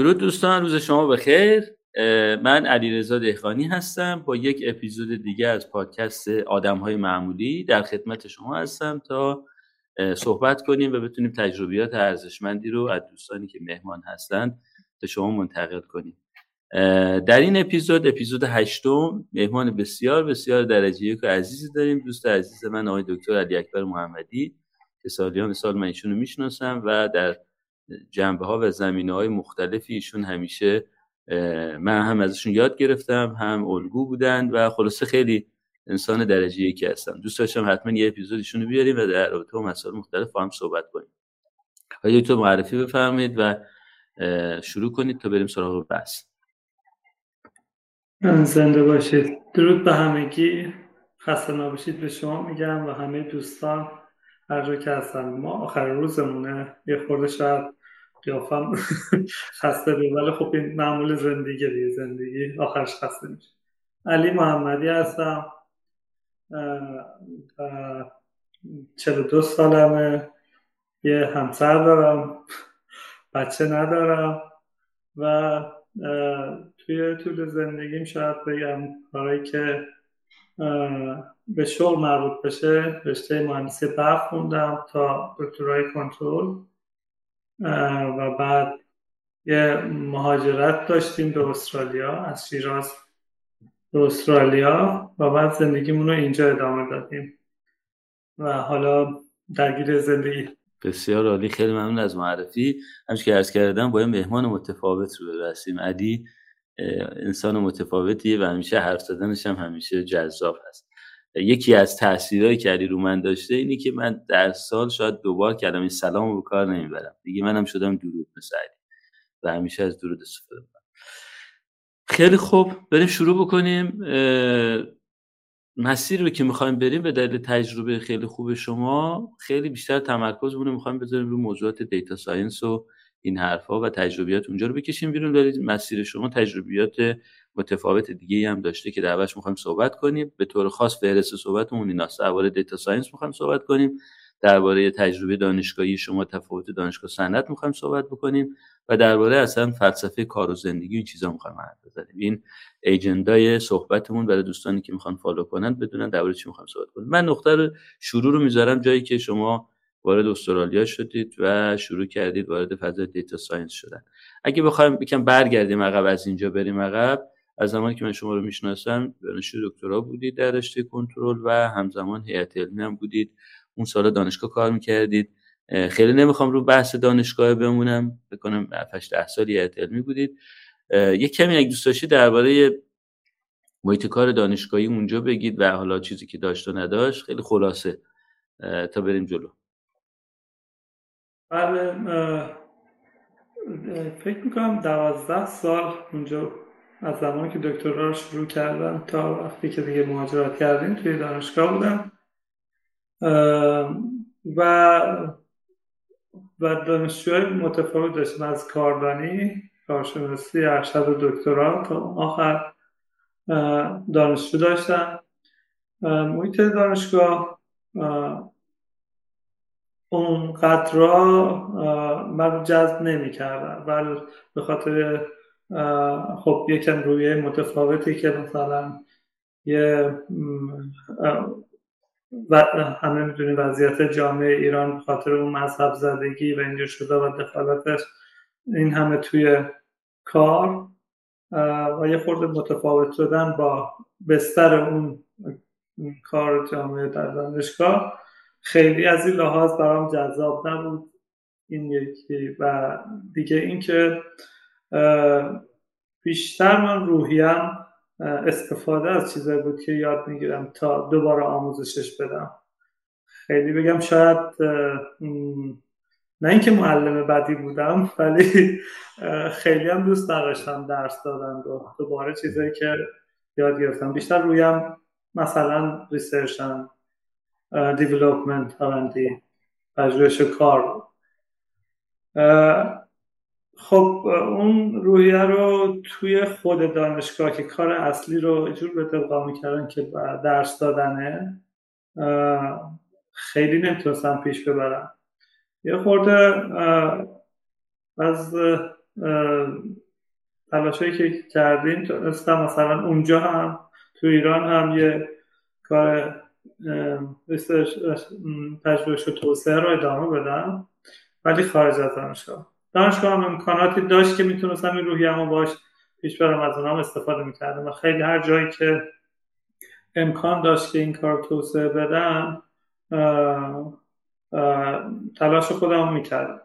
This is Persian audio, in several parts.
درود دوستان روز شما بخیر. من علیرضا دهخانی هستم. با یک اپیزود دیگه از پادکست آدم های معمولی در خدمت شما هستم تا صحبت کنیم و بتونیم تجربیات ارزشمندی رو از دوستانی که مهمان هستند به شما منتقل کنیم. در این اپیزود اپیزود هشتم مهمان بسیار بسیار درجه یک عزیزی داریم. دوست عزیز من آقای دکتر علی اکبر محمدی که سالیان سال من ایشونو می‌شناسم و در جنبه ها و زمینه های مختلفی ایشون همیشه من هم ازشون یاد گرفتم هم الگو بودن و خلاصه خیلی انسان درجه یکی هستم دوست داشتم حتما یه اپیزودشون رو بیاریم و در رابطه با مسائل مختلف با هم صحبت کنیم. آیا تو معرفی بفرمایید و شروع کنید تا بریم سراغ بحث. زنده باشید. درود به همگی. خسته نباشید به شما میگم و همه دوستان هر جا که هستن. ما آخر روزمونه. یه خورده شاید قیافم خسته بیم. ولی خب این معمول زندگی دیگه. زندگی آخرش خسته میشه. علی محمدی هستم. چلو دو سالمه. یه همسر دارم. بچه ندارم. و توی طول زندگیم شاید بگم کارهایی که به شغل مربوط بشه. رشته مهندسی برق خوندم تا دکترای کنترل. و بعد یه مهاجرت داشتیم به استرالیا از شیراز به استرالیا و بعد زندگیمون رو اینجا ادامه دادیم. و حالا درگیر زندگی. بسیار عالی. خیلی ممنون از معرفی. همچنان که عرض کردم با مهمان متفاوت روبرو هستیم علی انسان متفاوتیه و همیشه حرف زدنش هم همیشه جذاب هست. یکی از تاثیرهایی که علی رو من داشته اینی که من در سال شاید دوبار کلمه سلام رو کار نمی‌برم. دیگه منم شدم درود مثل و همیشه از درود استفاده کنم خیلی خوب. بریم شروع بکنیم. مسیر رو که می‌خوایم بریم به دلیل تجربه خیلی خوب شما خیلی بیشتر تمرکز رو می‌خوایم بذاریم رو موضوعات data science و این حرفها و تجربیات اونجا رو بکشیم بیرون. ولی مسیر شما تجربیات متفاوت دیگه هم داشته که دربارش می‌خوایم صحبت کنیم. به طور خاص فهرست صحبتمون ایناست درباره data science می‌خوایم صحبت کنیم. درباره تجربه دانشگاهی شما تفاوت دانشگاه صنعت می‌خوایم صحبت بکنیم. و درباره اصلا فلسفه کار و زندگی این چیزا می‌خوایم حرف بزنیم. این agenda ی صحبتمون برای دوستانی که می‌خوان follow کنن بدونن درباره چی می‌خوایم صحبت کنیم. من نقطه رو شروع رو می‌ذارم جایی که شما وارد استرالیا شدید و شروع کردید وارد فضای data science شدن. اگه بخوایم یکم برگردیم عقب از اینجا بریم عقب. از زمانی که من شما رو می‌شناسم دانشجو دکترا بودید در رشته کنترل و همزمان هیئت علمی هم بودید. اون سال دانشگاه کار می‌کردید. خیلی نمی‌خوام رو بحث دانشگاه بمونم. بکنم 7 ده سال هیئت علمی بودید. یه کمی اگه دوست داشتید درباره محیط کار دانشگاهی اونجا بگید و حالا چیزی که داشت و نداشت. خیلی خلاصه. تا بریم جلو. بله فکر می‌کنم دوازده سال اونجا از زمانی که دکترا رو شروع کردم تا وقتی که دیگه مهاجرت کردیم توی دانشگاه بودم. و و دانشجوهای متفاوت داشتیم. از کاردانی کارشناسی ارشد و دکترا تا آخر دانشجو داشتم. محیط دانشگاه اون قطرا من جذب نمی کردم ولی به خاطر خب یکم روی متفاوتی که مثلا یه و همه می‌دونیم وضعیت جامعه ایران خاطر اون مذهب زدگی و اینجا شده و دخالتش این همه توی کار و یه خورده متفاوت شدن با بستر اون کار جامعه در دانشگاه. خیلی از این لحاظ برام جذاب نبود. این یکی و دیگه اینکه بیشتر من روحیم استفاده از چیزایی بود که یاد می‌گیرم تا دوباره آموزشش بدم. خیلی بگم شاید نه اینکه معلم بدی بودم ولی خیلی هم دوست نداشتم درس دادن و دوباره چیزایی که یاد گرفتم. بیشتر رویم مثلا ریسرچن دیولوپمنت آرندی پژوهش کار خب اون رویه رو توی خود دانشگاه که کار اصلی رو جور به دلقا می‌کردن که درس دادنه خیلی نمی‌تونستم پیش ببرم. یه خورده از تلاشایی که کردیم تونستم مثلا اونجا هم تو ایران هم یه کار پژوهش و توسعه رو ادامه بدم ولی خارج از دانشگاه. دانشگاه هم امکاناتی داشت که می‌تونستم این روحیه‌مو باش پیش برم از اونام استفاده می‌کردم و خیلی هر جایی که امکان داشت که این کار توسعه بدم تلاش خودم می‌کردم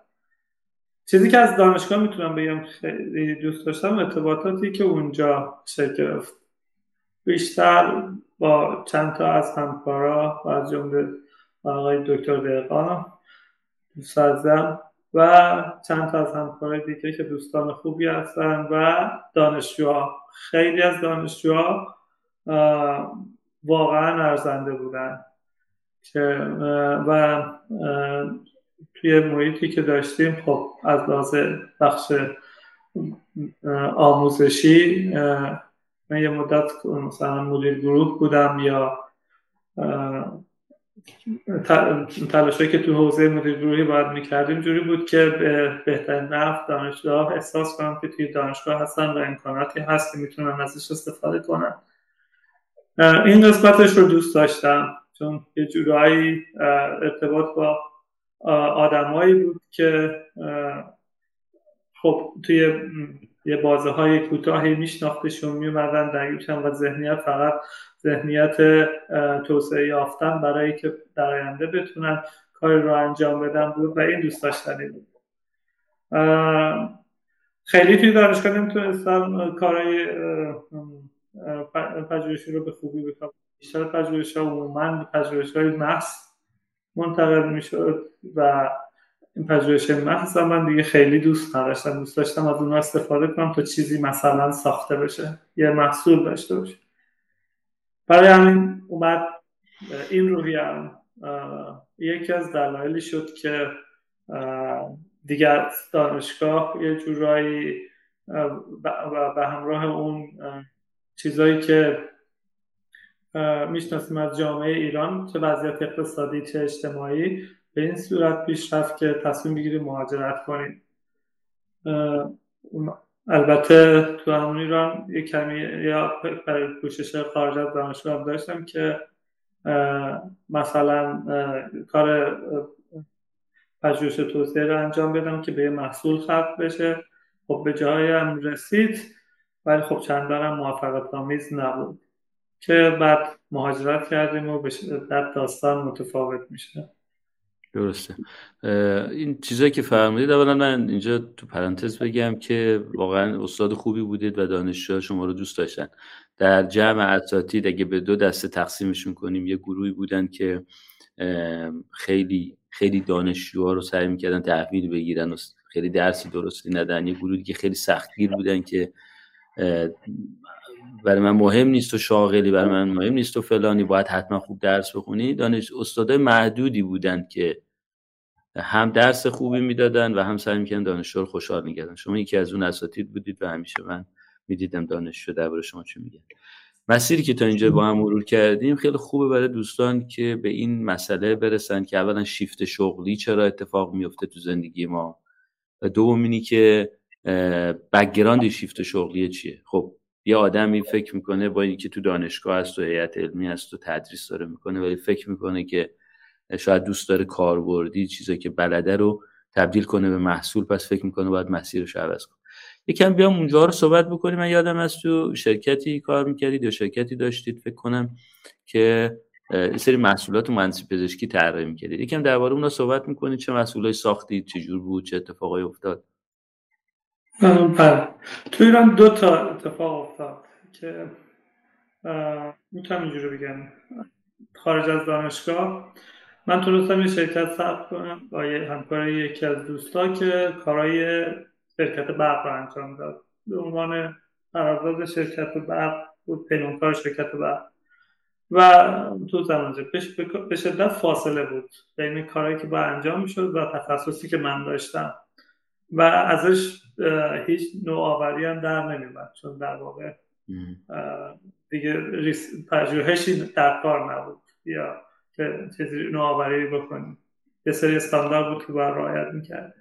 چیزی که از دانشگاه می‌تونم بگم خیلی دوست داشتم ارتباطاتی که اونجا شکل گرفت. بیشتر با چند تا از همکارا و از جمله آقای دکتر دقیقان دوست و چند تا از همکارای دیگه که دوستان خوبی هستن و دانشجوها. خیلی از دانشجوها واقعا ارزنده بودن که و توی محیطی که داشتیم خب از لحاظ بخش آموزشی من یه مدت مثلا مدیر گروه بودم یا تلاشایی که تو حوزه مدیر گروهی باید می‌کردیم جوری بود که به بهترین نفت دانشگاه احساس کنم که توی دانشگاه هستن و امکاناتی هست که می‌تونن ازش استفاده کنن. این قسمتش رو دوست داشتم چون یه جورایی ارتباط با آدمایی بود که خب توی یه بازه های کوتاهی میشناختشون میومدن درگیرشن و ذهنیت فقط ذهنیت توسعه یافتن برای که در آینده بتونن کاری رو انجام بدن بود و این دوست داشتنی بود خیلی توی دانشگاه نمی‌تونستم کارهای پژوهشی رو به خوبی بکنم. بیشتر پژوهش ها عموما پژوهش های محض منتقل می‌شد و این پژوهش محض من دیگه خیلی دوست نداشتم. دوست داشتم از اونها استفاده کنم تا چیزی مثلا ساخته بشه یه محصول داشته باشه. برای همین اومد این روحیم یکی از دلایلی شد که دیگر دانشگاه یه جورایی به همراه اون چیزایی که می‌شناسیم از جامعه ایران چه وضعیت اقتصادی چه اجتماعی به این صورت پیش رفت که تصمیم بگیریم مهاجرت کنیم. البته تو همون ایران یه کمی یا برای پوشش خارج از دانشگاه داشتم که مثلا کار پژوهش توسعه رو انجام بدم که به محصول خلق بشه. خب به جای هم رسید ولی خب چندان موفقیت آمیز نبود. که بعد مهاجرت کردیم و به داستان متفاوت میشه. درسته. این چیزایی که فرمودید اولا من اینجا تو پرانتز بگم که واقعا استاد خوبی بودید و دانشجو شما رو دوست داشتن. در جمع اساتید اگه به دو دسته تقسیمشون کنیم یه گروهی بودن که خیلی خیلی دانشجوها رو سعی می‌کردن تحویل بگیرن و خیلی درسی درستی ندن. یه گروهی که خیلی سختگیر بودن که برای من مهم نیست و شاغلی برای من مهم نیست و فلانی باید حتما خوب درس بخونی. دانش استادای محدودی بودن که هم درس خوبی می‌دادن و هم سعی می‌کردن دانشجو رو خوشحال می‌کردن. شما یکی از اون اساتید بودید و همیشه من می‌دیدم دانشجو درباره شما چی میگن. مسیری که تا اینجا با هم مرور کردیم خیلی خوبه برای دوستان که به این مسئله برسن که اولا شیفت شغلی چرا اتفاق میفته تو زندگی ما و دومینی که background shift شغلی چیه. خب یه آدمی فکر می‌کنه با اینکه تو دانشگاه هست و هیئت علمی هست و تدریس داره می‌کنه ولی فکر می‌کنه که شاید دوست داره کاربردی چیزایی که بلده رو تبدیل کنه به محصول پس فکر می‌کنه باید مسیرش عوض کنه. یکم بیام اونجا رو صحبت بکنیم. من یادم از تو شرکتی کار می‌کردید یا شرکتی داشتید فکر کنم که سری محصولات مهندسی پزشکی طراحی می‌کردید. یکم درباره اونها صحبت می‌کنید. چه محصولای ساختید چه جور بود چه اتفاقایی افتاد؟ بله. تو ایران دو تا اتفاق افتاد که می‌تونم اینجوری بگم. خارج از دانشگاه من تونستم یه شرکت ثبت کنم با یه همکار یکی از دوستا که کارهای شرکت برق رو انجام داد. به عنوان قرارداد شرکت برق بود پیمانکار شرکت برق. و تو زمان به شدت فاصله بود بین کارهایی که با انجام می‌شد و تخصصی که من داشتم. و ازش هیچ نوآوری هم در نمیومد چون در واقع دیگه پژوهشی در کار نبود. یا که نوآوری بکنیم یه سری استاندارد بود که باید رعایت می‌کرد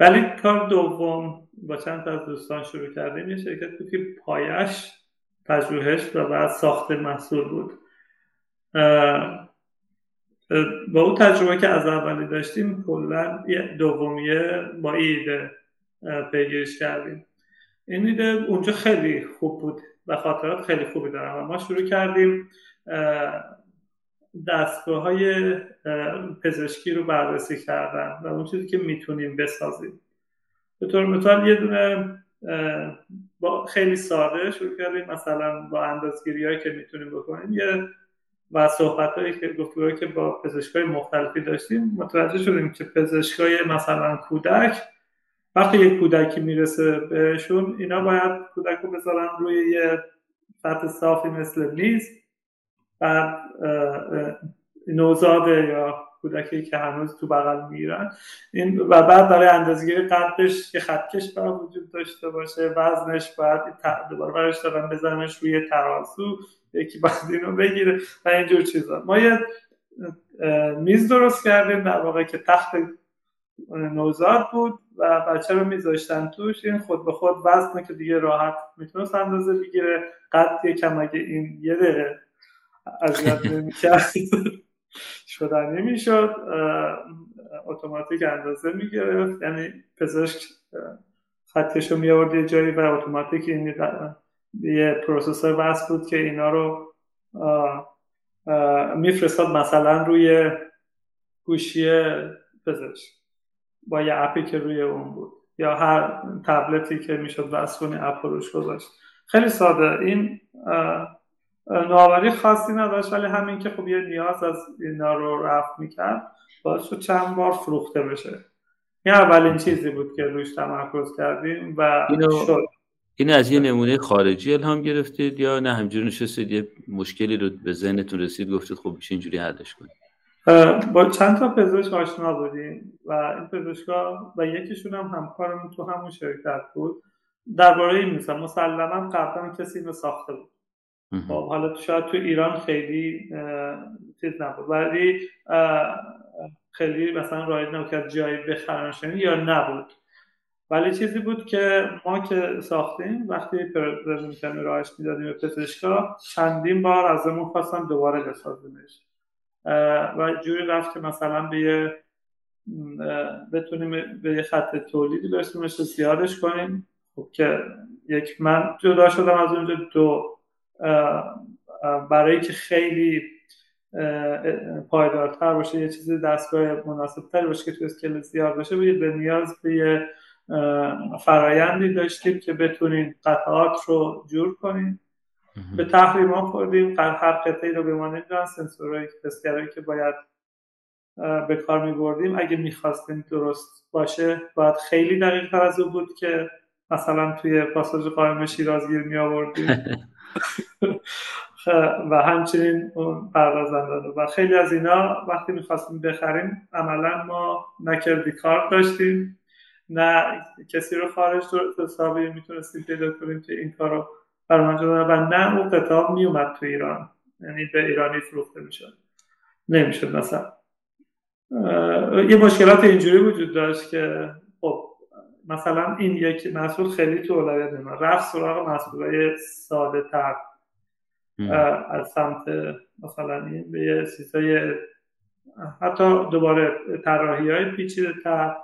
ولی کار دوم با چند از دوستان شروع کردیم یه شرکت بود که پایش پژوهش و بعد ساخت محصول بود. با اون تجربه که از اولی داشتیم کلا دومیه با ایده پیگیرش کردیم. این ایده اونجا خیلی خوب بود و خاطرات خیلی خوبی دارم و ما شروع کردیم دستگاه های پزشکی رو بررسی کردن و اون چیزی که می‌تونیم بسازیم. به طور مثال یه دونه با خیلی ساده شروع کردیم مثلا با اندازگیری هایی که می‌تونیم بکنیم. یه و صحبت هایی که گفتگوهایی که با پزشکای مختلفی داشتیم متوجه شدیم که پزشکای مثلا کودک وقتی یک کودکی می‌رسه بهشون اینا باید کودک رو بذارن روی یه سطح صافی مثل میز. بعد نوزاده یا کودکی که هنوز تو بغل میرن. این و بعد برای اندازگیری قدش که خطکش باید وجود داشته باشه وزنش باید دوباره برش دارن بزنش روی ترازو یکی بعد اینو بگیره و اینجور چیزا. ما یه میز درست کردیم در واقع که تخت نوزاد بود و بچه رو میذاشتن توش. این خود به خود وزنه که دیگه راحت می‌تونست اندازه بگیره. قد یکم اگه این یه دقیقه اذیت نمی‌کرد. شدنی می‌شد اتوماتیک اندازه می‌گرفت. یعنی پزشک خطکش رو میآورد یه جایی و اتوماتیک این یه پروسسور وصل بود که اینا رو میفرستاد مثلا روی گوشی پزشک. با یه اپی که روی اون بود. یا هر تبلتی که می‌شد وصل کنی اپ روش گذاشت. خیلی ساده. این نوآوری خاصی نداشت ولی همین که خب یه نیاز از اینا رو رفت می‌کرد باعث شد چند بار فروخته بشه. این اولین چیزی بود که روش تمرکز کردیم و اینو... شد. این از یه نمونه خارجی الهام گرفتید یا نه؟ همجوری نشستید یه مشکلی رو به ذهنتون رسید گفتید خب میشه اینجوری حلش کنید با چند تا پزشک آشنا بودیم و این پزشکا و یکیشون هم همکارمون تو همون شرکت بود. درباره این مثلا مسلما قبلا کسی اینو ساخته بود. حالا شاید تو ایران خیلی چیز نبود. ولی خیلی مثلا رایج نبود جایی بخرنشنی یا نبود. ولی چیزی بود که ما که ساختیم وقتی پرزنتیشن راهش می‌دادیم به پزشکا چندین بار ازمون خواستن دوباره بسازیمش. و جوری رفت که مثلا به یه بتونیم به یه خط تولیدی برسیمش زیادش کنیم. خب که یک من جدا شدم از اونجا دو برای که خیلی پایدارتر باشه یه چیزی دستگاه مناسب تر باشه که تو اسکیل زیاد باشه به نیاز به یه فرایندی داشتیم که بتونیم قطعات رو جور کنیم به تحریما خوردیم هر قطعی رو به ما نمی‌دونن سنسورهایی که باید به کار می بردیم اگه می‌خواستیم درست باشه باید خیلی دقیق تر از او بود که مثلا توی پاساژ قائم شیرازگیر می آوردیم و همچنین اون پردازنده و خیلی از اینا وقتی می‌خواستیم بخریم عملا ما نکردی کار داشتیم نه کسی رو خارج حسابی می‌تونستیم پیدا کنیم که این کار رو برای و نه اون کتاب میومد تو ایران. یعنی به ایرانی فروخته می‌شد. نمی‌شد مثلا. یه مشکلات اینجوری وجود داشت که خب مثلا این یک محصول خیلی تو اولویت نمید رفت سراغ محصولای ساده تر از سمت مثلا این به یه چیزای حتی دوباره طراحی های پیچیده تر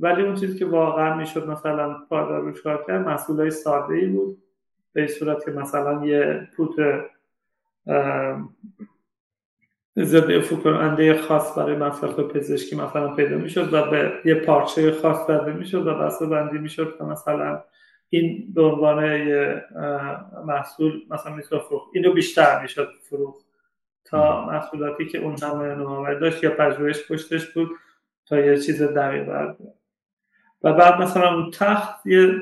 ولی اون چیزی که واقعا می‌شد مثلا پایدار روش کار کرد محصول های ساده ای بود. به صورت که مثلا یه پوت ضد افو کننده خاص برای مصرف پزشکی مثلا پیدا می‌شد و به یه پارچه خاص داده می‌شد و بسته بندی می‌شد که مثلا این به عنوان محصول مثلا می‌تونه فروخت. اینو بیشتر می‌شد فروخت. تا محصولاتی که اون همه نماور داشت یا پژوهش پشتش بود تا یه چیز دقیق و بعد مثلا اون تخت یه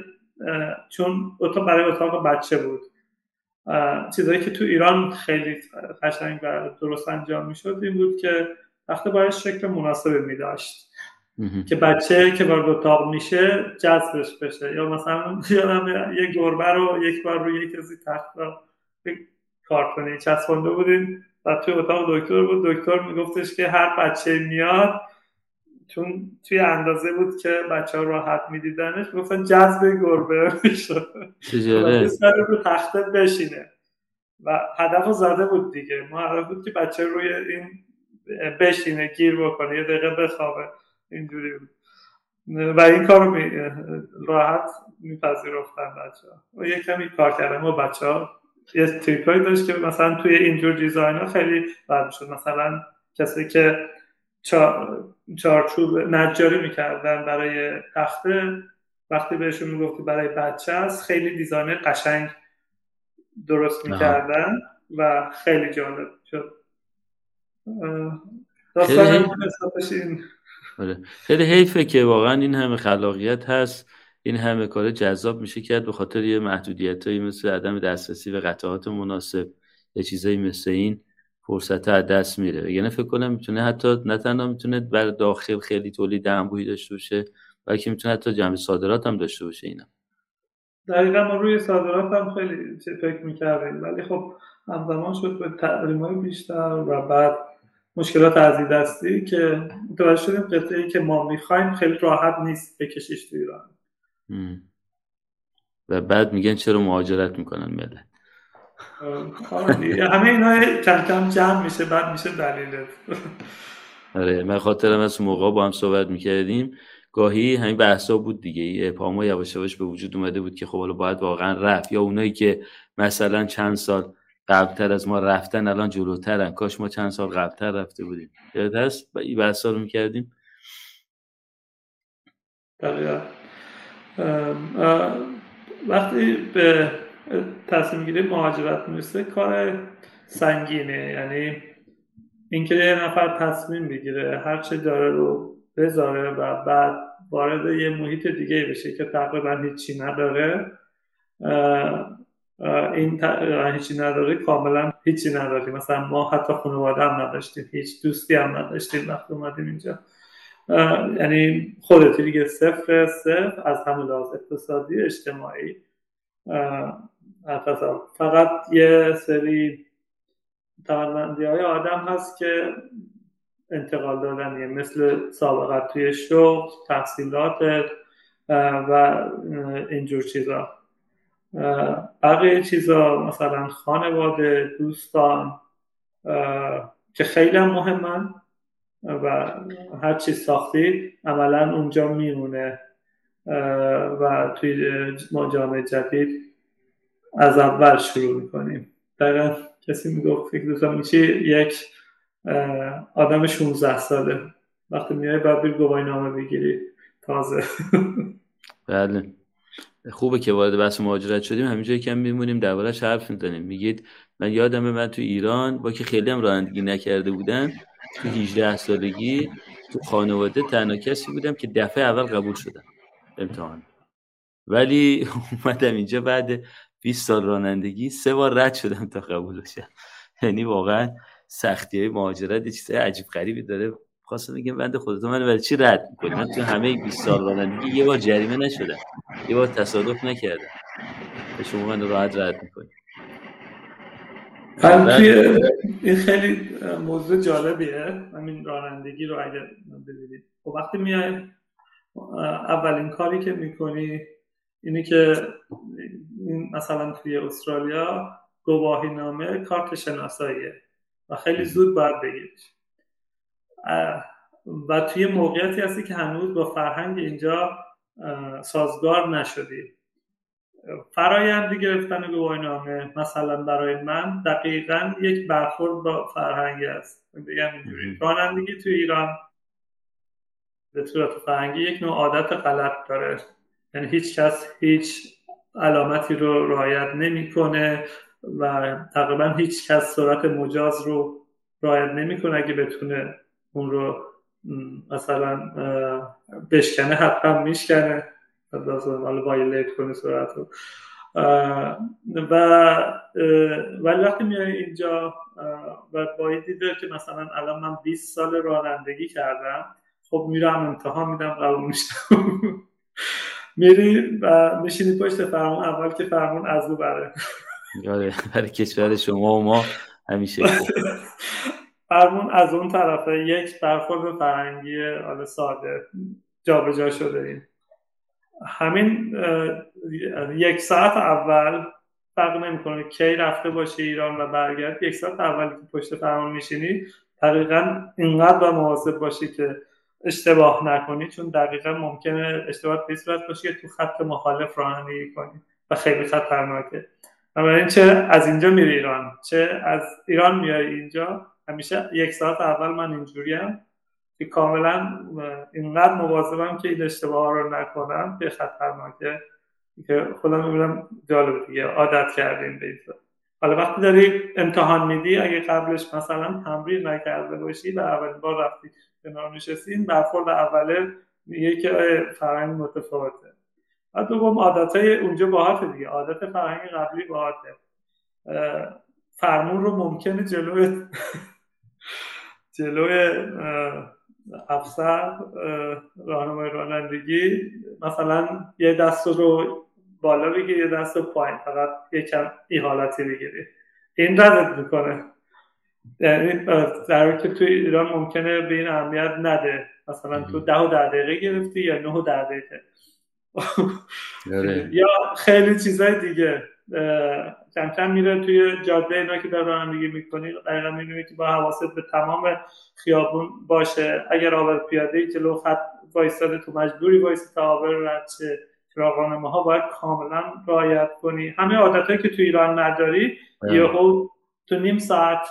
چون اتاق برای اتاق بچه بود. چیزایی که تو ایران خیلی قشنگ و درست انجام می‌شد این بود که وقتی باید شکل مناسبی می داشت که بچه که وارد اتاق میشه جذبش بشه. یا مثلا یادم یک گربه رو یک بار روی یک کسی تخت رو کارتونی چسبانده بودیم و توی اتاق دکتر بود. دکتر میگفتش که هر بچه میاد چون توی اندازه بود که بچه ها راحت میدیدنش گفتن جذب گربه می‌شد. سر رو تخته بشینه. و هدف رو زده بود دیگه. ما هدف بود که بچه روی این بشینه گیر بکنه یه دقیقه بخوابه. اینجوری بود. و این کار رو راحت میپذیرفتن بچه ها و یه کمی کار کردن. و بچه ها یه تریکایی داشت که مثلا توی اینجور دیزاین ها خیلی بد شد مثلا کسی که چارچوب نجاری می‌کردن برای تخته. وقتی بهشون می‌گفتی برای بچه است خیلی دیزاین قشنگ درست می‌کردن و خیلی جالب شد. داستان آره. خیلی حیفه که واقعا این همه خلاقیت هست. این همه کار جذاب میشه کرد به خاطر یه محدودیت هایی مثل عدم دسترسی به قطعات مناسب یه چیزایی مثل این. فرصت از دست میره. یعنی فکر کنم می‌تونه حتی نه تنها می‌تونه بر داخل خیلی تولید انبوهی داشته باشه بلکه می‌تونه حتی جمع صادرات هم داشته باشه اینا. دقیقا ما روی صادرات هم خیلی فکر می‌کردیم. ولی خب همزمان شد به تحریم های بیشتر و بعد مشکلات از دستی که متوجه شدیم قطعه که ما می‌خوایم خیلی راحت نیست بکشیش تو ایران. و بعد میگن چرا مهاجرت می‌کنن ملت؟ همه اینا کم کم جمع میشه بعد میشه دلیلت آره من خاطرم از موقع با هم صحبت می‌کردیم. گاهی همین بحثا بود دیگه. پاما یواش یواش به وجود اومده بود که خب حالا باید واقعا رفت. یا اونایی که مثلا چند سال قبلتر از ما رفتن الان جلوترن. کاش ما چند سال قبلتر رفته بودیم. یاد هست؟ این بحثا رو می‌کردیم؟ وقتی به تصمیم گیری مهاجرت می‌رسه کار سنگینه. یعنی اینکه یه نفر تصمیم بگیره هر چه داره رو بذاره و بعد وارد یه محیط دیگه بشه که تقریبا هیچی نداره این هیچی نداره کاملا هیچی نداریم. مثلا ما حتی خانواده هم نداشتیم هیچ دوستی هم نداشتیم وقتی اومدیم اینجا. یعنی خودتی دیگه صفر صفر از همه لحاظ اقتصادی اجتماعی. فقط یه سری توانمندی های آدم هست که انتقال دادنیه مثل سابقت توی شغل تحصیلات و اینجور چیزا. بقیه چیزا مثلا خانواده دوستان که خیلی هم مهمن و هر چیز ساختی عملا اونجا میمونه و توی جامعه جدید از اول شروع می‌کنیم. دقیقا کسی می‌گفت فکر دوستان میشه یک آدم 16 ساله. وقتی میای باید بیر گواهی نامه بگیری. تازه. بله. خوبه که وارد بحث مهاجرت شدیم. همینجا کم میمونیم دربارش حرف می‌زنیم. میگید من یادمه من تو ایران با که خیلی هم رانندگی نکرده بودن تو 18 سالگی تو خانواده تنها کسی بودم که دفعه اول قبول شدم. امتحان. ولی اومدم اینجا بعد 20 سال رانندگی سه بار رد شدم تا قبول بشم. یعنی واقعا سختی های مهاجرت یه چیزای عجیب غریبی داره. خواستم بگم بنده خودتون من برای چی رد می‌کنی؟ من تو همه 20 سال رانندگی یه بار جریمه نشدم. یه بار تصادف نکردم. به شما من راحت رد می‌کنی این خیلی موضوع جالبیه. همین رانندگی رو اگر ببینید. خب وقتی میای اولین کاری که می‌کنی اینه که مثلا توی استرالیا گواهی نامه کارت شناساییه و خیلی زود باید بگیریش و توی موقعیتی هستی که هنوز با فرهنگ اینجا سازگار نشدی. فرایند گرفتن گواهینامه مثلا برای من دقیقا یک برخورد با فرهنگ است. بگم اینجوری رانندگی تو ایران به صورت فرهنگی یک نوع عادت غلط داره. یعنی هیچ کس هیچ علامتی رو رعایت نمی‌کنه و تقریبا هیچ کس سرعت مجاز رو رعایت نمی‌کنه اگه بتونه اون رو مثلا بشکنه حتما میشکنه. حالا وایلیت کنه سرعت رو. و ولی وقتی میای اینجا و با دیده که مثلا الان من 20 سال رانندگی کردم خب میرم امتحان میدم قبول میشم. میری و میشینی پشت فرمون اول که فرمون از او بره. آره برای کشور شما و ما همیشه فرمون از اون طرفه. یک برخورد فرنگی حالا ساده جابجا شده این. همین یک ساعت اول فرق نمی‌کنه کی رفته باشه ایران و برگرد یک ساعت اول که پشت فرمان میشینی دقیقا اینقدر و مواظب باشی که اشتباه نکنی چون دقیقا ممکنه اشتباه به باشه که تو خط مخالف رانندگی کنی و خیلی خطرناکه. بنابراین چه از اینجا میری ایران؟ چه از ایران میای اینجا؟ همیشه یک ساعت اول من اینجوریم که کاملا اینقدر مواظبم که این اشتباه رو نکنم به خطرناکه. که خودم می‌بینم جالب دیگه عادت کردیم به حالا وقتی داری امتحان میدی اگه قبلش مثلا تمرین نکرده باشی و اولین بار رفتی کنار نشستی این برخورد اوله میگه که فرهنگ متفاوته. و دوم عادت های اونجا باحت دیگه. عادت فرهنگ قبلی باحته فرمون رو ممکنه جلوی جلوی افسر راهنمای رانندگی مثلا یه دست رو بالا بگیری یه دست رو پایین. فقط یکم ای حالتی بگیری. این ردت می‌کنه. یعنی در که توی ایران ممکنه به این اهمیت نده. مثلا تو ده و ده دقیقه گرفتی یا نه و ده دقیقه. آره. یا خیلی چیزای دیگه. کم کم میره توی جاده اینا که در رانندگی می‌کنی دقیقا می‌بینی که با حواست به تمام خیابون باشه. اگر آور پیاده ای جلو خط وایستاده تو مجبوری وایست تا آور رد شه. راهنما ها باید کاملا رعایت کنی. همه عادت که تو ایران نداری یهو تو نیم ساعت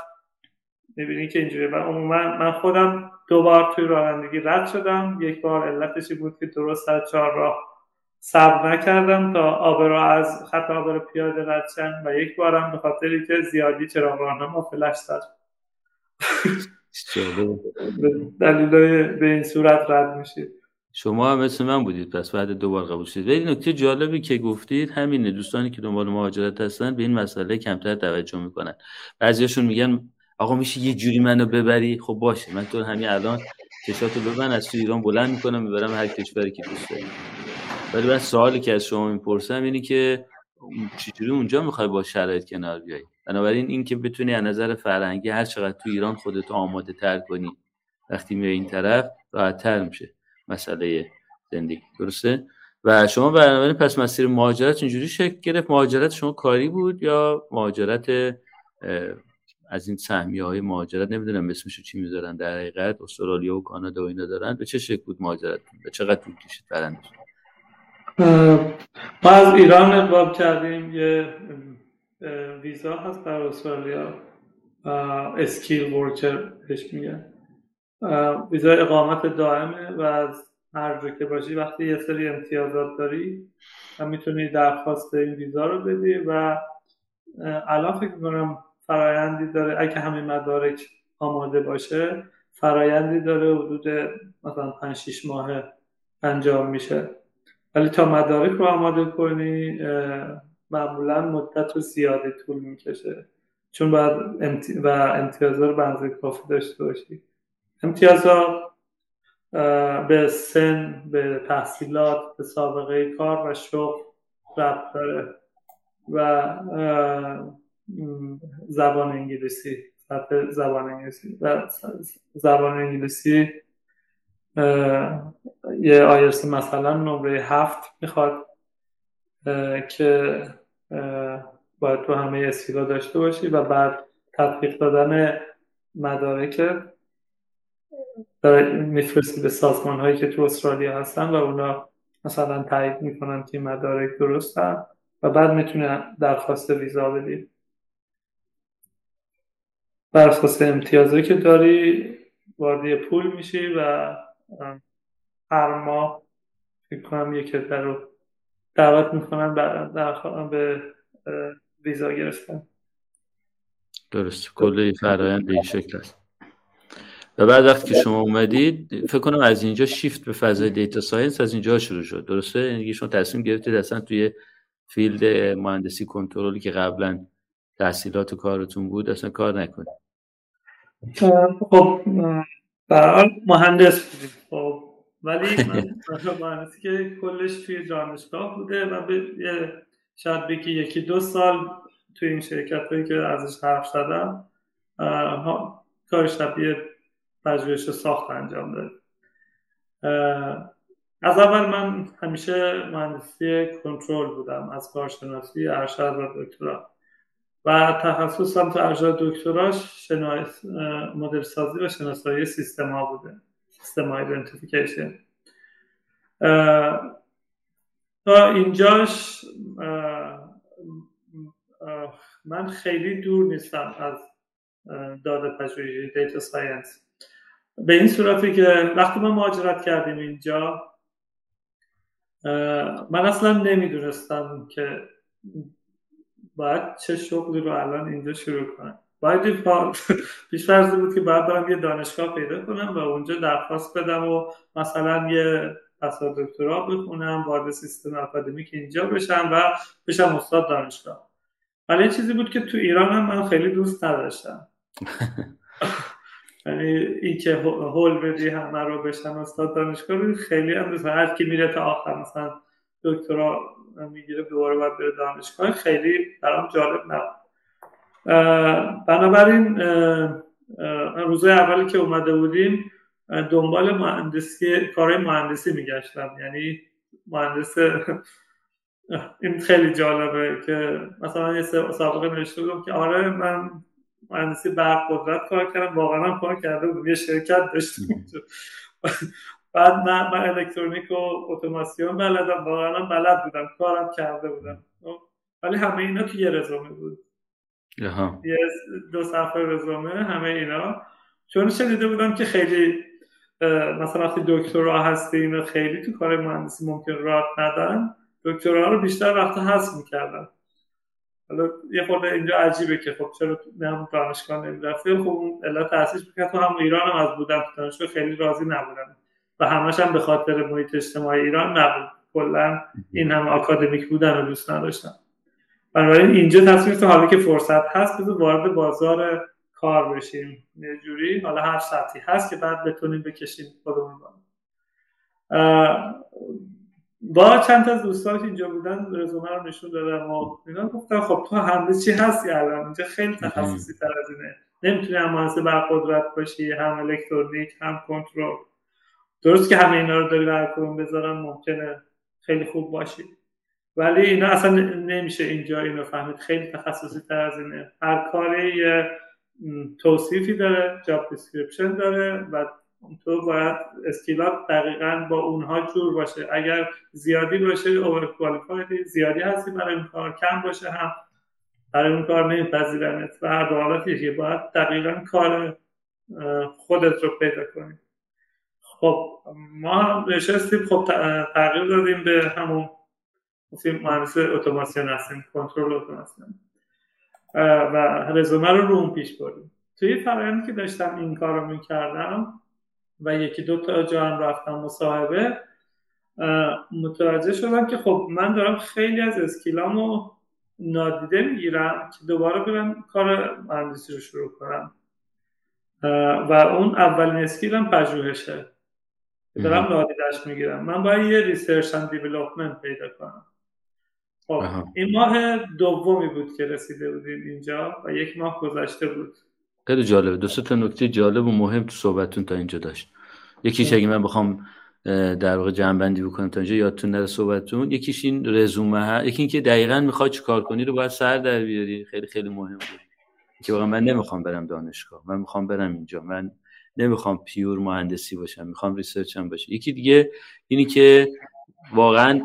می‌بینی که اینجوری و عموما من خودم دو بار توی رانندگی رد شدم. یک بار علتشی بود که درست سر چهار راه صبر نکردم تا آبرو از خط آبرو پیاده رد و یک بارم به خاطری که زیادی چراغ راهنما فلش داد دلیل به این صورت رد میشید شما هم مثل من بودید. پس بعد دوبار قبول شدید. ولی نکته جالبی که گفتید همینه. دوستانی که دنبال مهاجرت هستن به این مسئله کمتر توجه می‌کنن. بعضیاشون میگن آقا میشه یه جوری منو ببری؟ خب باشه من تو همین الان کشاتو ببن از تو ایران بلند می‌کنم می‌برم هر کشوری که دوست داری ولی من سوالی که از شما می‌پرسم اینه که چجوری اونجا می‌خوای با شرایط کنار بیای؟ بنابراین این که بتونی از نظر فرهنگی هر چقدر تو ایران خودت آماده تر کنی وقتی میای این طرف راحت تر میشه مسئله زندگی. درسته؟ و شما بنابراین پس مسیر مهاجرت اینجوری شکل گرفت؟ مهاجرت شما کاری بود یا مهاجرت از این سهمیه های مهاجرت نمی‌دونم اسمشو چی می‌ذارن در حقیقت استرالیا و کانادا و اینا دارن. به چه شکل بود مهاجرت به چقدر طول کشید برندش ما از ایران اقبال کردیم. یه ویزا هست در استرالیا. اسکیل ورکر بهش میگن. ویزا اقامت دائمه و از هر جا که باشی وقتی یه سری امتیازات داری می‌تونی درخواست این ویزا رو بدی و الان فکر کنم فرایندی داره. اگه همین مدارک آماده باشه فرایندی داره حدود مثلا 5 6 ماه انجام میشه. ولی تا مدارک رو آماده کنی معمولا مدت رو زیاده طول می‌کشه. چون باید امتی... و امتیازها رو بنظر کافی داشته باشی. امتیازها به سن به تحصیلات به سابقه کار و شغل ربط داره. و زبان انگلیسی زبان انگلیسی. و زبان انگلیسی یه آیرس مثلا نمره هفت می‌خواد که باید تو همه اسکیلا داشته باشی و بعد تطبیق دادن مدارک میفرستی به سازمان هایی که تو استرالیا هستن و اونا مثلا تایید می‌کنن که مدارک درستن و بعد می‌تونه درخواست ویزا بدی. بر اساس امتیازی که داری وارد پول میشی و هر ماه فکر کنم یک رو دعوت می‌کنن در به ویزا گرفتن. درست کل فرایند این شکل است. و بعد وقتی که شما اومدید فکر کنم از اینجا شیفت به فضای data science از اینجا شروع شد. درسته؟ یعنی شما تصمیم گرفتید اصلا توی field مهندسی کنترلی که قبلا تحصیلات کارتون بود اصلا کار نکنید. خب برحال مهندس بودیم. خب ولی من مهندسی که کلش توی دانشگاه بوده و شاید بگی یکی دو سال توی این شرکت هایی که ازش حرف زدم کار شبیه پژوهش ساخت انجام داد. از اول من همیشه مهندسی کنترل بودم از کارشناسی ارشد و دکترا. و تخصصم تو ارشد دکتراش شناس مدل سازی و شناسایی سیستم ها بوده. سیستم ایدنتیفیکیشن تا اینجاش من خیلی دور نیستم از داده پژوهی data science به این صورتی که وقتی ما مهاجرت کردیم اینجا من اصلا نمی‌دونستم که باید چه شغلی رو الان اینجا شروع کنم؟ باید پیش فرضی بود که باید برم یه دانشگاه پیدا کنم و اونجا درخواست بدم و مثلا یه اصلا دکترا بخونم وارد سیستم آکادمیک اینجا بشم و بشم استاد دانشگاه. ولی چیزی بود که تو ایران هم من خیلی دوست نداشتم. یعنی این که هول بدی همه رو بشن استاد دانشگاه خیلی هم دوست هر کی میره تا آخر مثلا دکترا می‌گیره دوباره باید بره دانشگاه خیلی برام جالب نبود. بنابراین روزای اولی که اومده بودیم دنبال مهندسی کارهای مهندسی میگشتم. یعنی مهندس این خیلی جالبه که مثلا یه سابقه نوشته بودم که آره من مهندسی برق قدرت کار کردم واقعا کار کرده بودم یه شرکت داشتیم بعد من, من الکترونیک و اتوماسیون بلدم. واقعا بلد بودم کارم کرده بودم. ولی همه اینا تو یه رزومه بود. یه دو صفحه رزومه همه اینا. چون شنیده بودم که خیلی مثلا وقتی دکترا هستی اینا خیلی تو کار مهندسی ممکن راحت ندن دکترا رو بیشتر وقت حذف می‌کردن. حالا یه خورده اینجا عجیبه که خب چرا نه دانشگاه نمی‌رفته خب اون علت تاسیس می‌کرد. تو هم ایران هم از بودم تو دانشگاه خیلی راضی نبودن و همش هم به خاطر محیط اجتماعی ایران نبود. کلا این هم آکادمیک بودن رو دوست نداشتم بنابراین اینجا تصمیم تو حالا که فرصت هست بذار وارد بازار کار بشیم. یه جوری. حالا هر سطحی هست که بعد بتونیم بکشیم خودمون با چند از دوستان که اینجا بودن رزومه رو نشون دادم و اینا گفتن خب تو همه چی هستی الان؟ اینجا خیلی تخصصی تر از اینه. نمی‌تونی هم مهندس قدرت باشی هم الکترونیک هم کنترل. درست که همه اینا رو داری بر بذارم ممکنه خیلی خوب باشی. ولی اینا اصلا نمیشه اینجا اینو فهمید. خیلی تخصصی تر از اینه. هر کاری یه توصیفی داره job description داره و تو باید اسکیلات دقیقا با اونها جور باشه. اگر زیادی باشه اوور زیادی هستی برای این کار کم باشه هم برای اون کار نمیپذیرنت. و هر دو که باید دقیقا کار خودت رو پیدا کنی. خب ما نشستیم خب تغییر دادیم به همون مهندس اتوماسیون هستیم کنترل اتوماسیون. و رزومه رو رو اون پیش بردیم. توی فرآیندی که داشتم این کار رو می‌کردم و یکی دو تا جا هم رفتم مصاحبه متوجه شدم که خب من دارم خیلی از skill امو نادیده می‌گیرم که دوباره برم کار مهندسی رو شروع کنم. و اون اولین skill م پژوهشه. دارم نادیدش می‌گیرم. من باید یه research and development پیدا کنم. خب این ماه دومی بود که رسیده بودیم اینجا و یک ماه گذشته بود. خیلی جالبه. دو تا نکته جالب و مهم تو صحبتتون تا اینجا داشت. یکیش اگه من بخوام در واقع جمع‌بندی بکنم تا اینجا یادتون نره صحبتتون یکیش این رزومه ها. یکی اینکه دقیقا می‌خوای چی کار کنی رو باید سر در بیاری. خیلی خیلی مهم بود. که واقعا من نمی‌خوام برم دانشگاه. من می‌خوام برم اینجا. من نمی‌خوام pure مهندسی باشم می‌خوام research هم باشه یکی دیگه اینی که واقعا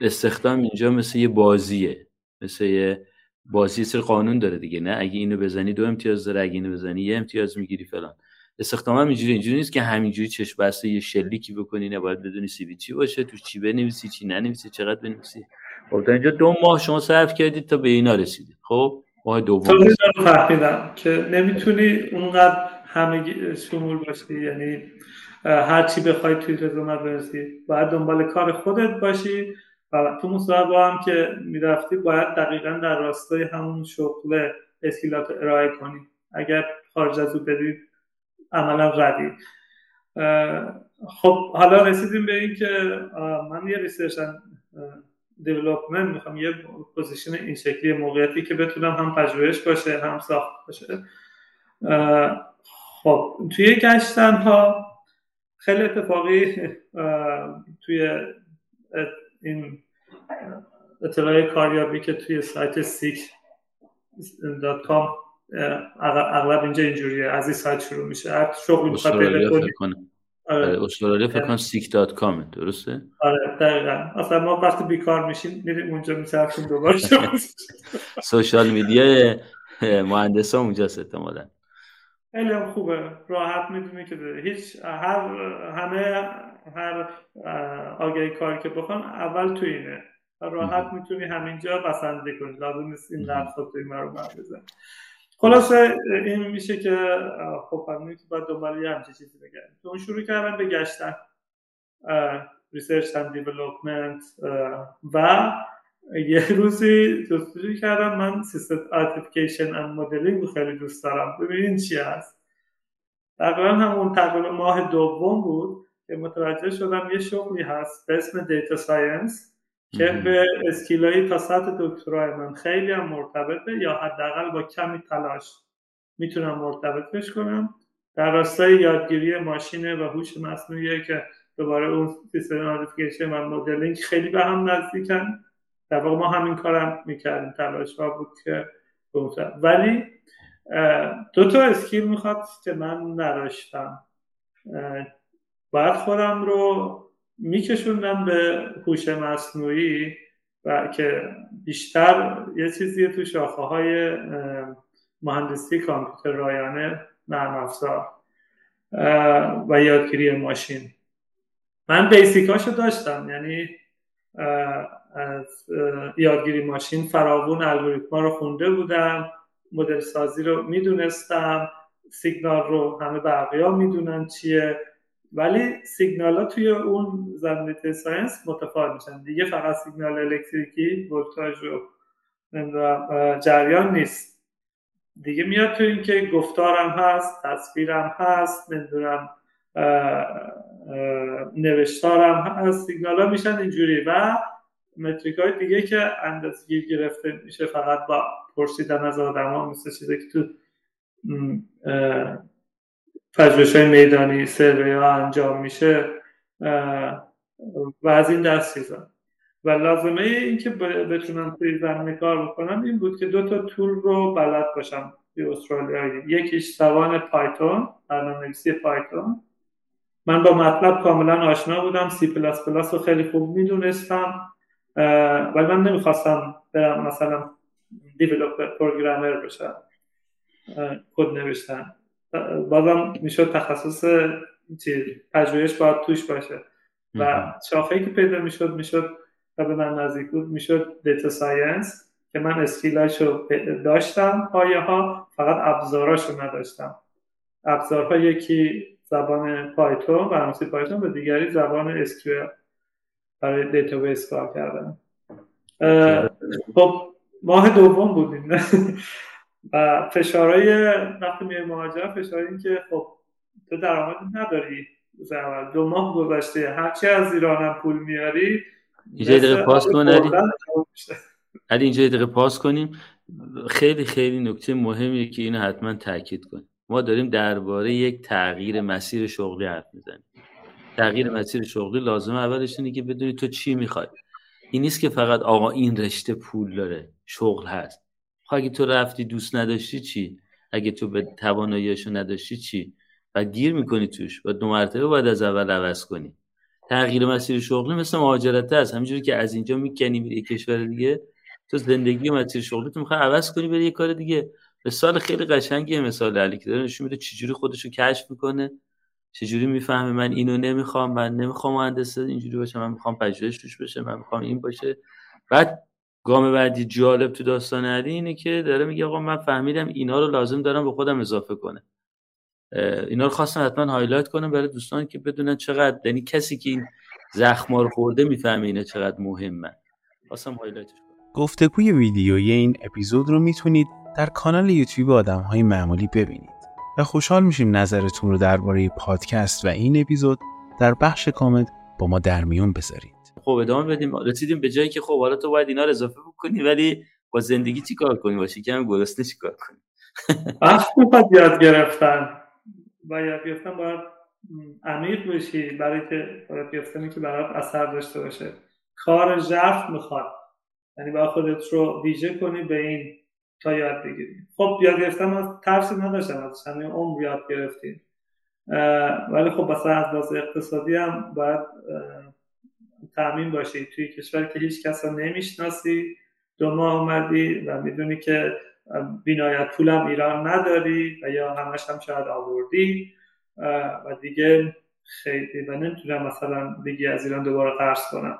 استخدام اینجا مثل یه بازیه مثل یه بازی سر قانون داره دیگه نه؟ اگه اینو بزنی دو امتیاز داره اگه اینو بزنی یه امتیاز می‌گیری فلان. استخدام هم اینجوری اینجوری نیست که همینجوری چشم بسته یه شلیکی بکنی نباید بدونی سی وی چی باشه تو چی بنویسی چی ننویسی چقدر بنویسی. خب تا اینجا دو ماه شما صرف کردید تا به اینا رسیدید. خب ماه دوم. فهمیدم که نمی‌تونی اونقدر همه شمول باشی یعنی هر چی بخوای توی رزومه بنویسی. باید دنبال کار خودت باشی و تو مصاحبه هم که می‌رفتی باید دقیقا در راستای همون شغل skill ات ارائه کنی. اگر خارج از او بری عملا ردی خب حالا رسیدیم به این که من یه research development می‌خوام یه position این شکلی موقعیتی که بتونم هم پژوهش باشه هم ساخت باشه. خب توی گشتن ها خیلی اتفاقی توی این اطلاع کاریابی که توی سایت Seek dot com اغلب اینجا اینجوریه از این سایت شروع میشه. هر شغلی بخواد پیدا کنی آره. استرالیا فکر کنم Seek dot com ه درسته؟ آره دقیقا. اصلا ما وقتی بیکار میشیم میریم اونجا میچرخیم دوباره. social media مهندس ها اونجاست احتمالا. خیلی هم خوبه. راحت می‌دونی که هیچ هر همه هر آگهی کاری که بخوام اول تو اینه. راحت می‌تونی همینجا بسنده کنی. لازم نیست این لفظات توی رو بزن خلاصه این میشه که خب همینی که باید دنبال یه همچه چیزی بگردیم تو اون شروع کردم به گشتن. research and development و یه روزی جستجو کردم. من system identification and modeling خیلی دوست دارم. ببینین چی هست. تقریبا همون تقریبا ماه دوم بود که متوجه شدم یه شغلی هست به اسم data science که به skill هایی تا سطح دکترای من خیلی هم مرتبطه یا حداقل با کمی تلاش می‌تونم مرتبطش کنم. در راستای یادگیری ماشینه و هوش مصنوعیه که دوباره اون سیستم و مدلینگ خیلی به هم نزدیکن. در واقع ما همین کارم می‌کردیم تلاش ها بود که ولی دو تا اسکیل می‌خواد که من نداشتم. باید خودم رو میکشوندم به هوش مصنوعی و که بیشتر یه چیزی تو شاخه های مهندسی کامپیوتر رایانه نرم افزار و یادگیری ماشین. من basic هاشو داشتم یعنی از یادگیری ماشین فراوون الگوریتما رو خونده بودم مدل سازی رو می‌دونستم سیگنال رو همه بقیه می‌دونن چیه. ولی سیگنال ها توی اون زمینه science متفاوت میشن. دیگه فقط سیگنال الکتریکی ولتاژ و جریان نیست. دیگه میاد تو اینکه گفتارم هست تصویرم هست نمی‌دونم نوشتارم هست سیگنال ها میشن اینجوری. و متریک های دیگه که اندازگیر گرفته میشه فقط با پرسیدن از آدم ها مثل چیزی که تو پژوهش های میدانی سروی ها انجام میشه و از این دست چیزا. و لازمه این که بتونم توی زمینه کار بکنم این بود که دو تا tool رو بلد باشم توی استرالیایی یکیش زبان پایتون برنامه‌نویسی پایتون. من با متلب کاملا آشنا بودم سی پلاس پلاس رو خیلی خوب می‌دونستم. ولی من نمی‌خواستم برم مثلا developer programmer بشم. کد نوشتن. بازم می‌شد تخصص چیز پژوهش باید توش باشه. و شاخه‌ای که پیدا می‌شد می‌شد و به من نزدیک بود می‌شد data science که من skill هاشو داشتم پایه ها فقط ابزاراشو نداشتم. ابزارها یکی زبان پایتون برنامه‌نویسی پایتون و دیگری زبان SQL برای دیتابیس کار کردن. خب ماه دوم بودیم. و فشارهای وقتی میای مهاجرت فشار این که خب تو درآمد نداری. دو ماه گذشته هرچی از ایرانم پول میاری اینجا دقیقه پاس کن علی. اینجا دقیقه پاس کنیم. خیلی خیلی نکته مهمیه که اینو حتما تاکید کنیم. ما داریم درباره یک تغییر مسیر شغلی حرف می‌زنیم. تغییر مسیر شغلی لازم اولش اینه که بدونی تو چی می‌خوای. این نیست که فقط آقا این رشته پول داره شغل هست. خب اگه تو رفتی دوست نداشتی چی؟ اگه تو به تواناییشو نداشتی چی؟ و گیر می‌کنی توش. و دو مرتبه باید از اول عوض کنی. تغییر مسیر شغلی مثل مهاجرت هست همینجوری که از اینجا می‌کنی میری کشور دیگه. تو زندگی و مسیر شغلی تو می‌خوای عوض کنی بری یه کار دیگه. مثال خیلی قشنگیه مثال علی که داره نشون میده چجوری خودشو کشف می‌کنه. چجوری می‌فهمه من اینو نمی‌خوام من نمی‌خوام مهندس اینجوری باشه من می‌خوام پژوهش توش بشه من می‌خوام این باشه. بعد گام بعدی جالب تو داستان علی اینه که داره میگه آقا من فهمیدم اینا رو لازم دارم به خودم اضافه کنه اینا رو خواستم حتما highlight کنم برای دوستان که بدونن چقدر یعنی کسی که این زخم رو خورده می‌فهمه اینا چقدر مهمه خواستم highlight ش کنم گفتگوی ویدیویی این اپیزود رو می‌تونید در کانال یوتیوب آدم های معمولی ببینید. و خوشحال میشیم نظرتون رو درباره پادکست و این اپیزود در بخش کامنت با ما در میون بذارید. خب ادامه بدیم. رسیدیم به جایی که خب حالا تو باید اینا رو اضافه بکنی ولی با زندگی چی کار کنی؟ باشی کم گرسنه چی کار کنی؟ وقت می‌خواد یاد گرفتن. و یاد گرفتن باید عمیق بشی برای که یاد گرفتنی که برات اثر داشته باشه. کار ژرف می‌خواد. یعنی باید خودت رو ویژه کنی به این تا یاد بگیری خب یاد گرفتن از ترسی نداشتم از همین عمر یاد گرفتیم. ولی خب مثلا از لحاظ اقتصادی هم باید تامین باشی. توی کشور که هیچ کس نمی‌شناسی دو ماه اومدی و می‌دونی که بینایت پولم ایران نداری و یا همش هم شاید آوردی. و دیگه خیلی و نمی‌تونم مثلا دیگه از ایران دوباره قرض کنم.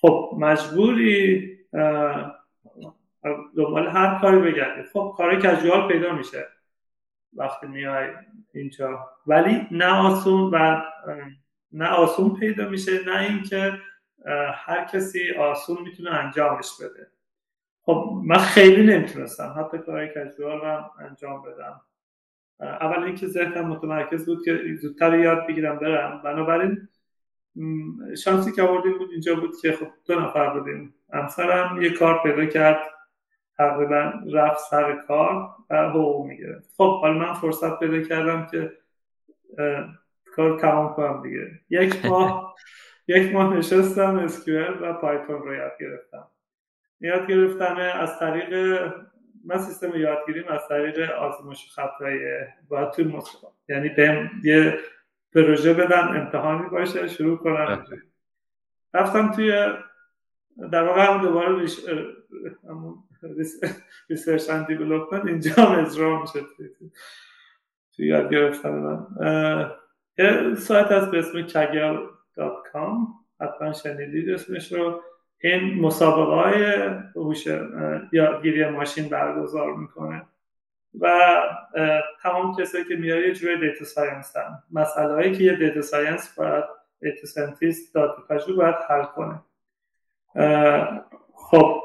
خب مجبوری دنبال هر کاری بگردی خب کاری کجوال پیدا میشه وقتی میای اینجا. ولی نه آسون و نه آسون پیدا میشه نه اینکه هر کسی آسون می‌تونه انجامش بده. خب من خیلی نمی‌تونستم. حتی کارهای کجوال هم انجام بدم. اول اینکه ذهنم متمرکز بود که زودتر یاد بگیرم برم. بنابراین شانسی که آوردیم بود اینجا بود که خب دو نفر بودیم. همسرم یه کار پیدا کرد. تقریبا رفت سر کار و حقوق می‌گرفت خب حالا من فرصت پیدا کردم که کار تمام کنم دیگه یک ماه یک ماه نشستم اسکیول و پایتون رو یاد گرفتم یاد گرفتم از طریق من سیستم یادگیریم از طریق آزمایش خطای باید توی یعنی به یه پروژه بدم امتحانی باشه شروع کنم. رفتم توی در واقع هم دوباره. research and development اینجا هم اجرا میشه توی یاد گرفتن من. یه سایت هست به اسم kaggle.com حتما شنیدید اسمش رو. این مسابقه های هوش یادگیری ماشین برگزار می‌کنه. و تمام کسایی که میاد یه جوری data science هم مسئله هایی که یه data science باید data scientist داده‌پژوه باید حل کنه. خب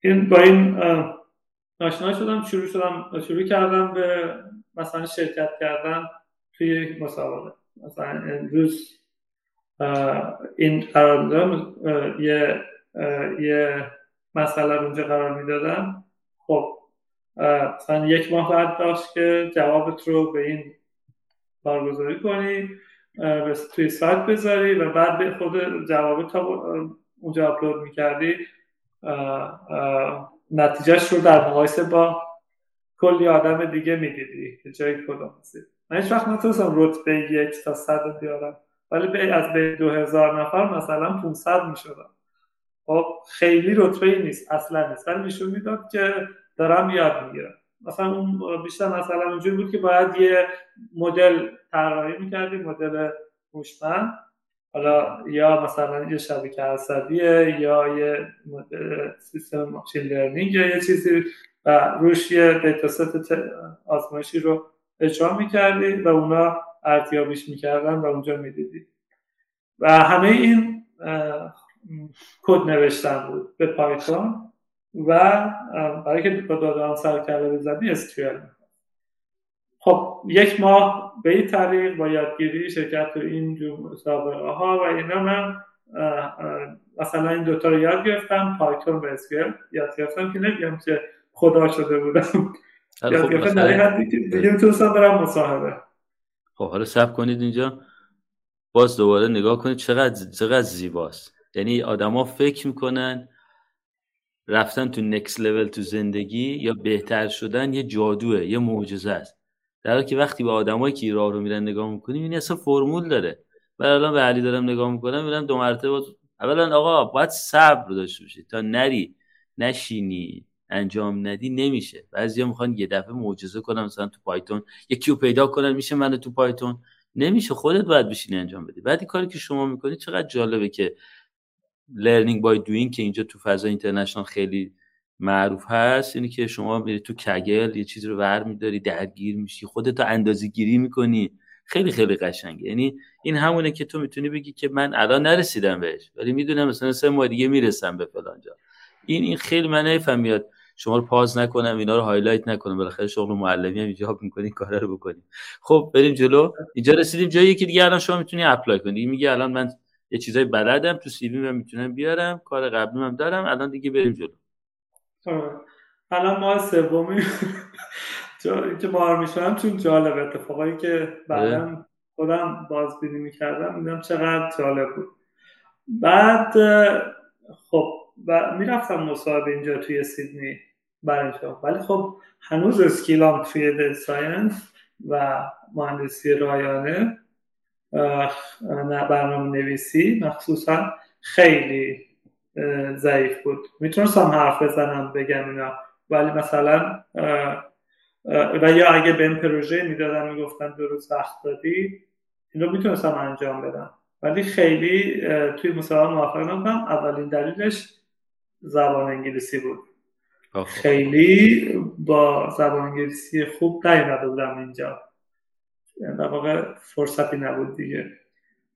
این با این آشنا شدم شروع شدم شروع کردم به مثلا شرکت کردن توی مسابقه. مثلا امروز این قرار یه یه مسئله اونجا قرار می‌دادم. خب مثلا یک ماه بعد داشت که جوابت رو به این بارگذاری کنی توی سایت بذاری و بعد به خود جوابت تا اونجا اپلود می‌کردی. نتیجهش رو در مقایسه با کلی آدم دیگه می‌دیدی که جای کدوم هستی من هیچ وقت نتونستم رتبه یک تا صد بیارم ولی از به دو هزار نفر مثلا 500 می‌شدم. خب خیلی رتبه ای نیست اصلا نیست ولی نشون می‌داد که دارم یاد می‌گیرم. مثلا اون بیشتر مثلا اونجوری بود که باید یه مدل طراحی می‌کردیم مدل هوشمند. حالا یا مثلا یه شبکه عصبیه یا یه سیستم ماشین لرنینگ یا یه چیزی و روش یه دیتاست آزمایشی رو اجرا می‌کردی و اونا ارزیابیش می‌کردن و اونجا می‌دیدی. و همه این کد نوشتن بود به پایتون و برای که با دادان سر کرده بزنی SQL خب یک ماه به این طریق با یادگیری شرکت تو این مسابقه ها و اینا من مثلا این دوتا رو یاد گرفتم پایتون و SQL یاد گرفتم که نمیگم که خدا شده بودم. یاد خب گرفتم در حدی که دیگه می‌تونستم برم مصاحبه. خب حالا سب کنید اینجا. باز دوباره نگاه کنید چقدر چقدر زیباست. یعنی آدما فکر می‌کنن رفتن تو نکس لول تو زندگی یا بهتر شدن یه جادوه یه معجزه است. در حالی که وقتی به آدمایی که راه رو میرن نگاه می‌کنیم این اصلا فرمول داره. من الان به علی دارم نگاه می‌کنم میرم دو مرتبه باز... اولا آقا باید صبر داشته باشی. تا نری نشینی انجام ندی نمیشه. بعضیا می‌خوان یه دفعه معجزه کنن مثلا تو پایتون یکی رو پیدا کنن میشه من تو پایتون. نمیشه خودت باید بشینی انجام بدی. بعدی کاری که شما می‌کنی چقدر جالبه که learning by doing که اینجا تو فضا international خیلی معروف هست اینی که شما میری تو Kaggle یه چیزی رو ور میداری درگیر میشی خودتو اندازه گیری می‌کنی. خیلی خیلی قشنگه. یعنی این همونه که تو می‌تونی بگی که من الان نرسیدم بهش ولی می‌دونم مثلا سه ماه دیگه می‌رسم به فلان جا. این این خیلی من حیفم میاد شما رو pause نکنم اینا رو highlight نکنم. بالاخره شغل معلمی هم ایجاب می‌کنی کارا رو بکنیم خب بریم جلو. اینجا رسیدیم. جایی که دیگه الان شما می‌تونی apply کنی. میگه الان من یه چیزای بلدم تو سیوی می‌تونم بیارم کار قبلی هم دارم. الان دیگه بریم جلو. الان ما سومی. که مار میشونم چون جالب اتفاقایی که بعدا خودم بازبینی می‌کردم میدم چقدر جالب بود. بعد خب و می‌رفتم مصاحبه اینجا توی سیدنی برای ولی خب هنوز اسکیلام توی دیت ساینس و مهندسی رایانه برنامه نویسی مخصوصا خیلی ضعیف بود. می‌تونستم حرف بزنم بگم اینا. ولی مثلا و یا اگه به این پروژه می‌دادن می‌گفتن دو روز وقت دادی این رو می‌تونستم انجام بدم. ولی خیلی توی مسابقه موفق نبودم. اولین دلیلش زبان انگلیسی بود. خیلی با زبان انگلیسی خوب نیومده بودم اینجا. یعنی در واقع فرصتی نبود دیگه.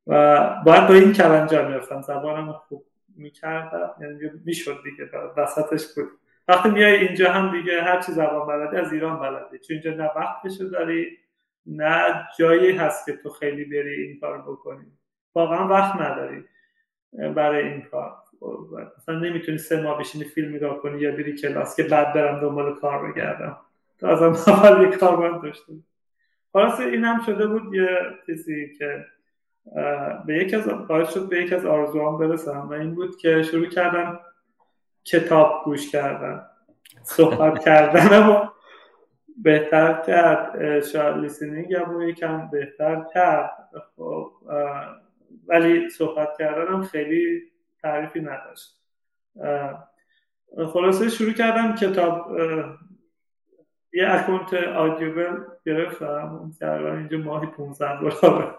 و باید با این کلنجا می‌رفتم. زبانم خوب می‌کردم یعنی می‌شد دیگه وسطش بود. وقتی میای اینجا هم دیگه هر چی زبان بلدی از ایران بلدی چون اینجا نه وقتشو داری نه جایی هست که تو خیلی بری این کار بکنی. واقعا وقت نداری برای این کار. مثلا نمی‌تونی سه ماه بشینی فیلم نگاه کنی یا بری کلاس که بعد برم دنبال کار بگردم. تو از اول یه کار باید داشته خلاص این هم شده بود یه چیزی که به یک از باعث شد به یک از آرزوام برسم و این بود که شروع کردم کتاب گوش کردن صحبت کردن و بهتر کرد. شاید لیسنینگ هم یکم بهتر کرد. خب، ولی صحبت کردنم خیلی تعریفی نداشت. خلاصه شروع کردم کتاب یه اکونت آدیوبل گرفتم تقریبا اینجا ماهی 15 دلار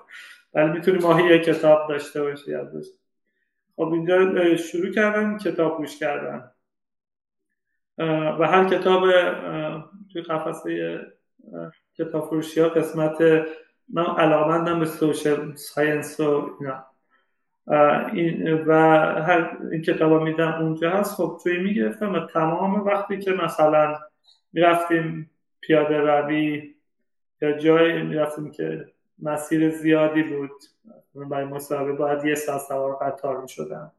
ولی می‌تونی ماهی یه کتاب داشته باشی ازش خب اینجا شروع کردم کتاب گوش کردن. و هر کتاب توی قفسه کتاب فروشی ها قسمت من علاقمندم به social science و اینا. و هر این کتاب میدم اونجا هست. خب توی می‌گرفتم و تمام وقتی که مثلا می‌رفتیم پیاده روی یا جایی می‌رفتیم که مسیر زیادی بود. برای مصاحبه باید یه ساعت سوار قطار می‌شدم.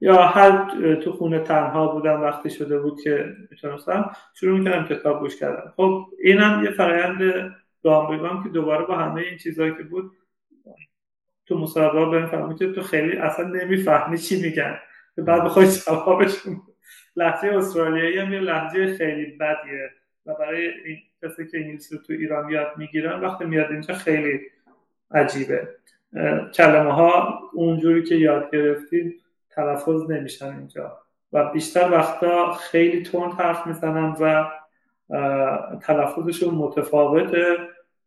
یا هر تو خونه تنها بودم وقتی شده بود که می‌تونستم شروع می‌کردم کتاب گوش کردم خب اینم یه فرایند گام که دوباره با همه این چیزهایی که بود تو مصاحبه به فهمی که تو خیلی اصلا نمی‌فهمی چی میگن. بعد بخوای جوابشون لحظه استرالیایی هم یه لحظه خیلی بدیه. و برای این کسی که انگلیسی رو تو ایران یاد می‌گیرن وقتی میاد اینجا خیلی عجیبه. کلمه ها اونجوری که یاد گرفتیم تلفظ نمیشن اینجا. و بیشتر وقتا خیلی تند حرف می‌زنن و تلفظشون متفاوته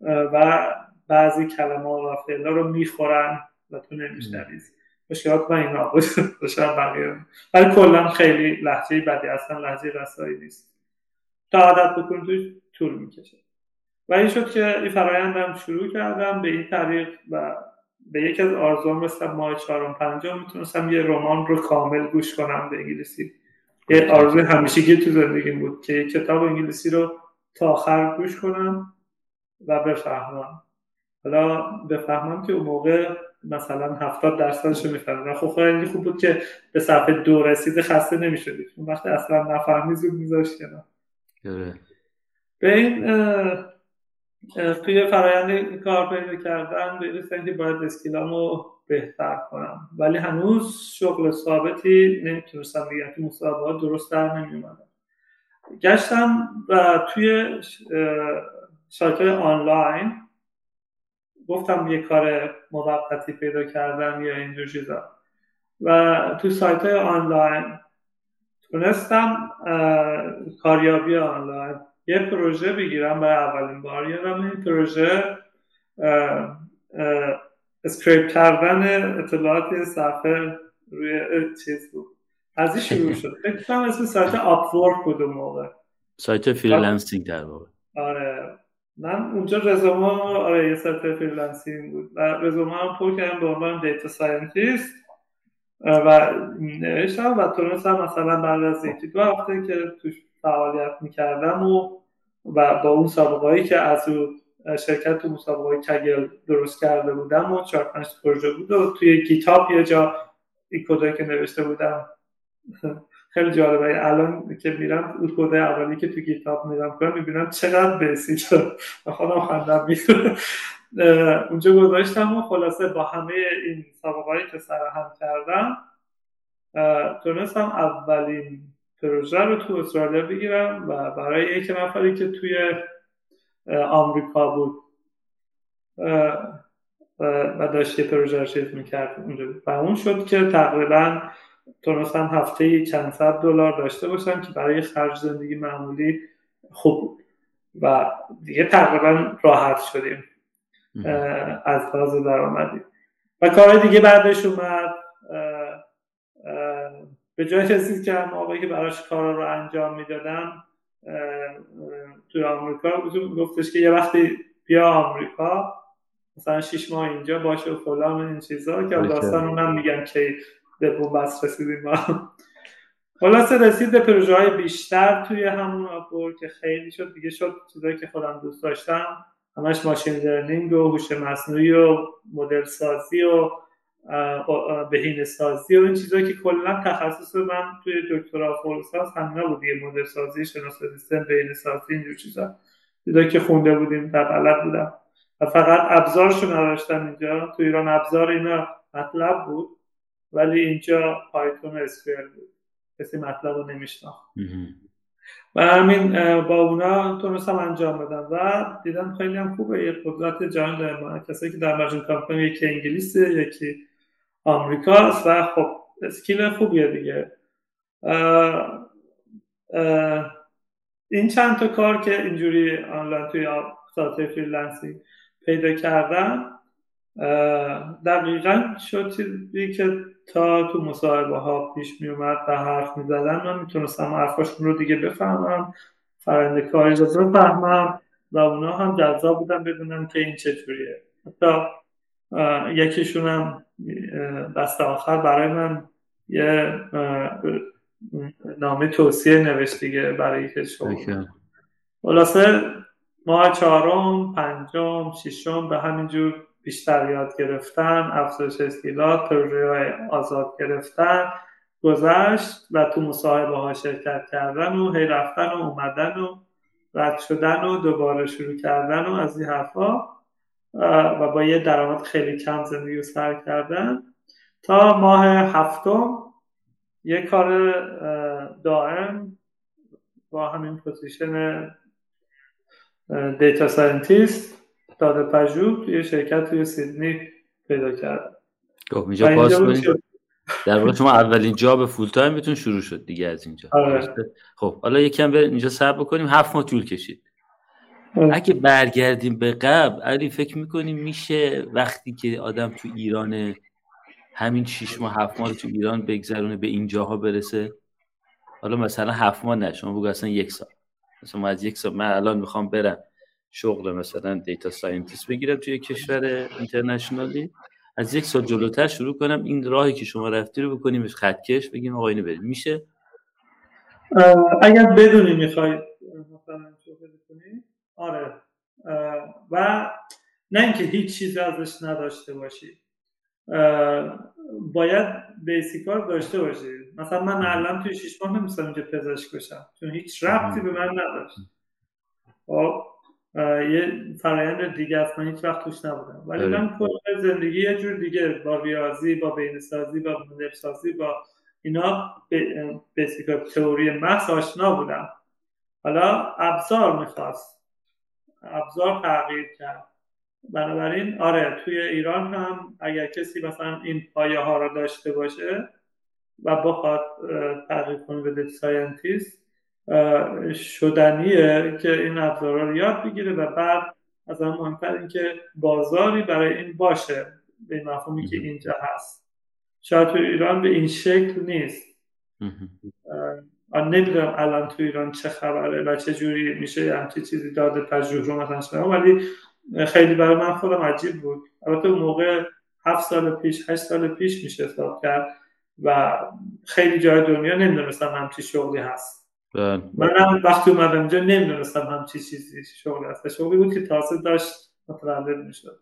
و بعضی کلمه و فعلا رو می‌خورن و تو نمیشنوید مشکلات با اینا بود. بقیه ولی کلا خیلی لحجه بدی. اصلا لحجه رسایی نیست. تا عادت بکنید طول می‌کشه. و این شد که این فرایندم شروع کردم. به این طریق و به یکی از آرزوام رسیدم ماه چهارم پنجم می‌تونستم یه رمان رو کامل گوش کنم به انگلیسی. یه آرزوی همیشگی تو زندگیم بود که کتاب انگلیسی رو تا آخر گوش کنم و بفهمم. حالا بفهمم که اون موقع مثلا هفتاد درصدش رو می‌فهمم. خب خیلی خوب بود که به صفحه دو رسیده خسته نمی‌شدید اون وقت اصلا نفهمی زود میذاشت کنم آره. به این توی فرایند کار پیدا کردن به این که باید اسکیلامو بهتر کنم. ولی هنوز شغل ثابتی نمی‌تونستم بگم. که مصاحبه درست در نمیومدم گشتم و توی سایت آنلاین گفتم یه کار موقتی پیدا کردم یا اینجور چیزا. و تو سایت آنلاین تونستم کاریابی آنلاین یه پروژه بگیرم برای اولین بار. یادم این پروژه scrape کردن اطلاعات صفحه روی چیز بود. از این شروع شد فکر کنم اسم سایت Upwork بود اون موقع. سایت freelancing در واقع. آره. من اونجا رزومه آره یه سایت freelancing بود. و رزومه هم پر کردم به عنوان data scientist و نوشتم و تونستم مثلا بعد از یکی دو هفته که توش فعالیت می‌کردم و و با اون سابقه که از شرکت تو مسابقه Kaggle درست کرده بودم و چهار پنج پروژه بود و توی کتاب یه جا این کدایی که نوشته بودم خیلی جالبه. الان که میرم اون کده اولی که تو کتاب نگاه کنم می‌بینم چقدر بیسیک و خودم خندم. می‌کنه اونجا گذاشتم و خلاصه با همه این سابقه که سرهم کردم تونستم اولین پروژه رو تو استرالیا بگیرم و برای یک نفری که توی آمریکا بود و داشت یه پروژه رو چیز می‌کرد اونجا. و اون شد که تقریبا تونستم هفته چند صد دلار داشته باشم که برای خرج زندگی معمولی خوب بود. و دیگه تقریبا راحت شدیم از در درآمدی. و کار دیگه بعدش اومد به جای کسی که هم آقایی که براش کار رو انجام می‌دادم توی آمریکا گفتش که یه وقتی بیا آمریکا مثلا شیش ماه اینجا باشه و فلان این چیزا که داستان اونم میگن که به بس رسیدیم ما. خلاصه رسید به پروژه های بیشتر توی همون آپور که خیلی شد. دیگه شد چیزایی که خودم دوست داشتم. همش ماشین لرنینگ و هوش مصنوعی و مدل سازی و بهینه سازی و این چیزایی که کلا تخصص من توی دکترا فولساز همینا بود. یه مدل سازی شناسایی سیستم بهینه سازی اینجور چیزا. چیزایی که خونده بودیم در بلد بودم و فقط ابزارشو نداشتم اینجا. تو ایران ابزار اینا مطلب بود ولی اینجا پایتون اسکیل بود. کسی مطلب رو نمیشناخت. و همین با اونا تونستم انجام بدم. و دیدم خیلی هم خوبه. یه قدرت جهان داره کسایی که در مجموع کار یکی انگلیسه یکی آمریکاست و خب اسکیل خوبیه دیگه. این چند تا کار که اینجوری آنلاین توی سایت freelance ی پیدا کردم دقیقا شد چیزی که تا تو مصاحبه ها پیش می اومد و حرف می زدن من می‌تونستم حرفاشون رو دیگه بفهمم فرایند کاری رو بفهمم و اونا هم جذاب بودن بدونم که این چجوریه حتی یکیشون هم دست آخر برای من یه نامه توصیه نوشت دیگه برای که شغل خلاصه ماه چهارم پنجم ششم به همینجور بیشتر یاد گرفتن افزایش اسکیلات پروژه های آزاد گرفتن گذشت و تو مصاحبه ها شرکت کردن و هی رفتن و اومدن و رد شدن و دوباره شروع کردن و از این حرفا. و با یه درآمد خیلی کم زندگی سر کردن. تا ماه هفتم یه کار دائم با همین position data scientist داده پژوه توی شرکت توی سیدنی پیدا کرد خب اینجا pause در واقع شما اولین job full time بتون شروع شد دیگه از اینجا. آره. خب حالا یکم به اینجا صبر بکنیم. هفت ماه طول کشید. اگه برگردیم به قبل علی فکر می‌کنیم میشه وقتی که آدم تو ایران همین شیش ماه هفت ماه تو ایران بگذرونه به اینجاها برسه؟ حالا مثلا هفت ماه نه شما بگو اصلا یک سال. مثلا از یک سال من الان می‌خوام برم شغل مثلا data scientist بگیرم توی کشور international ی. از یک سال جلوتر شروع کنم این راهی که شما رفتی رو بکنیمش خطکش بگیم آقا اینو بریم. میشه؟ اگر بدونی می‌خوای آره. و نه اینکه هیچ چیز ازش نداشته باشی. باید بیسیکار داشته باشی. مثلا من الان توی شیش ماه نمیستم اینجا پزشک بشم چون هیچ ربطی به من نداشت. خب یه فرایند دیگه است من هیچ وقت توش نبودم. ولی. من کل زندگی یه جور دیگه با ریاضی با بینسازی با مدل سازی با اینا بیسیکا تئوری محض آشنا بودم. حالا ابزار می‌خواست. ابزار تغییر کرد. بنابراین آره توی ایران هم اگر کسی مثلا این پایه ها را داشته باشه و بخواد تغییر کنه به ساینتیست شدنیه که این ابزارها رو یاد بگیره و بعد از هم مهمتر اینکه بازاری برای این باشه به مفهومی که اینجا هست. شاید تو ایران به این شکل نیست. نمی‌دونم الان تو ایران چه خبره و چه جوری میشه همچی چیزی داده تجربه رو مثلا ولی خیلی برای من خودم عجیب بود. البته اون موقع هفت سال پیش هشت سال پیش میشه حساب کرد و خیلی جای دنیا نمی‌دونستم همچی شغلی هست. بله. منم وقتی اومدم اینجا نمی‌دونستم هم چی چیزی شغل هست. شغلی بود که تازه داشت متولد می‌شد.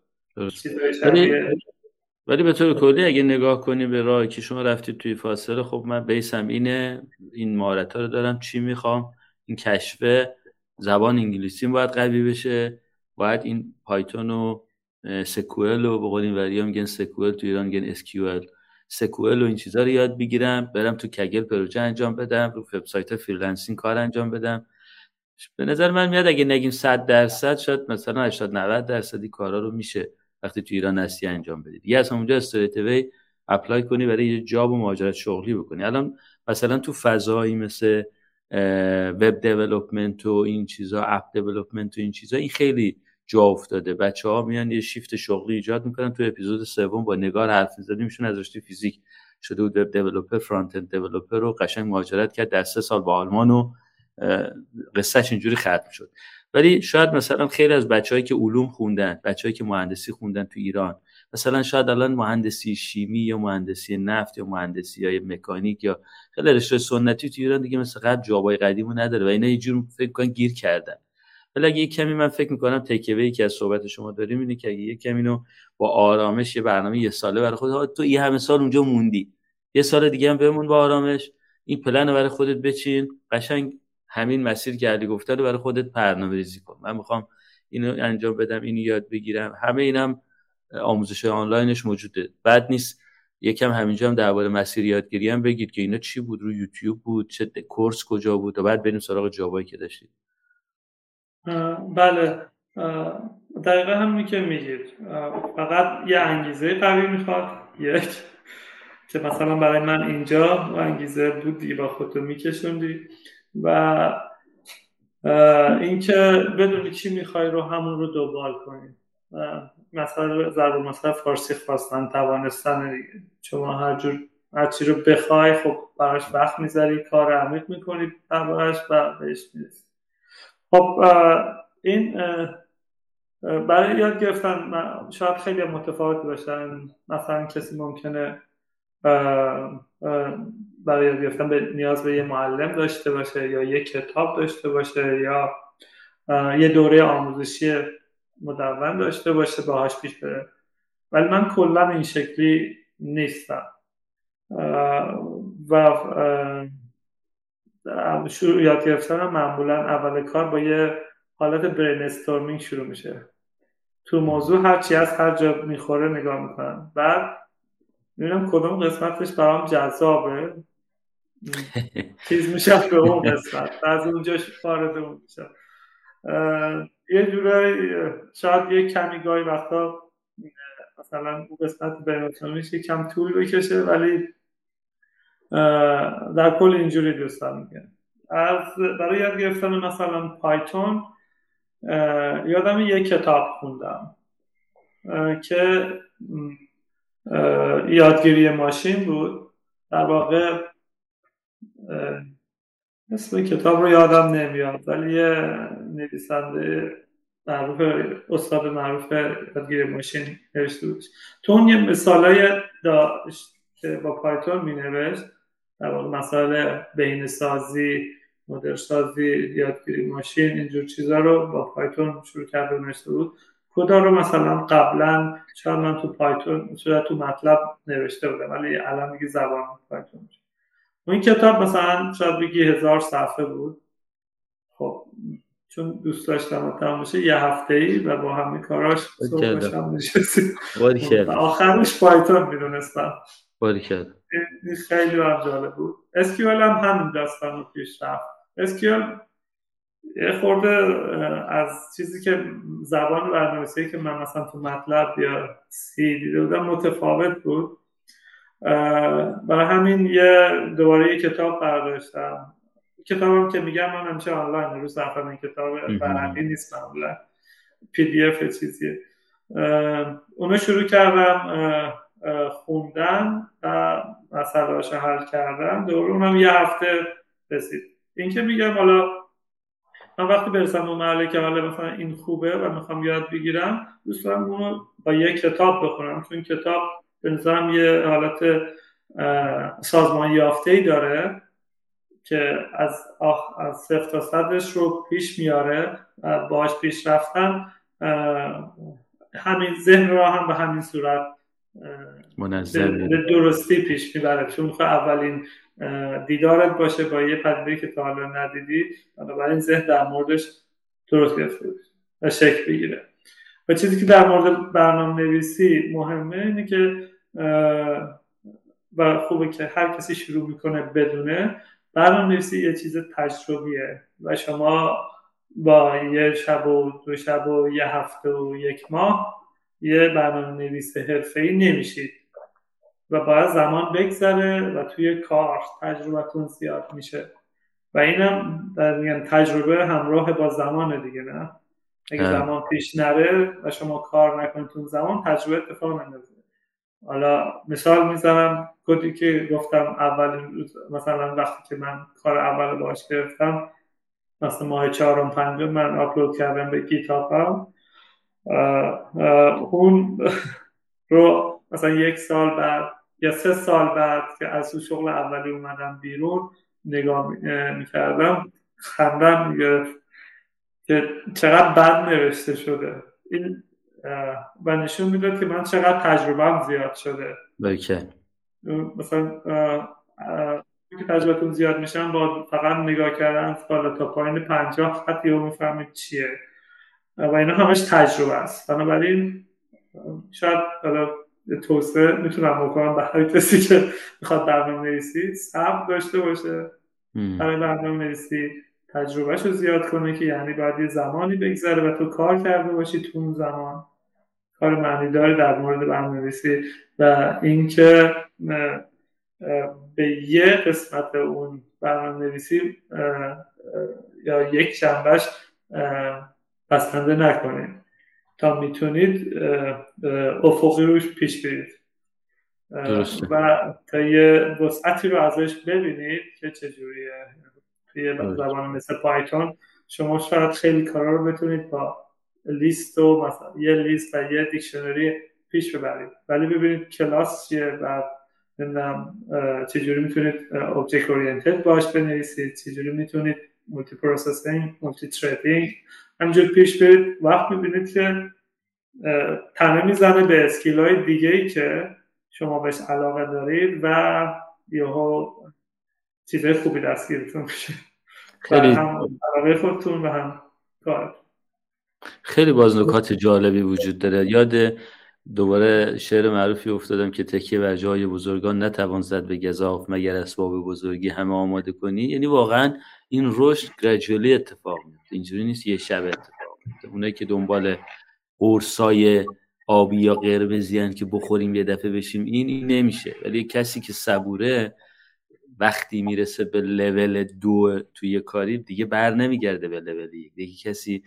ولی به طور کلی اگه نگاه کنی به راهی که شما رفتید توی فاصله خب من بیسم اینه این مهارت ها رو دارم. چی می‌خوام؟ این کشفه زبان انگلیسی باید قوی بشه. باید این Python و sequel و به قول این وریا میگن sequel تو ایران میگن SQL sequel و این چیزا رو یاد بگیرم برم تو Kaggle پروژه انجام بدم رو وبسایت freelancing کار انجام بدم. به نظر من میاد اگه نگیم 100 درصد شاید مثلا 80 90 درصدی کارا رو میشه. وقتی تو ایران هستی انجام بدید. یه از اونجا straight away apply کنی برای یه job و مهاجرت شغلی بکنی. الان مثلا تو فضایی مثل web development و این چیزا app development و این چیزا این خیلی جا افتاده. بچه ها میان یه شیفت شغلی ایجاد می‌کنن. تو اپیزود سوم با نگار حرف می‌زدیم. ایشون از رشته فیزیک شده بود. web developer front end developer رو قشنگ مهاجرت کرد. در سه سال با آلمان و قصهش اینجوری ختم شد. ولی شاید مثلا خیلی از بچههایی که علوم خوندن بچههایی که مهندسی خوندن تو ایران مثلا شاید الان مهندسی شیمی یا مهندسی نفت یا مهندسی های مکانیک یا خیلی رشته سنتی تو ایران دیگه مثل قبل جابای قدیمو نداره و اینا یه جور فکر کن گیر کردن. ولی اگه یک کمی من فکر می‌کنم تکیوی که از صحبت شما داریم اینه که اگه یک کمی رو با آرامش یه برنامه یه ساله برای خود تو یه همه سال اونجا موندی. یه سال دیگه هم بمون با آرامش. این پلن رو برای خودت بچین. قشنگ همین مسیر که علی گفته رو برای خودت برنامه ریزی کن. من می‌خوام اینو انجام بدم اینو یاد بگیرم. همه اینم آموزش آنلاینش موجوده. بعد نیست یکم همینجا هم درباره مسیر یادگیری هم بگید که اینا چی بود رو یوتیوب بود چه کورس کجا بود و بعد بریم سراغ جوابایی که داشتید. بله. دقیقا همونی که میگید. فقط یه انگیزه قوی می‌خواد. یک که مثلا برای من اینجا انگیزه بود دیگه با خودتو میکشوندی. و اینکه بدونی چی می‌خوای رو همون رو دنبال کنی. مثلا ضرب مثلا فارسی خواستن توانستن دیگه. شما هر جور هر رو بخوای خب براش وقت می‌ذاری کار عمیق می‌کنی براش و بهش می‌رسی. خب این برای یاد گرفتن شاید خیلی متفاوت باشن. مثلا کسی ممکنه برای گرفتن به نیاز به یه معلم داشته باشه یا یه کتاب داشته باشه یا یه دوره آموزشی مدون داشته باشه باهاش پیش بره. ولی من کلا این شکلی نیستم. و شروع یاد گرفتن معمولا اول کار با یه حالت برین شروع میشه. تو موضوع هر چی از هر جا می‌خوره نگاه می‌کنم. بعد می‌بینم کدوم قسمتش برام جذابه. چیز میشه به اون قسمت. از اونجاش وارد اون میشه. یه جورایی شاید یه کمی گاهی وقتا مثلا اون قسمت برنامه‌نویسی کم طول بکشه ولی در کل اینجوری دوستان میگن. از برای یاد گرفتن مثلا پایتون یادم یه کتاب خوندم که یادگیری ماشین بود. در واقع اسم کتاب رو یادم نمیاد ولی یه نویسنده معروف استاد معروف یادگیری ماشین نوشته بود تو اون یه مثالای داشت که با پایتون می نوشت در واقع مسائل بین سازی مدر سازی یادگیری ماشین اینجور چیزا رو با پایتون شروع کرده نوشته بود. کدا رو مثلا قبلا شاید من تو پایتون شاید تو مطلب نوشته بودم ولی الان میگه زبان پایتون این کتاب مثلا شاید بگی هزار صفحه بود. خب چون دوست داشتم تمام بشه یه هفته ای و با همه کاراش صبح نشستیم آخرش پایتون می‌دونستم. این خیلی هم جالب بود. اسکیول هم همین داستان رو پیش رفت. اسکیول یه خورده از چیزی که زبان برنامه‌نویسی که من مثلا تو مطلب یا سی دیده بودم متفاوت بود. برای همین یه دوباره یه کتاب برداشتم. کتابم که میگم من همیشه آنلاین رو صفحه این کتاب برندی نیست معمولا پی دی اف چیزیه. اونو شروع کردم خوندن و مسئله حل کردن دوباره اونم یه هفته رسید. این که میگم حالا من وقتی برسم اون مرحله که حالا مثلا این خوبه و می‌خوام یاد بگیرم دوست دارم اونو با یه کتاب بخونم. چون کتاب به نظرم یه حالت سازمان یافته ای داره که از آخ از صفر تا صدش رو پیش میاره و باش پیش رفتن. همین ذهن را هم به همین صورت منظم به درستی پیش می‌بره. چون می‌خواه اولین دیدارت باشه با یه پدیده که تا حالا ندیدی بنابراین ذهن در موردش درست گرفته و شکل بگیره. و چیزی که در مورد برنامه نویسی مهمه اینه که و خوبه که هر کسی شروع می‌کنه بدونه. برنامه نویسی یه چیز تجربیه و شما با یه شب و دو شب و یه هفته و یک ماه یه برنامه نویس حرفه ای نمیشید و باید زمان بگذره و توی کار تجربتون زیاد میشه. و اینم میگن تجربه همراه با زمان دیگه نه؟ اگه زمان پیش نره و شما کار نکنید تو زمان تجربه اتفاق نمیفته حالا مثال می‌زنم کدی که گفتم اول مثلا وقتی که من کار اول باش گرفتم مثلا ماه چهارم پنجم من آپلود کردم به گیتابم اون رو مثلا یک سال بعد یا سه سال بعد که از اون شغل اولی اومدم بیرون نگاه می‌کردم خندم می‌گرفت که چقدر بد نوشته شده. این و نشون می‌داد که من چقدر تجربه زیاد شده. بکه مثلا که تجربتون زیاد میشن با فقط نگاه کردن بالا تا پایین پنجاه خط یا می‌فهمید چیه. و اینا همش تجربه است. بنابراین شاید توسعه می‌تونم بکنم به هر کسی که می‌خواد برنامه نویسی صبر داشته باشه. برای برنامه نویسی تجربهش رو زیاد کنه که یعنی باید یه زمانی بگذره و تو کار کرده باشی تو اون زمان. کار معنی داره در مورد برنامه نویسی و اینکه به یه قسمت اون برنامه نویسی یا یک شنبهش بسنده نکنید تا می‌تونید افقی روش پیش برید. و تا یه وسعتی رو ازش ببینید که چجوریه. توی زبان مثل پایتون شما شاید خیلی کارا رو بتونید با لیست و مثلا یه لیست و یه دیکشنری پیش ببرید. ولی ببینید کلاس چیه و نمی‌دونم چجوری می‌تونید object oriented باش بنویسید چجوری می‌تونید multiprocessing multithreading همینجور پیش برید. وقت می‌بینید که تنه می‌زنه به skill های دیگه ای که شما بهش علاقه دارید و یهو چیزهای خوبی دستگیرتون میشه. خیلی. هم علاقه خودتون و هم کار خیلی باز نکات جالبی وجود داره. یاد دوباره شعر معروفی افتادم که تکیه بر جای بزرگان نتوان زد به گذاف مگر اسباب بزرگی همه آماده کنی. یعنی واقعا این رشد گرجولی اتفاق میفته اینجوری نیست یه شب اتفاق میفته اونایی که دنبال قرصای آبی یا قرمزی که بخوریم یه دفعه بشیم این, این نمیشه. ولی کسی که صبوره وقتی می‌رسه به لول دو توی کاری دیگه بر نمیگرده به لول یک. دیگه کسی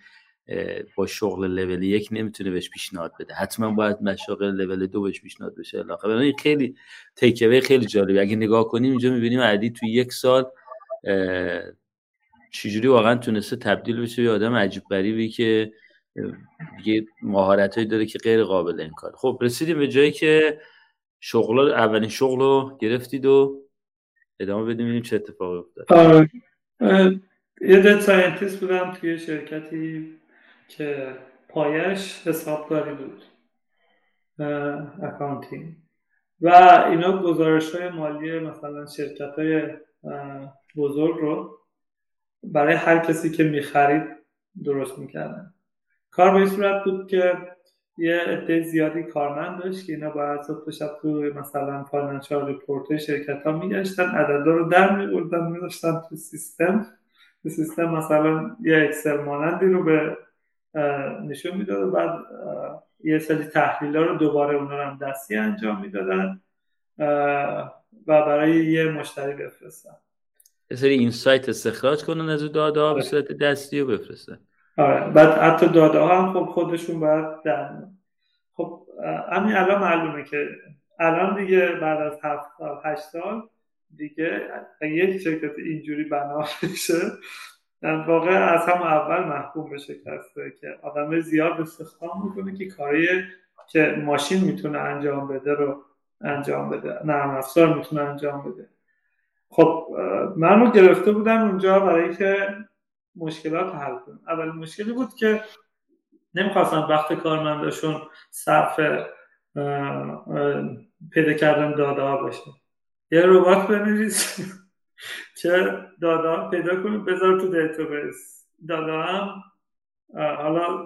با شغل لول یک نمی‌تونه بهش پیشنهاد بده. حتما باید مشاغل لول دو بهش پیشنهاد بشه. علاقه این خیلی تیکوی خیلی جالبه. اگه نگاه کنیم اینجا می‌بینیم عدی توی یک سال چجوری واقعا تونسته تبدیل بشه به آدم عجیب غریبی که یه مهارت داره که غیر قابل انکار خب رسیدیم به جایی که شغل اولین شغل رو گرفتید و ادامه بدیم چه اتفاقی افتاد. آره. یه data scientist بودم توی شرکتی که پایه‌ش حسابداری بود accounting. و اینا گزارش های مالی مثلا شرکت های بزرگ رو برای هر کسی که می‌خرید درست می‌کردن. کار به این صورت بود که یه عده زیادی کارمند داشت که اینا باید صبح شب تو مثلا financial report شرکت ها میگشتن عددا رو در میبردن میداشتن تو سیستم. سیستم مثلا یه اکسل مانندی رو به نشون می‌داد و بعد یه سری تحلیل ها رو دوباره اونا رو هم دستی انجام می‌دادن و برای یه مشتری بفرستن. یه سری اینسایت استخراج کنن از داده ها به آره. صورت دستی و بفرستن. آره. بعد حتی داده ها هم خب خودشون باید در خب همین الان معلومه که الان دیگه بعد از هفت سال هشت سال دیگه یک شرکت اینجوری بنا بشه در واقع از هم اول محکوم به شکسته که آدم زیاد استخدام می‌کنه که کاری که ماشین می‌تونه انجام بده رو انجام بده. نرم افزار می‌تونه انجام بده. خب من رو گرفته بودم اونجا برای که مشکلات حل کنم. اول مشکلی بود که نمی‌خواستم وقت کارمنداشون صرف پیدا کردن داده ها باشه. یه ربات بنویس. که داده پیدا کنید بذار تو دیتابیس داده هم حالا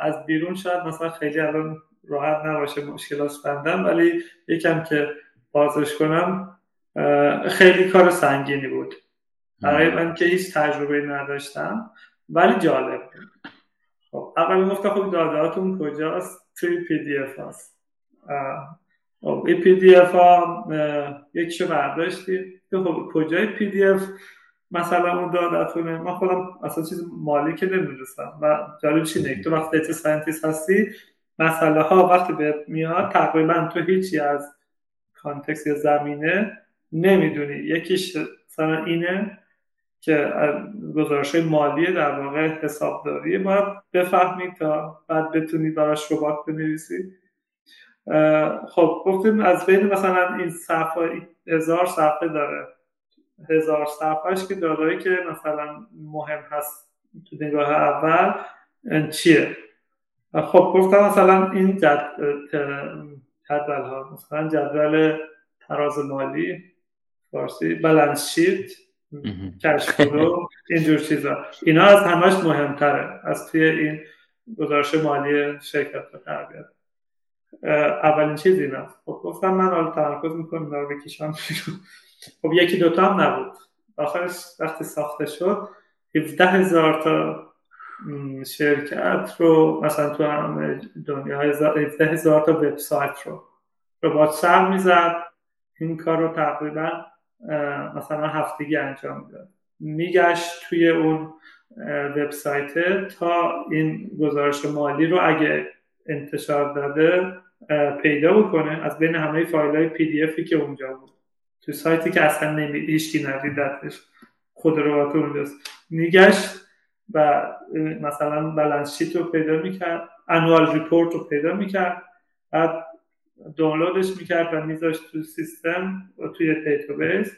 از بیرون شاید مثلا خیلی الان راحت نباشه مشکل به نظر نیاد ولی یکم که بازش کنم خیلی کار سنگینی بود. برای من که هیچ تجربه نداشتم ولی جالب خب اول گفتم خب دادهاتون کجاست؟ توی PDF هست خب این PDF ها یکیشو برداشتیم. خب کجای PDF مثلا اون دادتونه من خودم اصلا چیز مالی که نمی‌دونستم. و جالبش اینه؟ تو وقتی data scientist هستی مسئله ها وقتی به میاد تقریبا تو هیچی از context یا زمینه نمی‌دونی. یکیش مثلا اینه که گزارش مالی در واقع حسابداری. باید بفهمید تا بعد بتونید براش ربات بنویسید خب گفتیم از بین مثلا این صفحه هزار صفحه داره. هزار صفحهش که دارایی که مثلا مهم هست تو نگاه اول چیه؟ خب گفتم مثلا این جدول ها مثلا جدول تراز مالی فارسی بالانس شیت کشف رو اینجور چیزا. اینا از همش مهمتره. از توی این گزارش مالی شرکت و تربیت. اولین چیز اینا خب گفتم من حالا تمرکز می‌کنم رو بکشم. خب یکی دوتا هم نبود. آخرش وقتی ساخته شد 17 هزار تا شرکت رو مثلا تو دنیا 17 هزار تا وبسایت رو. ربات سر می‌زد. این کار رو تقریبا مثلا هفتگی انجام می‌داد. میگشت توی اون وبسایت تا این گزارش مالی رو اگه انتشار داده پیدا بکنه از بین همه فایل های PDF ی که اونجا بود. تو سایتی که اصلا نمی هیچکی ندیدتش. خود ربات اونجاست. میگشت و مثلا balance sheet رو پیدا می‌کرد annual report رو پیدا می‌کرد. بعد دانلودش می‌کرد و میذاشت تو سیستم و توی دیتابیس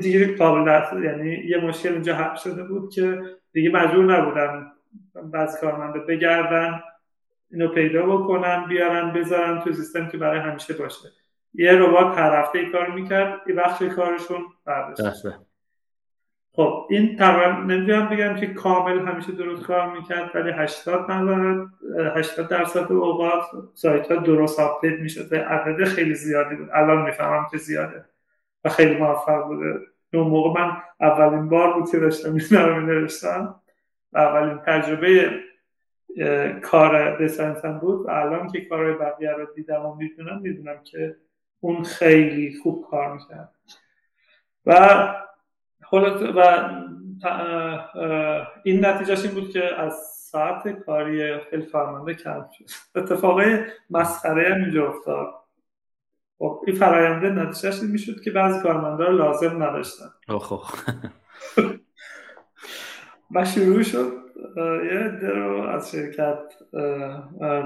دیگه قابل یعنی یه مشکل اونجا حل شده بود که دیگه مجبور نبودن بعضی کارمنده بگردن اینو پیدا بکنن بیارن بذارن تو سیستم که برای همیشه باشه. یه ربات هر هفته ای کار می‌کرد یه بخش کارشون برداشت. خب این تقریبا نمی‌دونم بگم که کامل همیشه درست کار می‌کرد ولی 80 نظر 80 درصد اوقات سایت ها درست update می‌شد. عدد خیلی زیادی بود. الان می‌فهمم که زیاده و خیلی موفق بوده. اون موقع من اولین بار بود که داشتم این رو نوشتم و اولین تجربه کار دسنسم بود و الان که کارهای بقیه رو دیدم و می‌دونم می‌دونم که اون خیلی خوب کار می‌کرد. و و این نتیجهش این بود که از ساعت کاری خیلی فرمانده کم شد. اتفاقای مسخره هم اینجا افتاد. خب این فراینده نتیجهش این می‌شد که بعضی کارمنده رو لازم نداشتن. و شروع شد یه درو از شرکت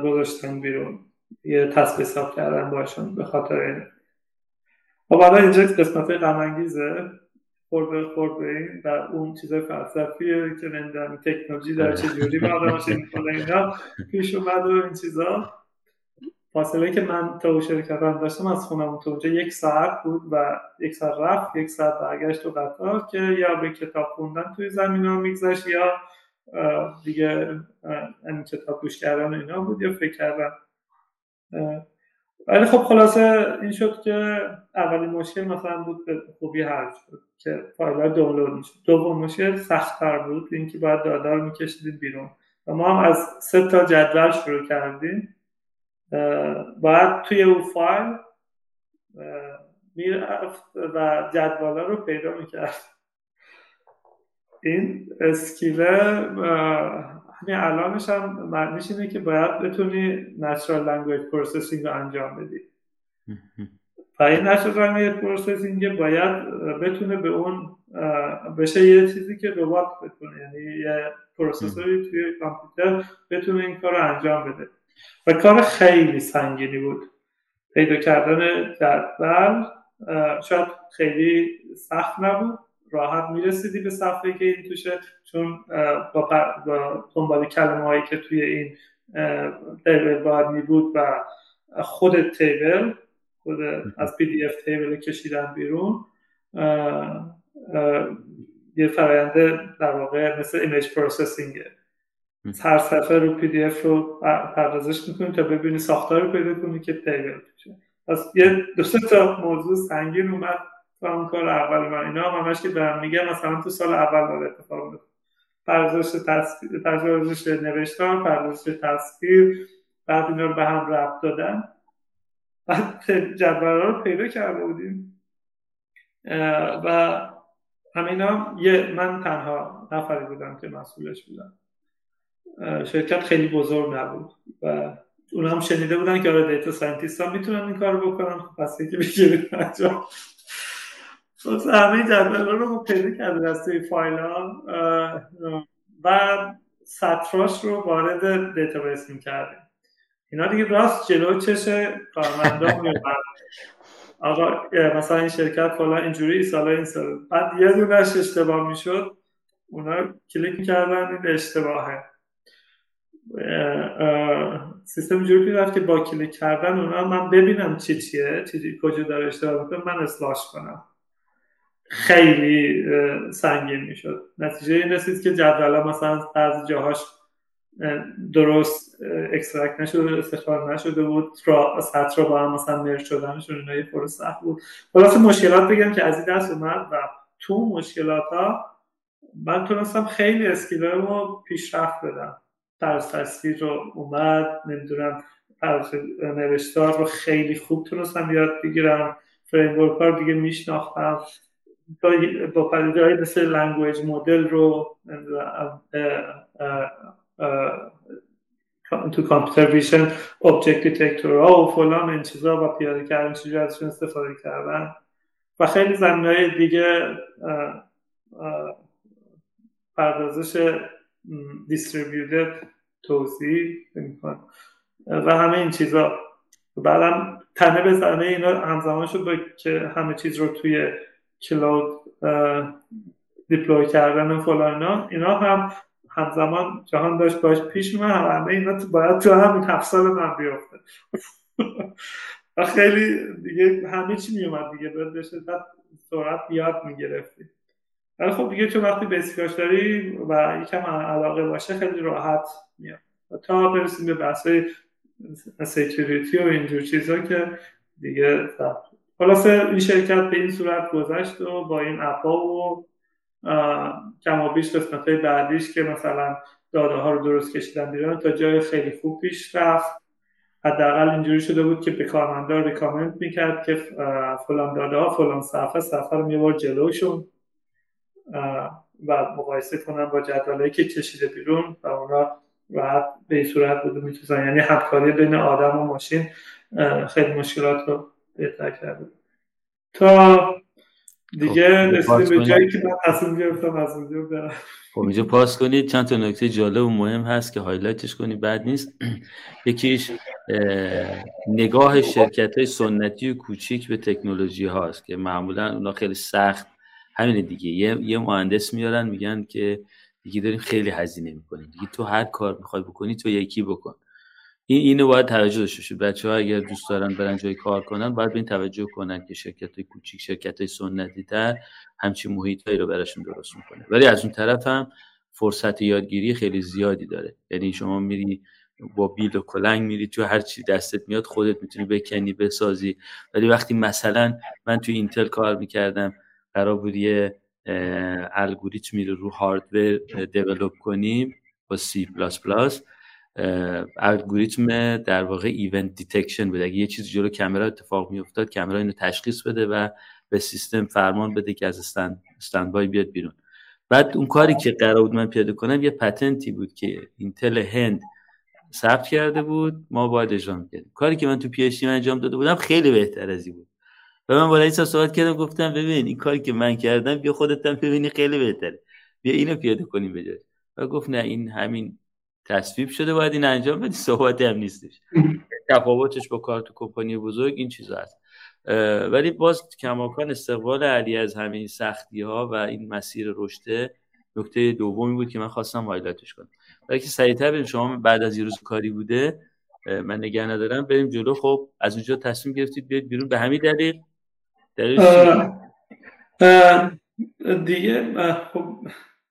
گذاشتن بیرون. یه تصف حساب کردن باشون به خاطر این. خب حالا اینجا قسمت غمانگیزه. خورده خورده این در اون چیز فلسفیه که نمی‌دونم تکنولوژی در چه جوری با آدماش اینا. پیش اومد و این چیزا. فاصله که من تا شرکت هم داشتم از خونم تو اونجا یک ساعت بود و یک ساعت رفت یک ساعت برگشت و قطار که یا به کتاب خوندن توی زمین ها میگذشت یا دیگه این کتاب گوش کردن اینا بود یا فکر کردن. ولی خب خلاصه این شد که اولین مشکل مثلا بود به خوبی حل شد که فایل دانلود می‌شد. دوم مشکل سختتر بود اینکه باید دادار میکشیدیم بیرون. و ما هم از سه تا جدول شروع کردیم. باید توی اون فایل می‌رفت و جدوالا رو پیدا می‌کرد. این اسکیله همین الانش هم معنیش اینه که باید بتونی natural language processing رو انجام بدی. و این natural language processing باید بتونه به اون بشه یه چیزی که ربات بتونه. یعنی یه پروسسوری توی کامپیوتر بتونه این کار رو انجام بده. و کار خیلی سنگینی بود. پیدا کردن جدول شاید خیلی سخت نبود. راحت می‌رسیدی به صفحه که این توشه چون با, با دنبال کلمه هایی که توی این تیبل باید می و خود تیبل خود از PDF table کشیدن بیرون یه فراینده در واقع مثل image processing ه هر صفحه رو PDF رو پردازش می‌کنیم تا ببینی ساختار پیدا کنی که table میشه. پس یه دو تا موضوع سنگین اومد تو اون کار اول من اینا. هم همش که دارم میگم مثلا تو سال اول داره اتفاق میفته پردازش تصویر پردازش نوشتار پردازش تصویر بعد اینا رو به هم ربط دادن. بعد جدول رو پیدا کرده بودیم. و همینا یه من تنها نفری بودم که مسئولش بودم. شرکت خیلی بزرگ نبود و اون هم شنیده بودن که آره data scientist هم می‌تونن این کار بکنن. خب پس یکی بگیریم انجام همه جدول رو پیدا کرده دسته فایل ها و سطراش رو وارد دیتابیس می‌کردیم. اینا دیگه راست جلو چش کارمندا آقا مثلا این شرکت فلان اینجوری سالا این سال بعد یه دونش اشتباه می‌شد. اونا کلیک می‌کردن این اشتباهه. سیستم جوری رفت که با کلیک کردن اونا من ببینم چی چیه چی کجا داره اشتباه می‌کنه من اصلاحش کنم. خیلی سنگین می‌شد. نتیجه این رسید که جدول مثلا از جاهاش درست اکسترکت نشده استفاده نشده بود. سطر با هم مثلا مرج شدنشون اینا یه فرو سخت بود. خلاص مشکلات بگم که از این دست اومد و تو مشکلات ها من تونستم خیلی اسکیلر رو پیشرفت بدم. طرز تصویر رو اومد نمی‌دونم طرز نوشتار رو خیلی خوب تونستم یاد بگیرم. framework ها دیگه میشناختم. با پدیده های مثل language model رو تو computer vision object detector ها و فلان این چیزا و پیاده کردن چیزی ازشون استفاده کردن. و خیلی زمینه دیگه پردازش distributed توضیح و همه این چیزا. بعدم تنه به زنه اینا همزمان شد که همه چیز رو توی کلاود دیپلوی کردن و فلان اینا. هم همزمان جهان داشت باش پیش میمون همه اینا باید تو همین هفت سال من بیافته و خیلی دیگه همه چی میومد دیگه. بشه سرعت بیاد می‌گرفتی. ولی خب دیگه چون وقتی بیسیکاش داری و یکم علاقه باشه خیلی راحت میاد. تا برسیم به بحث سیکیوریتی و اینجور چیزا که دیگه خلاصه این شرکت به این صورت گذشت و با این اپا و کم و بیش قسمت های بعدیش که مثلا داده ها رو درست کشیدن بیرون تا جای خیلی خوب پیش رفت. حداقل اینجوری شده بود که به کارمندا ریکامند می‌کرد که فلان داده ها فلان صفحه صفحه رو می‌برد جلوشون. و مقایسه کنن با جدوله که کشیده بیرون و اونا راحت به این صورت بود می‌تونن یعنی همکاری بین آدم و ماشین خیلی مشکلات رو بهتر کرده تا دیگه خب، رسیدیم به جایی که من تصمیم گرفتم از اونجا برم. خب اینجا پاس کنید. چند تا نکته جالب و مهم هست که هایلایتش کنی بعد نیست. یکیش نگاه شرکت های سنتی و کوچیک به تکنولوژی هاست که معمولا اونا خیلی سخت همین دیگه. یه, یه مهندس میارن میگن که دیگه داریم خیلی هزینه می‌کنیم. دیگه تو هر کار می‌خوای بکنی تو یکی بکن. این اینو باید توجه داشته باشید بچه ها اگر دوست دارن برن جای کار کنن باید به این توجه کنن که شرکت های کوچیک شرکت های سنتی تر همچین محیط رو براشون درست می‌کنه. ولی از اون طرف هم فرصت یادگیری خیلی زیادی داره. یعنی شما میری با بیل و کلنگ میری تو هر چی دستت میاد خودت می‌تونی بکنی بسازی. ولی وقتی مثلا من تو اینتل کار می‌کردم قرار بود یه الگوریتمی رو رو hardware develop کنیم با سی پلاس پلاس الگوریتم در واقع event detection بود. اگه یه چیزی جلو کامرا اتفاق میافتاد کامرا اینو تشخیص بده و به سیستم فرمان بده که از stand standby بیاد بیرون. بعد اون کاری که قرار بود من پیاده کنم یه patent ی بود که اینتل هند ثبت کرده بود. ما باید اجرا می‌کردیم. کاری که من تو پی انجام داده بودم خیلی بهتر از این بود. و من با رئیس صحبت کردم گفتم ببین این کاری که من کردم بیا خودت هم ببینی خیلی بهتره. بیا اینو پیاده کنیم به و گفت نه این همین تصویب شده باید این انجام بدی صحبتی هم نیستش. تفاوتش با کار تو کمپانی بزرگ این چیزا هست. ولی باز کماکان استقبال علی از همین سختی ها و این مسیر رشته نکته دومی بود که من خواستم highlight ش کنم. برای که سریعتر بریم شما بعد از یه روز کاری بوده من نگه ندارم بریم جلو. خب از اونجا تصمیم گرفتید بیاید بیرون. به همین دلیل دیگه خب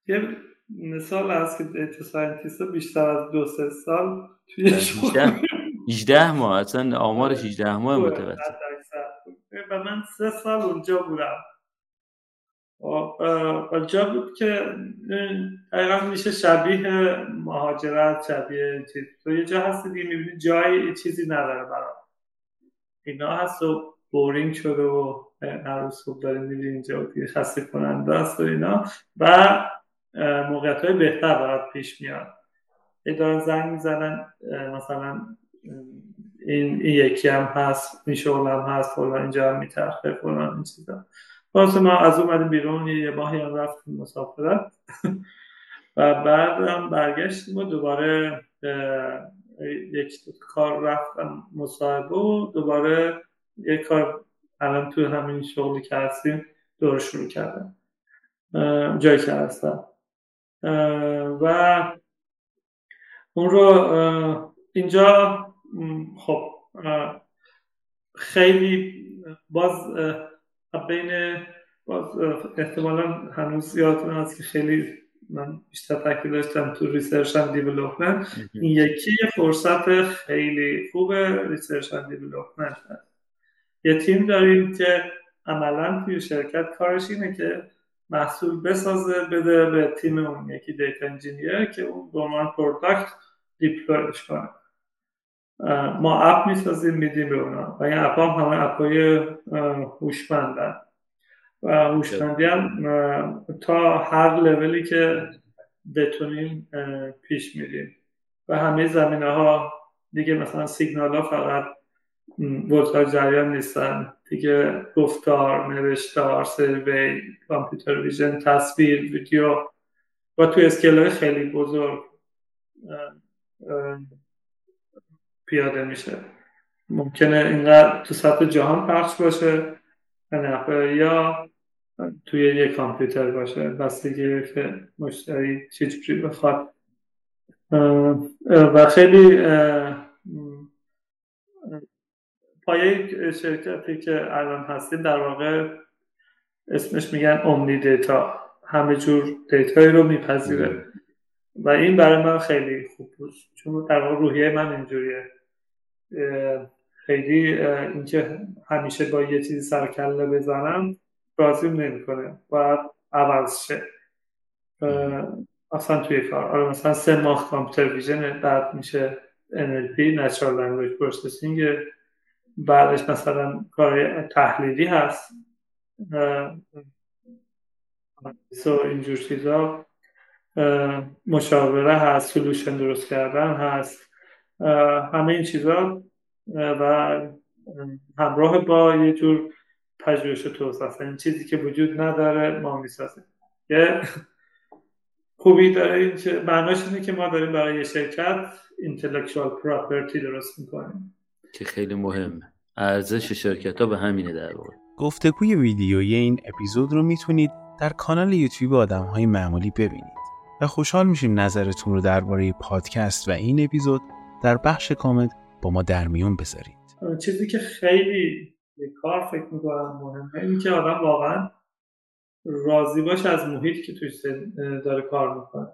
یه مثال هست که data scientist بیشتر از دو سه سال توی 18 ماه اصلا آمارش 18 ماه متوسط و من سه سال اونجا بودم. و جا بود که دقیقا میشه شبیه مهاجرت شبیه چیز. تو یه جا هستی دیگه می‌بینی جایی چیزی نداره برای اینا هست و بورینگ شده و روز صبح داری میری اینجا و خسته کننده است و اینا. و موقعیت های بهتر برات پیش میاد. اداره زنگ می‌زنن مثلا این, این یکی هم هست هم هست فلان اینجا هم میترخه فلان این چیزا. واسه ما از اومدیم بیرون یه ماهی هم رفتیم مسافرت. و بعد هم برگشتیم و دوباره یک کار رفتم مصاحبه و دوباره یک کار الان توی همین شغلی که هستیم دور شروع کردم. جایی که هستم. و اون رو اینجا خب خیلی باز بین باز احتمالا هنوز یادتون هست که خیلی من بیشتر تاکید داشتم تو research and development این یکی یه فرصت خیلی خوب research and development هست یه تیم داریم که عملا توی شرکت کارش اینه که محصول بسازه بده به تیم اون یکی data engineer که اون به عنوان product deploy ش کنه. ما اپ می‌سازیم میدیم به اونا. و این اپ هم همه اپ های هوشمندن. و هوشمندی هم تا هر لولی که بتونیم پیش میریم. و همه زمینه ها دیگه مثلا سیگنال ها فقط ولتاژ جریان نیستن. دیگه گفتار نوشتار سروی computer vision تصویر ویدیو. و توی اسکیل های خیلی بزرگ پیاده میشه. ممکنه اینقدر تو سطح جهان پخش باشه یا توی یه کامپیوتر باشه. بستگی که مشتری چیزی بخواد. و خیلی پایه شرکتی که الان هستیم در واقع اسمش میگن اومنی دیتا همه جور دیتایی رو میپذیره. و این برای من خیلی خوب بود. چون در واقع روحیه من اینجوریه. خیلی اینکه همیشه با یه چیزی سرکله بزنم راضیم نمی‌کنه باید عوض شه. اصلا توی کار. آره مثلا سه ماه کامپیوتر ویژن بعد میشه NLP Natural Language Processing. بعدش مثلا کار تحلیلی هست. سو اینجور چیزا. مشاوره هست سلوشن درست کردن هست. همه این چیزا و همراه با یه جور پژوهش توسعه این چیزی که وجود نداره ما می‌سازیم. یه خوبی داره این معناش اینه که ما داریم برای شرکت intellectual property درست می‌کنیم. که خیلی مهمه. ارزش شرکت ها به همینه در واقع. گفتگوی ویدیویی این اپیزود رو می‌تونید در کانال یوتیوب آدم های معمولی ببینید و خوشحال میشیم نظرتون رو درباره پادکست و این اپیزود در بخش کامنت با ما در میون بذارید. چیزی که خیلی کار فکر می‌کنم مهمه این که آدم واقعا راضی باشه از محیط که توش داره کار می‌کنه.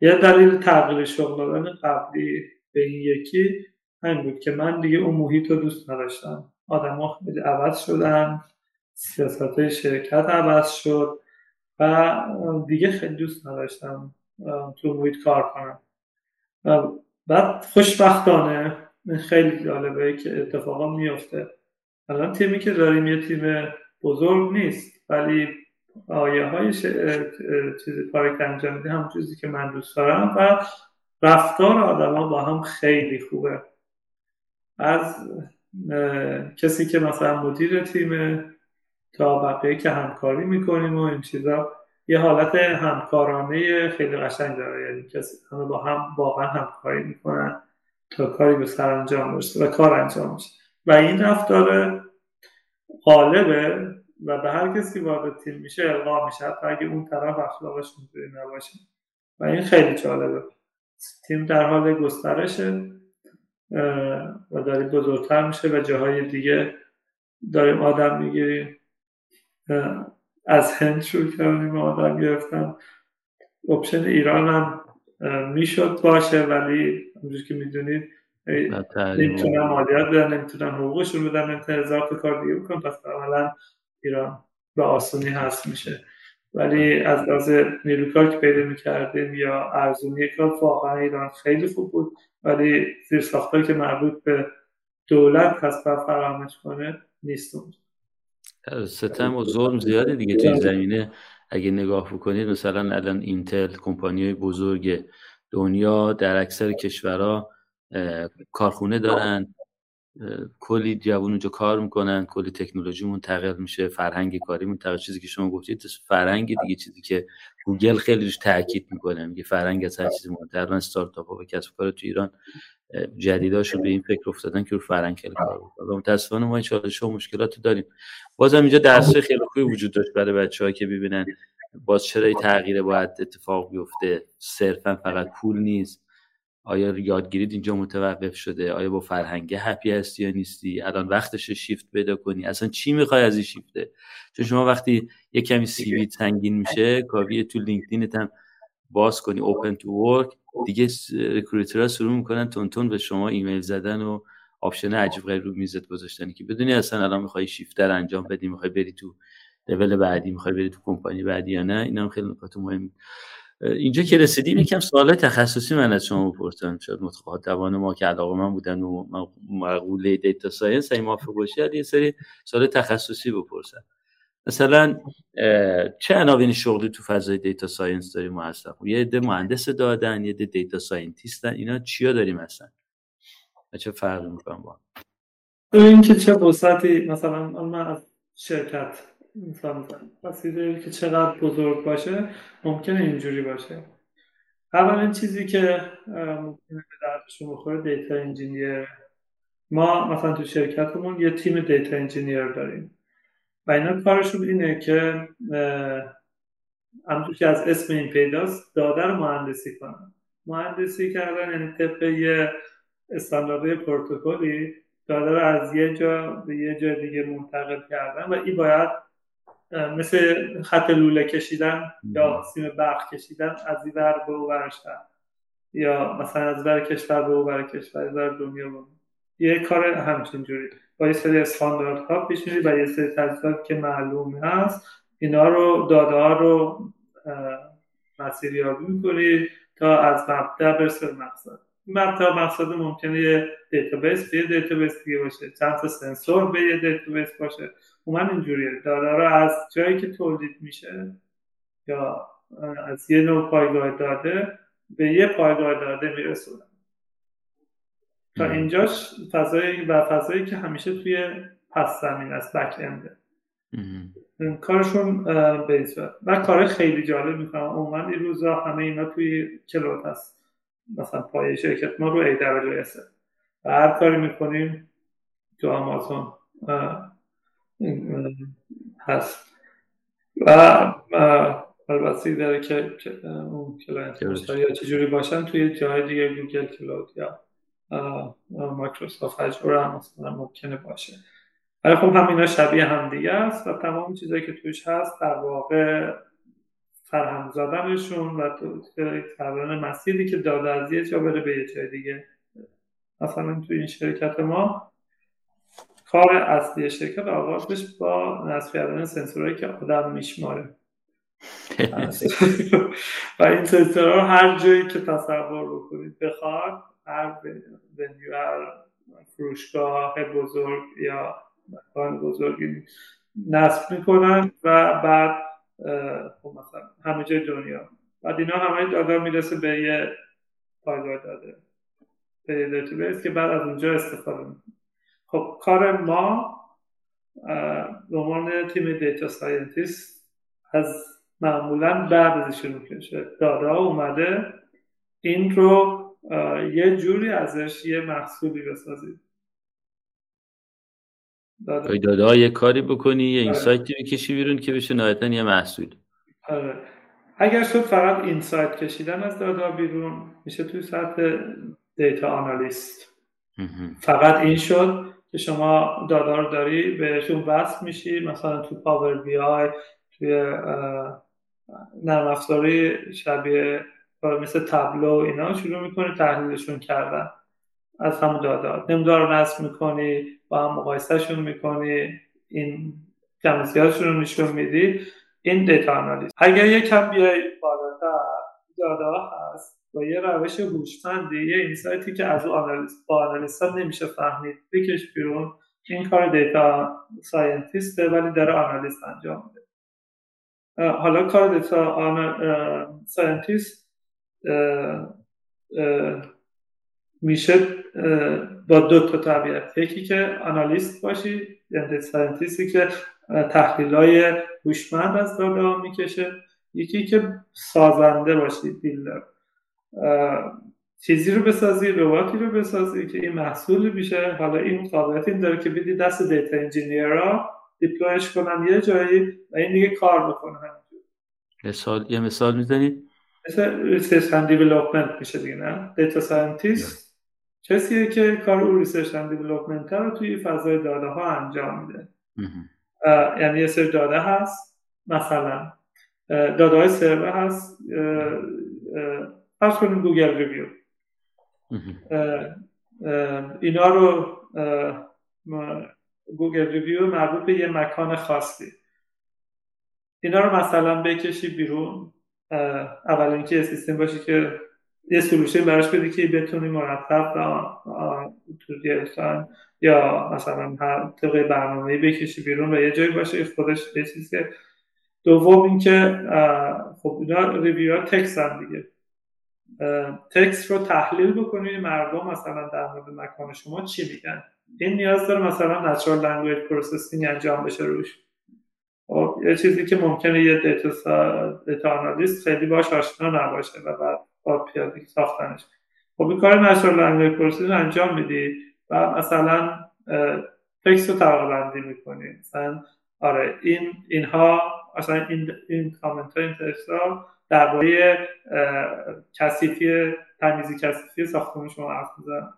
یه دلیل تغییر شغل دادن قبلی به این یکی همین بود که من دیگه اون محیط رو دوست نداشتم. آدم خیلی عوض شدن سیاست شرکت عوض شد و دیگه خیلی دوست نداشتم تو محیط کار کنم. بعد خوشبختانه خیلی جالبه که اتفاقا میفته. الان تیمی که داریم یه تیم بزرگ نیست ولی آیه های. چیزی کاری انجام میده هم چیزی که من دوست دارم و رفتار آدما با هم خیلی خوبه. از کسی که مثلا مدیر تیم تا بقیه که همکاری می‌کنیم و این چیزا یه حالت همکارانه خیلی قشنگ داره. یعنی کسی همه با هم واقعا همکاری می‌کنن تا کاری به سر انجام برسه و کار انجام میشه. و این رفتار غالبه و به هر کسی وارد تیم میشه القا میشه. حتی اگه اون طرف اخلاقش اونجوری نباشه. و این خیلی جالبه. تیم در حال گسترشه. و داره بزرگتر میشه و جاهای دیگه داریم آدم می‌گیریم. از هند شروع کردیم آدم گرفتن. اپشن ایران هم می‌شد باشه ولی همونجور که می‌دونید نمی‌تونن مالیات بدن نمی‌تونن حقوقشون بدن نمی‌تونن هزار کار دیگه بکن پس عملا ایران به آسونی هست میشه. ولی از لحاظ نیروکار که پیدا می‌کردیم یا ارزونی کار واقعا ایران خیلی خوب بود. ولی زیر ساختاری که مربوط به دولت هست فراهمش کنه نیست ستم و ظلم زیاده دیگه توی زمینه. اگه نگاه بکنید مثلا الان اینتل کمپانی بزرگ دنیا در اکثر کشورها کارخونه دارن. کلی جوون اونجا کار می‌کنن کلی تکنولوژی منتقل میشه فرهنگ کاری منتقل چیزی که شما گفتید فرهنگ دیگه چیزی که گوگل خیلی روش تاکید می‌کنه. میگه فرهنگ از هر چیزی مهمتر استارتاپ ها و کسب کار تو ایران جدیداشون به این فکر افتادن که رو فرهنگ خیلی کار بکنن و متاسفانه ما این چالش و مشکلات داریم. بازم اینجا درس خیلی خوبی وجود داشت برای بچه‌ها که ببینن. باز چرا تغییر باید اتفاق بیفته؟ صرفا فقط پول نیست. آیا یادگیریت اینجا متوقف شده؟ آیا با فرهنگ happy هستی یا نیستی؟ الان وقتش شیفت پیدا کنی؟ اصلا چی می‌خوای از این شیفته چون شما وقتی یه کمی CV سنگین میشه کافیه تو LinkedIn ت هم باز کنی open to work دیگه recruiter ها شروع می‌کنن تون به شما ایمیل زدن و option عجیب غریب رو میزت گذاشتن که بدونی اصلا الان می‌خوای شیفتر انجام بدی می‌خوای بری تو لول بعدی می‌خوای بری تو کمپانی بعدی یا نه؟ اینا هم خیلی نکات مهم اینجا که رسیدیم یکم سوال تخصصی من از شما بپرسم. شاید مخاطبان ما که علاقه‌مند بودن به مقوله data science این موافق باشه یه سری سوال تخصصی بپرسم. مثلا چه عناوین شغلی تو فضای data science داریم مثلا یه عده مهندس داده‌ن یه عده data scientist ن اینا چیا داریم مثلا چه فرقی می‌کنم با این که چه وسعتی مثلا من از شرکت مسئله که چقدر بزرگ باشه ممکنه اینجوری باشه. اولین چیزی که ممکنه به دردشون بخوره data engineer. ما مثلا تو شرکتمون یه تیم data engineer داریم. و اینا کارشون اینه که همونطور که از اسم این پیداست داده رو مهندسی کنن. مهندسی کردن یعنی طبق یه استانداردهای پروتکلی داده رو از یه جا به یه جا دیگه منتقل کردن و این باید مثل خط لوله کشیدن یا سیم برق کشیدن از این ور به اون یا مثلا از ور کشور به اون کشور ور دنیا بود یه کار همچین جوری. با یه سری ها پیش میری و یه سری تجهیزات که معلوم هست اینا رو داده ها رو مسیریابی می‌کنی تا از مبدأ برسه به مقصد. مبدأ مقصد ممکنه یه database به یه database دیگه باشه. چند تا سنسور به یه database باشه. من اینجوریه داده رو از جایی که تولید میشه یا از یه نوع پایگاه داده به یه پایگاه داده میرسونن تا اینجاش فضایی و فضایی که همیشه توی پس زمین است back end ه کارشون بیس و کار خیلی جالب می‌کنن. عموما این روزا همه اینا توی cloud هست. مثلا پای شرکت ما رو AWS و هر کاری می‌کنیم تو آمازون هست. و البته داره که اون client یا چجوری باشن توی جای دیگه Google Cloud یا Microsoft Azure هم مثلا ممکنه باشه. ولی خب همینا شبیه هم دیگه است و تمام چیزایی که توش هست در واقع فرهم زدنشون و کردن مسیری که داده از یه جا بره به یه جای دیگه. مثلا توی این شرکت ما کار اصلی شرکت آغازش با نصب کردن سنسورهایی که آدم میشماره. و این سنسورها هر جایی که تصور بکنید بخواد هر venue هر فروشگاه بزرگ یا مکان بزرگی نصب می‌کنن و بعد خب مثلا همه جای دنیا. بعد اینا همه داده می‌رسه به یه پایگاه داده. به یه که بعد از اونجا استفاده می‌کنه. خب کار ما به عنوان تیم data scientist از معمولا بعد از شروع میشه داده اومده این رو یه جوری ازش یه محصولی بسازید داده داده یه کاری بکنی یه insight ی آره. بکشی بیرون که بشه نهایتا یه محصول. آره. اگر شد فقط insight کشیدن از داده بیرون میشه توی سطح data analyst. فقط این شد. که شما داده رو داری بهشون وصل میشی. مثلا تو Power BI توی نرم افزاری شبیه مثل Tableau اینا شروع می‌کنی تحلیلشون کردن از همون داده نمودار رو نصب می‌کنی با هم مقایسهشون می‌کنی این کمیسیاتشون رو نشون میدی. این data analysis اگر یکم بیای بالاتر داده هست. با یه روش هوشمندی یه insight ی که از آنالیز با analyst نمیشه فهمید. بکش بیرون. این کار data scientist ه ولی داره analyst انجام میده. حالا کار data scientist میشه با دو تا طبیعت. یکی که analyst باشی یعنی scientist ی که تحلیل های هوشمند از ها می‌کشه. یکی که سازنده باشی builder. چیزی رو بسازی رباتی رو بسازی که این محصول میشه حالا این قابلیت این داره که بدی دست data engineer ها deploy ش کنن یه جایی و این دیگه کار بکنه مثال یه مثال می‌زنید مثل research and development میشه دیگه نه؟ data scientist کسیه که کار او research and development رو توی فضای داده ها انجام میده. یعنی یه سری داده هست مثلا داده های سرور هست فرض کنیم Google review. اینا رو Google review مربوط به یه مکان خاصی. اینا رو مثلا بکشی بیرون اول اینکه سیستم باشه که یه solution براش بدی که بتونی مرتب تو یا مثلا طبق برنامه بکشی بیرون و یه جایی باشه خودش یه چیزی دوم اینکه خب اینا review ها تکس هم دیگه. تکس رو تحلیل بکنی مردم مثلا در مورد مکان شما چی میگن؟ این نیاز داره مثلا natural language processing انجام بشه روش. خب یه چیزی که ممکنه یه data. data analyst خیلی باش آشنا نباشه و بعد با پیاده ساختنش. خب این کار natural language processing انجام میدی و مثلا text رو طبقه بندی می‌کنی مثلا آره این اینها مثلا این این کامنت ها این text ها درباره کثیفی تمیزی کثیفی ساختمان شما حرف می‌زنن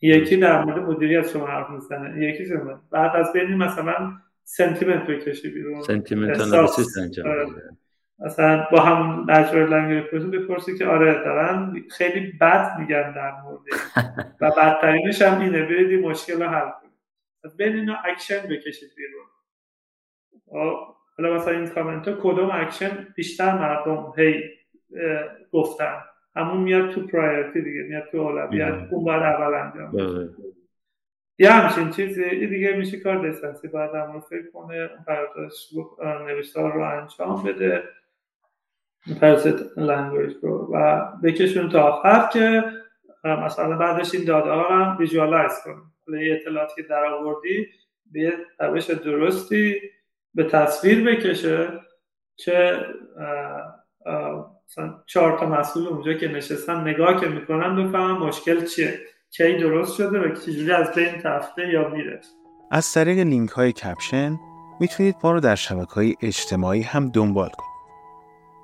یکی در مورد مدیریت شما حرف می‌زنه. یکی شما بعد از بین مثلا sentiment بکشی بیرون. sentiment analysis انجام آره. مثلا با هم natural language بپرسی که آره دارن خیلی بد میگن در مورد و بدترینش هم اینه برید مشکل رو حل کنید. بین اینا اکشن بکشید بیرون. خب، حالا مثلا این کامنت ها کدوم اکشن بیشتر مردم هی گفتن؟ همون میاد تو پرایورتی دیگه میاد تو اولویت اون باید اول انجام بله. یه همچین چیزی دیگه میشه کار دستنسی باید هم فکر کنه پرداش نوشتار رو انجام بده. پرست لنگویج رو. و بکشون تا آخر که مثلا بعدش این داده ها رو هم ویژوالایز کنیم. یه اطلاعاتی که در آوردی به یه روش درستی به تصویر بکشه که مثلا چهار تا مسئول اونجا که نشستن نگاه که می‌کنن بفهمن مشکل چیه کی درست شده و چجوری از بین تفته یا میره از طریق لینک های کپشن می‌تونید ما رو در شبکه های اجتماعی هم دنبال کنید.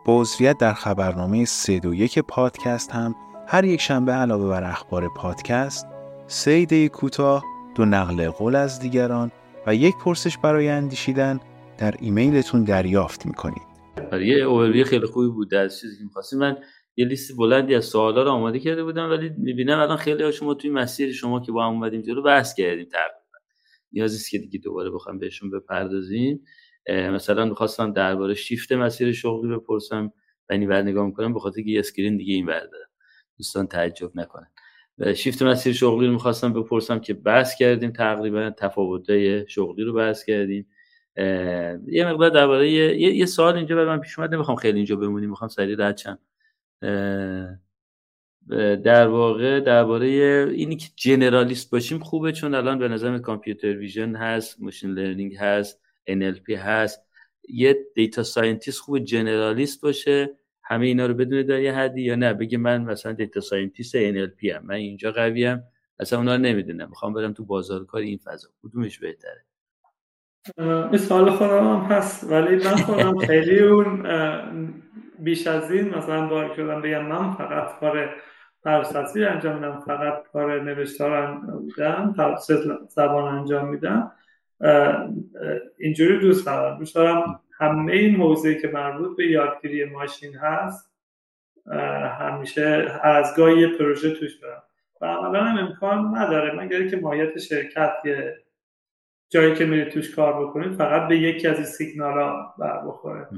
با عضویت در خبرنامه 321 پادکست هم هر یک شنبه علاوه بر اخبار پادکست سه کوتاه دو نقل قول از دیگران و یک پرسش برای اندیشیدن در ایمیلتون دریافت می‌کنید. آره، یه اووروی خیلی خوبی بود از چیزی که می‌خواستیم. من یه لیست بلندی از سوالا رو آماده کرده بودم ولی می‌بینم الان خیلی ها شما توی مسیر شما که با هم اومدیم جلو بحث کردیم تقریبا. نیازی است که دیگه دوباره بخوام بهشون بپردازیم. مثلا می‌خواستم درباره شیفت مسیر شغلی بپرسم این بعد نگاه می‌کنم به خاطر یه screen دیگه این ور دوستان تعجب نکنن. شیفت مسیر شغلی رو می‌خواستم بپرسم که بحث کردیم تقریبا تفاوت‌های شغلی رو بحث کردیم. یه مقدار درباره یه, یه سوال اینجا به من پیش اومد. نمی‌خوام خیلی اینجا بمونیم می‌خوام سریع رد شم. در واقع درباره اینی که generalist باشیم خوبه چون الان به نظر computer vision هست machine learning هست NLP هست. یه data scientist خوب generalist باشه همه اینا رو بدونه در یه حدی یا نه؟ بگه من مثلا data scientist NLP هم من اینجا قویم اصلا اونا رو نمی‌دونم. می‌خوام برم تو بازار کار این فضا. کدومش بهتره؟ این سوال خودم هم هست ولی من خودم خیلی اون بیش از این مثلا با شدم بگم من فقط کار تصویر انجام میدم فقط کار نوشتار میدم زبان انجام میدم. اینجوری دوست دارم. دوست دارم همه این موضوعی که مربوط به یادگیری ماشین هست همیشه از گاهی پروژه توش دارم. و عملا هم امکان نداره مگر که ماهیت شرکت یه جایی که میره توش کار بکنید فقط به یکی از این سیگنال ها بر بخوره.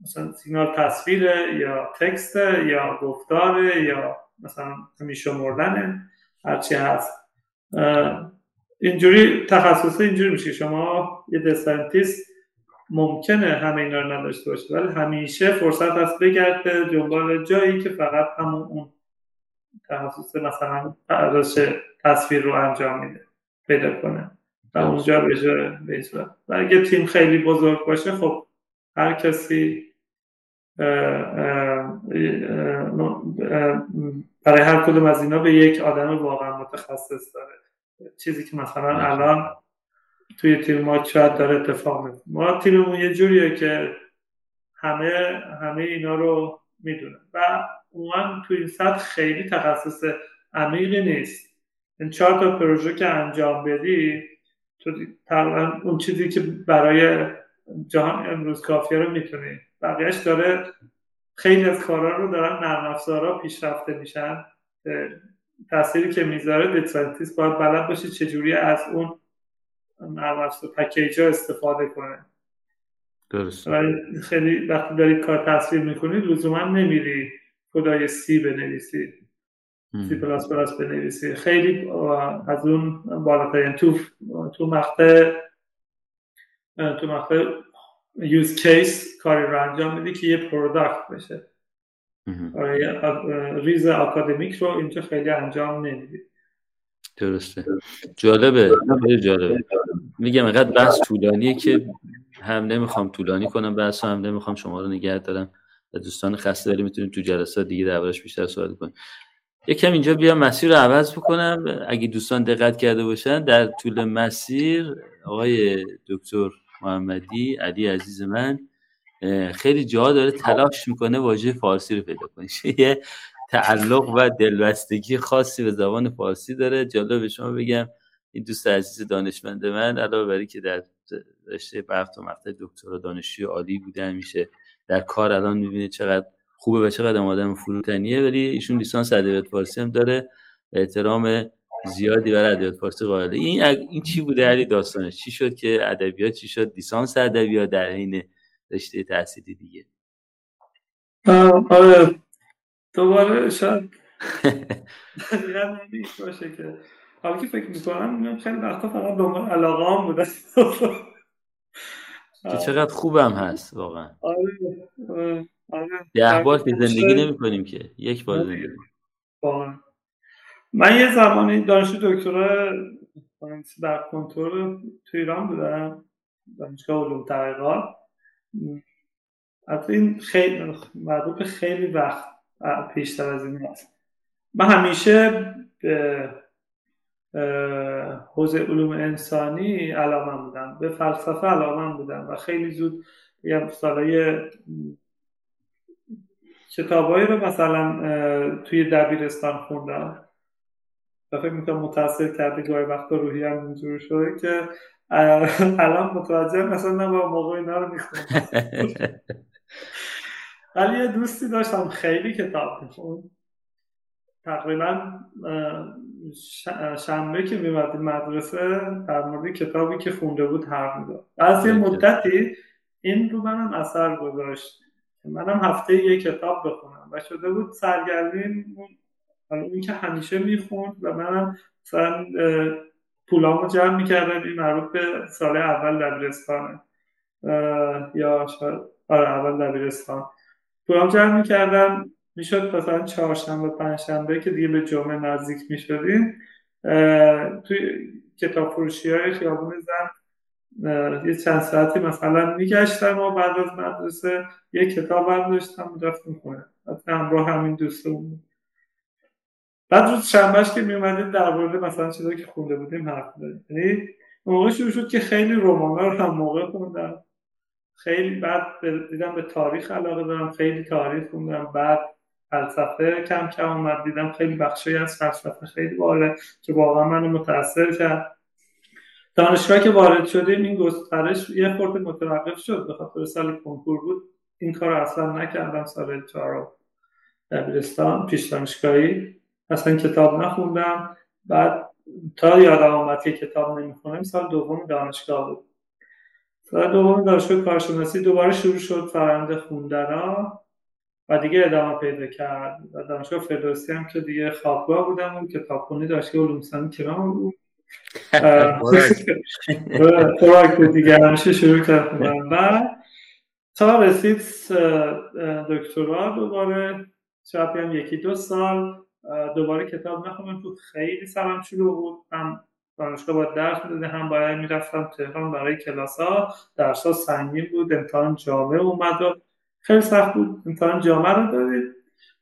مثلا سیگنال تصویره یا تکست یا گفتاره یا مثلا همیشه مردنه هرچی هست. اینجوری تخصص اینجوری میشه. شما یه دستانتیست ممکنه همه اینا رو نداشته باشه ولی همیشه فرصت هست بگرده دنبال جایی که فقط همون اون تخصص مثلا پرداش تصویر رو انجام میده پیدا کنه. و اونجا بشه بیزه و اگه تیم خیلی بزرگ باشه خب هر کسی برای هر کدوم از اینا به یک آدم واقعا متخصص داره. چیزی که مثلا الان توی تیم ما شاید داره اتفاق میفته. ما تیممون یه جوریه که همه همه اینا رو می‌دونه و عموما توی این سطح خیلی تخصص عمیقی نیست. این چهار تا پروژه که انجام بدی تقریبا اون چیزی که برای جهان امروز کافیه رو می‌تونی. بقیهش داره خیلی از کارا رو دارن نرم افزارا پیشرفته میشن. تأثیری که می‌ذاره data باید بلد باشه چجوری از اون نرم افزار package ها استفاده کنه. درست خیلی وقتی داری کار تصویر می‌کنید لزوما نمیری کدای C بنویسی. C plus plus بنویسی. خیلی از اون بالاترین تو تو مقطع تو مقطع use case کاری رو انجام میدی که یه product بشه. ریز اکادمیک رو اینجا خیلی انجام نمیدی. درسته. جالبه. خیلی جالبه. میگم اینقدر بحث طولانیه که هم نمی‌خوام طولانی کنم بحث هم نمی‌خوام شما رو نگه دارم. و دوستان خسته داریم می‌تونیم تو جلسات دیگه دربارش بیشتر صحبت کنیم. یکم اینجا بیام مسیر رو عوض بکنم. اگه دوستان دقت کرده باشن در طول مسیر آقای دکتر محمدی علی عزیز من خیلی جا داره تلاش می‌کنه واژه فارسی رو پیدا کنه. یه تعلق و دلبستگی خاصی به زبان فارسی داره. جالب به شما بگم این دوست عزیز دانشمند من علاوه بر که در رشته برق و مقطع دکترا دانشجوی عالی بوده همیشه در کار الان می‌بینید چقدر خوبه و چقدر آدم فروتنیه ولی ایشون لیسانس ادبیات فارسی هم داره. احترام زیادی برای ادبیات فارسی قائله. این این چی بوده علی داستانش چی شد که ادبیات چی شد لیسانس ادبیات در حین رشته تحصیلی دیگه؟ آره. دوباره شاید باشه که. حالا که فکر می‌کنم خیلی وقتا فقط دنبال علاقه هم بوده. که چقدر خوبم هست واقعا. آره آره. ده بار که زندگی نمی کنیم که. یک بار زندگی من یه زمانی دانشجو دکترا در کنترل تو ایران بودم. دانشگاه علوم تحقیقات. حتی این خیلی مربوط به خیلی وقت پیشتر از این هست. من همیشه به حوزه علوم انسانی علامه بودم. به فلسفه علامه بودم و خیلی زود یه سالای کتابایی رو مثلا توی دبیرستان خوندم. و فکر می‌کنم متاثر کرده گاهی وقتا روحی هم اینجور شده که الان متوجه مثلا من با موقع اینا رو می‌خونم. ولی یه دوستی داشتم خیلی کتاب میخون تقریبا شنبه که میمدی مدرسه در مورد کتابی که خونده بود حرف می‌داد از یه مدتی این رو منم اثر گذاشت. منم هفته یه کتاب بخونم. و شده بود سرگرمی حالا این که همیشه می‌خوند و منم مثلا پولامو جمع می‌کردم. این مربوط به سال اول دبیرستانه. یا شاید آره اول دبیرستان. پولام جمع می‌کردم. می‌شد مثلا چهارشنبه پنجشنبه که دیگه به جمعه نزدیک می‌شدیم. توی کتاب فروشی های خیابون زن یه چند ساعتی مثلا میگشتم و بعد از مدرسه یه کتاب هم داشتم رفت می‌کنه همراه همین دوستمون. بعد روز شنبهش که میومدیم در مورد مثلا چیزایی که خونده بودیم حرف بزنیم یعنی موقع شروع شد که خیلی رمان رو هم موقع خوندم. خیلی بعد دیدم به تاریخ علاقه دارم خیلی تاریخ خوندم. بعد فلسفه کم کم اومد دیدم خیلی بخشی از فلسفه خیلی باله که واقعا منو متاثر کرد. دانشگاه که وارد شدیم این گسترش یه خورده متوقف شد. به خاطر سال کنکور بود. این کار اصلا نکردم سال چهارم دبیرستان پیش دانشگاهی. اصلا کتاب نخوندم. بعد تا یادم آمد که کتاب نمی‌خونم سال دوم دانشگاه بود. سال دوم دانشگاه کارشناسی دوباره شروع شد فرنده خوندن ها و دیگه ادامه پیدا کرد. و دانشگاه فردوسی هم که دیگه خوابگاه بودم و کتابخونی دانشگاه علوم اسلامی کرام بود. خوراک بود دیگه همیشه شروع کردم و تا رسید دکترا دوباره شاید هم یکی دو سال دوباره کتاب نخوندم. تو خیلی سرم شروع بود. هم دانشگاه با درس می‌داده هم باید می‌رفتم تهران برای کلاس ها درس ها سنگین بود امتحان جامعه اومد. و خیلی سخت بود امتحان جامعه رو دارید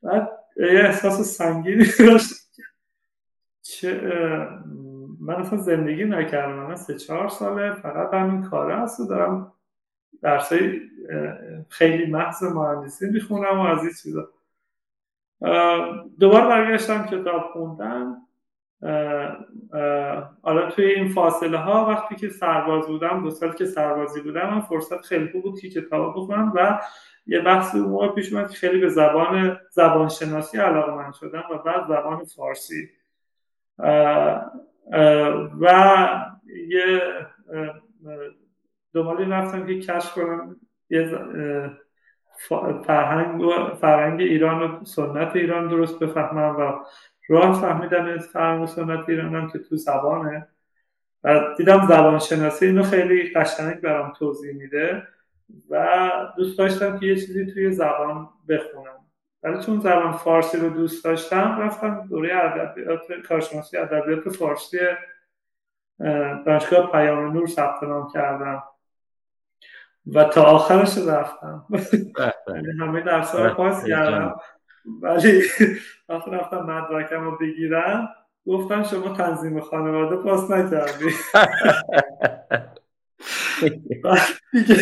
بعد یه احساس سنگینی داشت. چه من اصلا زندگی نکردم من سه چهار ساله فقط همین کاره هست و دارم درسای خیلی محض مهندسی می‌خونم و از این چیزا. دوباره برگشتم کتاب خوندم حالا توی این فاصله ها وقتی که سرباز بودم دو سال که سربازی بودم من فرصت خیلی خوب بود که کتاب بخونم و یه بحث اون موقع پیش اومد که خیلی به زبان زبانشناسی علاقه من شدم و بعد زبان فارسی. و یه دنبالی رفتم که کشف کنم یه فرهنگ, فرهنگ ایران و سنت ایران درست بفهمم و راه فهمیدم از فرهنگ و سنت ایران هم که تو زبانه. و دیدم زبان شناسی اینو خیلی قشنگ برام توضیح میده و دوست داشتم که یه چیزی توی زبان بخونم. ولی چون زبان فارسی رو دوست داشتم رفتم دوره ادبیات کارشناسی ادبیات فارسی دانشگاه پیام نور ثبت نام کردم. و تا آخرش رفتم. یعنی همه درس رو پاس کردم. ولی وقتی رفتم مدرکم رو بگیرم گفتم شما تنظیم خانواده پاس نکردی. دیگه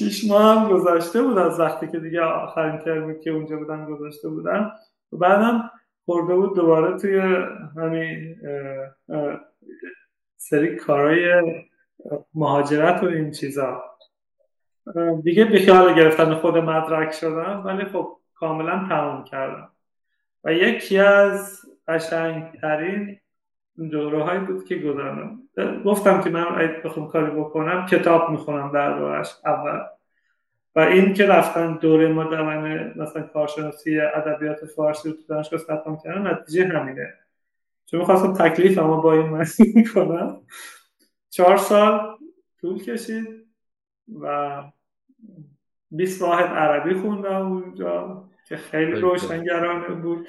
شیش ماه هم گذاشته بود از وقتی که دیگه آخرین ترمی که اونجا بودم گذاشته بودم. و بعدم خورده بود دوباره توی همین سری کارهای مهاجرت و این چیزا. دیگه بیخیال گرفتن خود مدرک شدم ولی خب کاملا تمام کردم. و یکی از قشنگترین دوره هایی بود که گذارم گفتم که من بخوام کاری بکنم کتاب می‌خونم در اول. و این که رفتن دوره مدونه مثلا کارشناسی ادبیات فارسی رو تو دانشگاه ثبت کردن نتیجه همینه. چون می‌خواستم تکلیف اما با این مرسی کنم چهار سال طول کشید و 20 واحد عربی خوندم اونجا که خیلی روشنگرانه بود.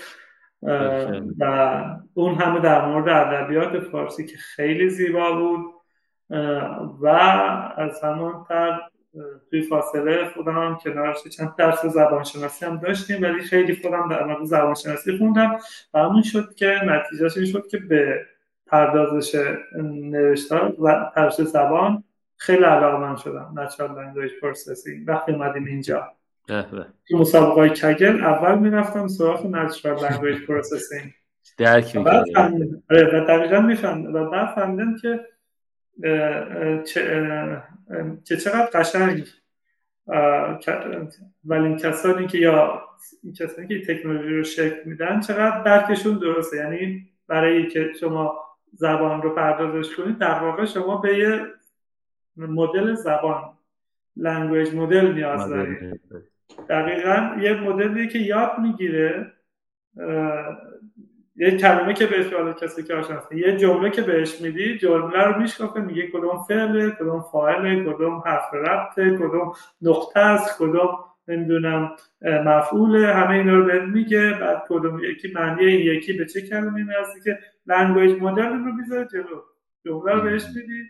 و اون همه در مورد ادبیات فارسی که خیلی زیبا بود و از همان تر توی فاصله خودم هم کنارش چند درس زبانشناسی هم داشتیم ولی خیلی خودم در مورد زبانشناسی خوندم. و همون شد که نتیجهش این شد که به پردازش نوشتار و پردازش زبان خیلی علاقه من شدم. Natural Language Processing. وقتی اومدیم اینجا. تو مسابقه های کگل اول می‌رفتم سراغ Natural Language Processing. درک می‌کنم آره، و دقیقا میفهم و بعد فهمیدم که که چقدر قشنگ ولی این کسانی که یا این کسانی که تکنولوژی رو شکل میدن چقدر درکشون درسته. یعنی برای که شما زبان رو پردازش کنید در واقع شما به یه مدل زبان لنگویج مدل نیاز دارید دقیقا یه مدلی که یاد می‌گیره یه کلمه که بهش حالا کسی که آشناسته یه جمله که بهش میدی جمله رو میشکافه میگه کدوم فعله کدوم فاعله کدوم حرف ربطه کدوم نقطه است کدوم نمی‌دونم مفعوله همه اینا رو بهت میگه. بعد کدوم یکی معنی یکی به چه کلمه می‌رسه که language model رو می‌ذاره جلو. جمله رو بهش میدی.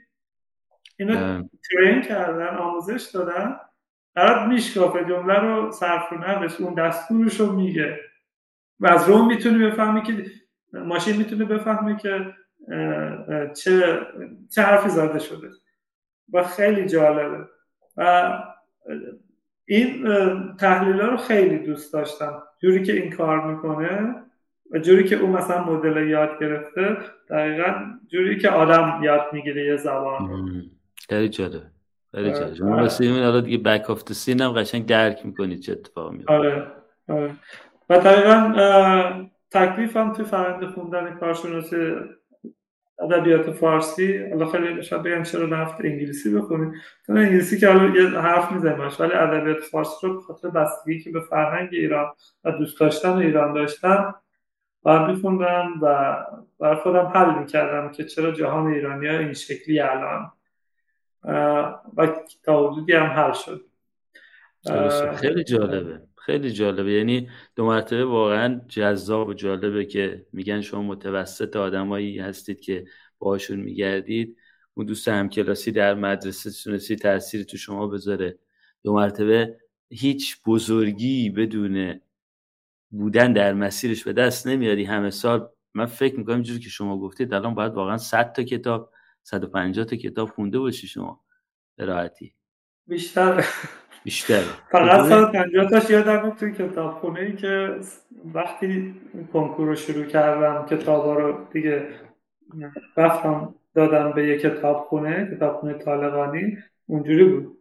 اینو train کردن آموزش دادن. برات میشکافه جمله رو صرف و اون دستورش رو میگه. و از روم می‌تونی بفهمی که ماشین می‌تونه بفهمه که چه چه حرفی زده شده. و خیلی جالبه. و این تحلیل رو خیلی دوست داشتم. جوری که این کار می‌کنه و جوری که او مثلا مدل یاد گرفته دقیقا جوری که آدم یاد می‌گیره یه زبان رو. خیلی جالب خیلی جالب شما واسه این دیگه بک آف سین هم قشنگ درک می‌کنید چه اتفاقی میفته آره آره. و دقیقا تکلیف هم تو فرنده خوندن کارشناسی ادبیات فارسی حالا خیلی شاید بگم چرا نفت انگلیسی بخونید چون انگلیسی که حالا یه حرف می‌زنیم ولی ادبیات فارسی رو خاطر بستگی که به فرهنگ ایران و دوست داشتن ایران داشتم باید میخوندم و بر خودم حل می‌کردم که چرا جهان ایرانی ها این شکلی الان و تا حدودی هم حل شد. خیلی جالبه. خیلی جالبه. یعنی دو مرتبه واقعا جذاب و جالبه که میگن شما متوسط آدمایی هستید که باشون میگردید. اون دوست همکلاسی در مدرسه تونستی تاثیر تو شما بذاره. دو مرتبه هیچ بزرگی بدون بودن در مسیرش به دست نمیاری. همه سال من فکر می‌کنم اینجوری که شما گفتید الان باید واقعا 100 تا کتاب 150 تا کتاب خونده باشی شما به راحتی. بیشتر بیشتر فقط 150 تاش یادم توی کتاب خونه ای که وقتی کنکور رو شروع کردم کتابا رو دیگه رفتم دادم به یه کتاب خونه کتاب خونه طالقانی اونجوری بود.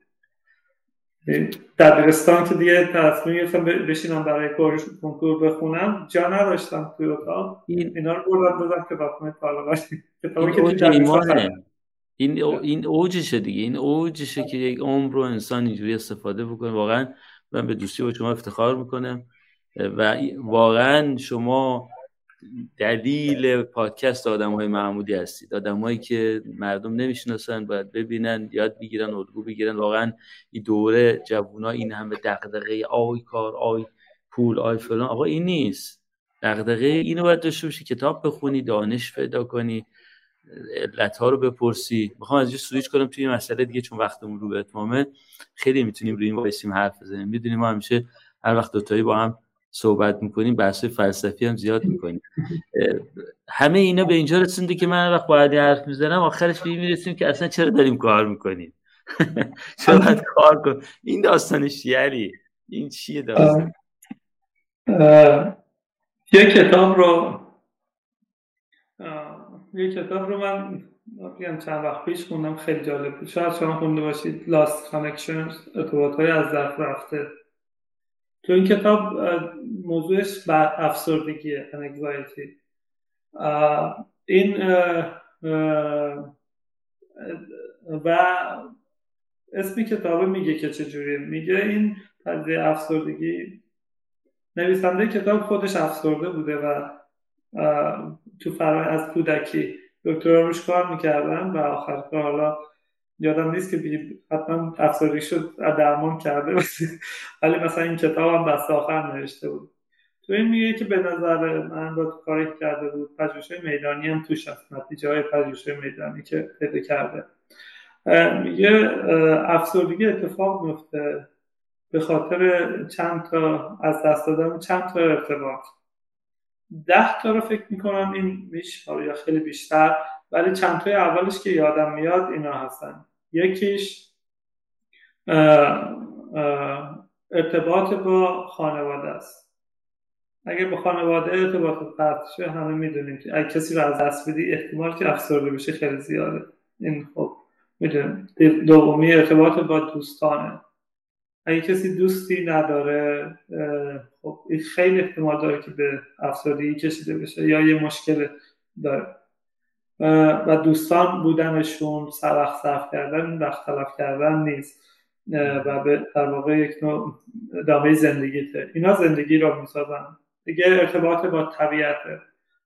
دبیرستان که دیگه تصمیم گرفتم بشینم برای کنکور بخونم جا نداشتم توی اتاق. اینا رو بردم دادم کتاب خونه طالقانی کتابی که این این اوجشه دیگه. این اوجشه که یک عمر رو انسان اینجوری استفاده بکنه. واقعا من به دوستی با شما افتخار می‌کنم. و واقعا شما دلیل پادکست آدم های معمودی هستید. آدمایی که مردم نمی‌شناسن باید ببینن یاد بگیرن الگو بگیرن. واقعا این دوره جوونا این همه دغدغه آی کار آی پول آی فلان. آقا این نیست. دغدغه اینو باید داشته باشی کتاب بخونی دانش پیدا کنی علت ها رو بپرسی. می‌خوام از سویچ کنم توی مسئله دیگه چون وقتمون رو به اتمامه. خیلی می‌تونیم روی این وایسیم حرف بزنیم. می‌دونیم ما همیشه هر وقت دوتایی با هم صحبت می‌کنیم بحث فلسفی هم زیاد می‌کنیم. همه اینا به اینجا رسونده که من وقت باید حرف می‌زنم آخرش به می‌رسیم که اصلا چرا داریم کار می‌کنیم؟ چرا کار کن این داستانش یعنی این چیه داستان؟ یه کتاب رو یه کتاب رو من بگم چند وقت پیش خوندم خیلی جالب بود. شاید شما خونده باشید Last Connections ارتباط های از دست رفته. تو این کتاب موضوعش بر افسردگیه anxiety. این و اسمی کتابه میگه که چجوریه میگه این قضیه افسردگی نویسنده کتاب خودش افسرده بوده و تو فرای از کودکی. دکترا روش کار می‌کردن و آخر کار حالا یادم نیست که حتما افسردگی شد درمان کرده ولی مثلا این کتاب هم دست آخر نوشته بود. تو این میگه که به نظر من با کاری کرده بود. پژوهش میدانی هم توش هست. نتیجه های میدانی که پیدا کرده. میگه افسردگی اتفاق میفته به خاطر چند تا از دست دادن چند تا ارتباط. ده تا رو فکر می‌کنم این میش یا خیلی بیشتر ولی چند تای اولش که یادم میاد اینا هستن. یکیش ارتباط با خانواده است. اگه با خانواده ارتباط قطع شه همه می‌دونیم که اگه کسی رو از دست بدی احتمال که افسرده بشه خیلی زیاده. این خب می‌دونیم. دومی ارتباط با دوستانه. اگه کسی دوستی نداره خب خیلی احتمال داره که به افسردگی کشیده بشه یا یه مشکل داره. و دوستان بودنشون سر صرف کردن وقت تلف کردن نیست. و به در واقع یک نوع ادامه زندگیته اینا زندگی رو می‌سازن. دیگه ارتباط با طبیعته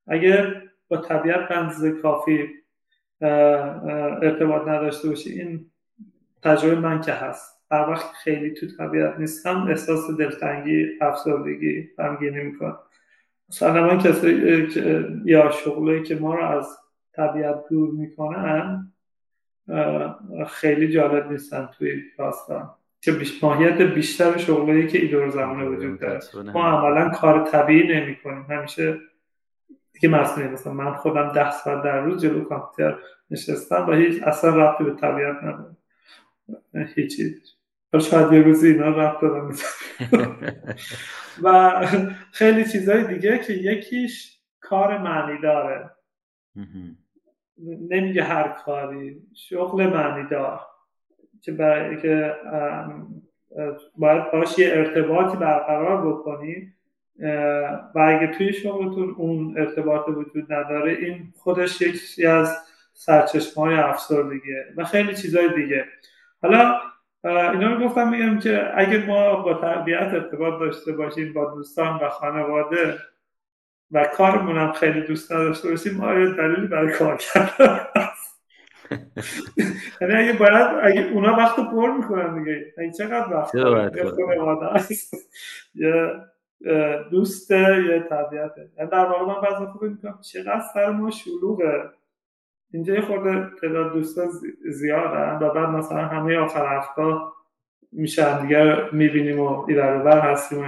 اگر با طبیعت بنز کافی ارتباط نداشته باشی این تجربه من که هست. هر وقت خیلی تو طبیعت نیستم احساس دلتنگی افسردگی غمگینی مثلا من کسی یا شغلی که ما رو از طبیعت دور می‌کنن خیلی جالب نیستن توی داستان. که بیش ماهیت بیشتر شغلی که ایدور زمانه وجود داره. ما عملا کار طبیعی نمی کنیم همیشه دیگه مصنوعی مثلا من خودم ده ساعت در روز جلو کامپیوتر نشستم و هیچ اصلا ربطی به طبیعت نداره. هیچی. شاید یه روزی اینا رفت دادم و خیلی چیزهای دیگه که یکیش کار معنی داره. نمیگه هر کاری. شغل معنی دار. که برای که باید باش یه ارتباطی برقرار بکنی. و اگه توی شغلتون اون ارتباط وجود نداره این خودش یکی از سرچشمه های افسردگیه و خیلی چیزهای دیگه. حالا اینا رو گفتم میگم که اگه ما با تربیت ارتباط داشته باشیم با دوستان و خانواده و کارمون هم خیلی دوست نداشته باشیم آیا دلیلی برای کار کردن یعنی اگه باید اگه اونا وقت پر می‌کنن دیگه اگه چقدر وقت؟ یه دوست یه طبیعته. یعنی در واقع من بعضا خوب می‌کنم چقدر سر ما شلوغه. اینجا یه خورده تعداد دوستان زیادن و بعد مثلا همه آخر هفته میشن دیگه می‌بینیم و ایدر بر هستیم و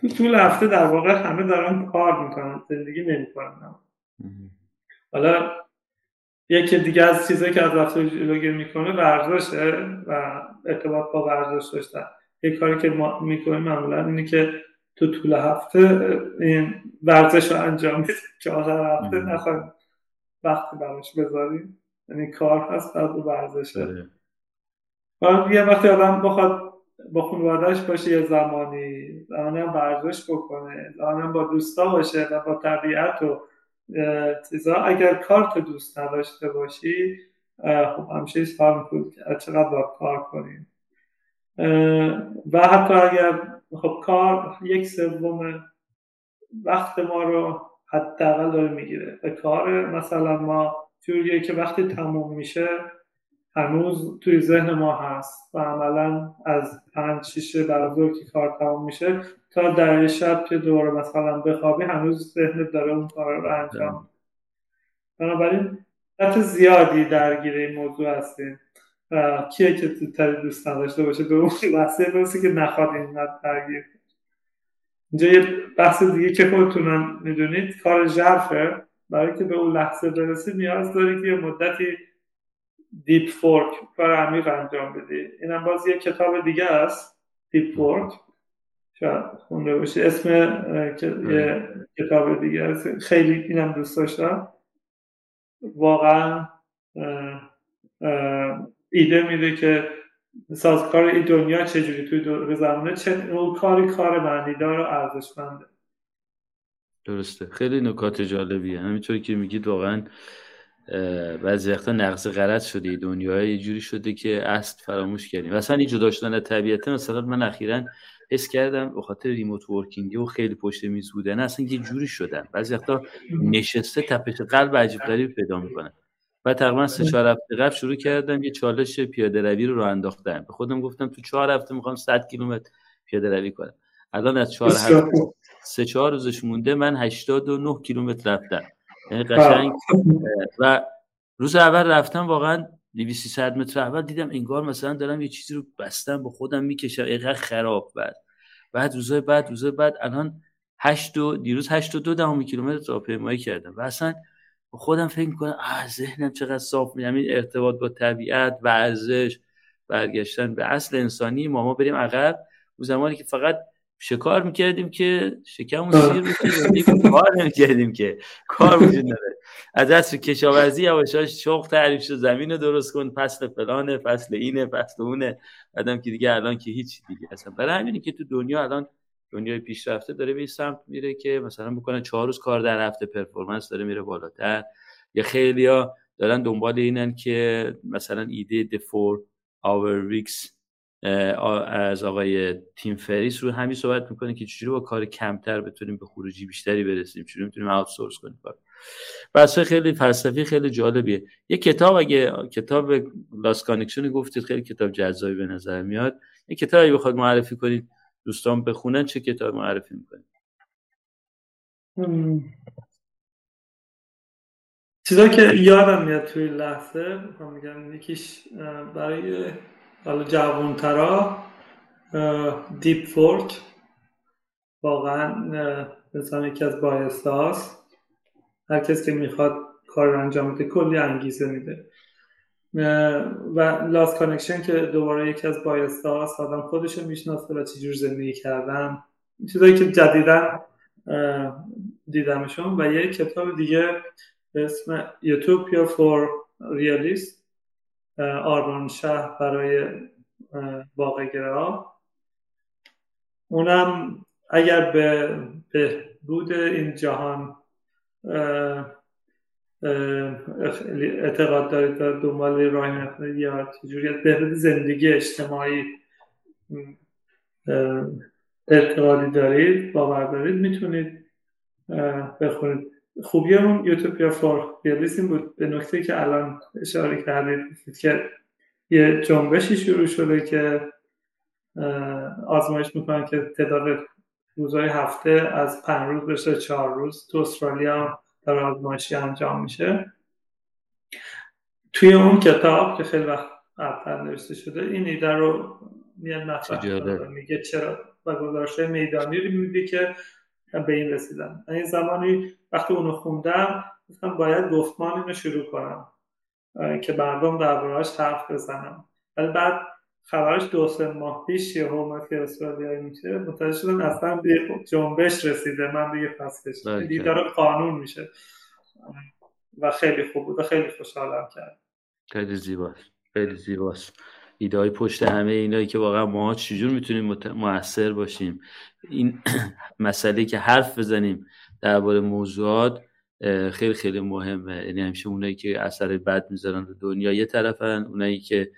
تو طول هفته در واقع همه دارن کار می‌کنن زندگی نمی‌کنن. حالا یکی دیگه از چیزایی که از وقت جلوگیری می‌کنه ورزشه و ارتباط با ورزش داشتن. یه کاری که ما می‌کنیم معمولا اینه که تو طول هفته این ورزش رو انجام میده که آخر هفته نخواهیم وقتی براش بذاریم. یعنی کار هست بعد ورزشه. و یه وقتی آدم بخواد با خانوادهش باشه یه زمانی. زمانی هم ورزش بکنه. زمانی هم با دوستا باشه و با طبیعت و چیزا. اگر کار تو دوست نداشته باشی خب همیشه سوال می‌کنید که چقدر باید کار کنیم. و حتی اگر خب کار یک سوم وقت ما رو حداقل داره می‌گیره. به کار مثلا ما جوریه که وقتی تموم میشه هنوز توی ذهن ما هست و عملا از پنج شیشه بعد که کار تموم میشه تا در شب که دوباره مثلا بخوابی هنوز ذهن داره اون کار رو انجام بنابراین حتی زیادی درگیر این موضوع هستیم. کیه که تری دوست نداشته باشه به اون لحظه برسه که نخواد این درگیر اینجا یه بحث دیگه که خودتونم می‌دونید کار ژرفه. برای که به اون لحظه برسی نیاز داری که یه مدتی deep work کار عمیق انجام بدی اینم باز یه کتاب دیگه است. deep work شاید خونده باشی. اسم یه کتاب دیگه است. خیلی اینم دوست داشتم. واقعا ایده میده که سازکار این دنیا چجوری توی دور زمانه چه کاری کار معنیدار و ارزشمنده. درسته. خیلی نکات جالبیه. همینطوری که میگید واقعا بعضی وقتا نقص غلط شده دنیا یه جوری شده که اصل فراموش کردیم. مثلا این جدا شدن طبیعت مثلا من اخیرا حس کردم به خاطر ریموت ورکینگ و خیلی پشت میز بودن اصلا یه جوری شدن بعضی وقتا نشسته تپش قلب عجیب غریب پیدا می‌کنه. و تقریبا سه چهار هفته قبل شروع کردم یه چالش پیاده روی رو راه انداختم به خودم گفتم تو چهار هفته می‌خوام 100 کیلومتر پیاده روی کنم. الان از چهار هفته سه چهار روزش مونده من 89 کیلومتر رفتم. قشنگ و روز اول رفتم واقعا 200 متر اول دیدم انگار مثلا دارم یه چیزی رو بستم با خودم می‌کشم اینقدر خراب بعد. بعد روزای بعد روزای بعد الان 8 و دیروز 8 و 2 دهم کیلومتر راهپیمایی کردم و اصلا خودم فکر می‌کنم آه ذهنم چقدر صاف میشه. این ارتباط با طبیعت ورزش برگشتن به اصل انسانی ما ما بریم عقب. اون زمانی که فقط شکار می‌کردیم که شکمون سیر میشه کار نمی‌کردیم که. کار وجود نداره. از اصل کشاورزی یواشاش شوق تعریف شد. زمین درست کن. فصل فلانه فصل اینه فصل اونه بعدم که دیگه الان که هیچ دیگه اصلا. برای همینی که تو دنیا الان دنیای پیشرفته داره به سمت میره که مثلا بکنه چهار روز کار در هفته performance داره میره بالاتر. یا خیلیا دارن دنبال اینن که مثلا ایده the four hour weeks از آقای تیم فریس رو همین صحبت می‌کنه که چجوری با کار کمتر بتونیم به خروجی بیشتری برسیم چجوری می‌تونیم outsource کنیم کار. بس خیلی فلسفی خیلی جالبیه. یه کتاب اگه کتاب lost connection گفتید خیلی کتاب جذابی به نظر میاد. یه کتابی بخواد معرفی کنید دوستان بخونن چه کتاب معرفی می‌کنید؟ چیزا که یادم میاد توی لحظه میگم یکیش برای حالا جوانترا deep work واقعا مثلا یکی از بایسته هاست. هر کس که می‌خواد کار رو انجام بده کلی انگیزه میده. و Lost Connection که دوباره یکی از بایسته هاست آدم خودش رو می‌شناسه و چجور زندگی کردن. چیزایی که جدیدا دیدمشون. و یه کتاب دیگه به اسم Utopia for Realists آرمان شهر برای واقع اونم اگر به بهبود این جهان اعتقاد دارید و دنبال راه یا چجوری بهبود زندگی اجتماعی اعتقادی دارید باور دارید می‌تونید بخونید. خوبی اون یوتوپیا فور این بود. به نکته که الان اشاره کردید که یه جنبشی شروع شده که آزمایش می‌کنن که تعداد روزهای هفته از پنج روز بشه چهار روز. تو استرالیا در آزمایشی انجام میشه. توی اون کتاب که خیلی وقت قبل نوشته شده این ایده رو میاد مطرح میگه چرا؟ و گزارش میدانی رو می‌بینی که به این رسیدن. این زمانی وقتی اونو خوندم گفتم باید گفتمان اینو شروع کنم که مردم دربارهش حرف بزنم ولی بعد خبرش دو سه ماه پیش یه اومد که استرالیایی میشه متوجه شدم اصلا به جنبش رسیده. من دیگه پس دیدار قانون میشه. و خیلی خوب بود و خیلی خوشحالم کرد. خیلی زیباست. خیلی زیباست. ایده های پشت همه اینایی که واقعا ما چجور می‌تونیم موثر باشیم؟ این مسئله که حرف بزنیم درباره موضوعات خیلی خیلی مهمه. یعنی همیشه اونایی که اثر بد می‌ذارن رو دنیا یه طرفن اونایی که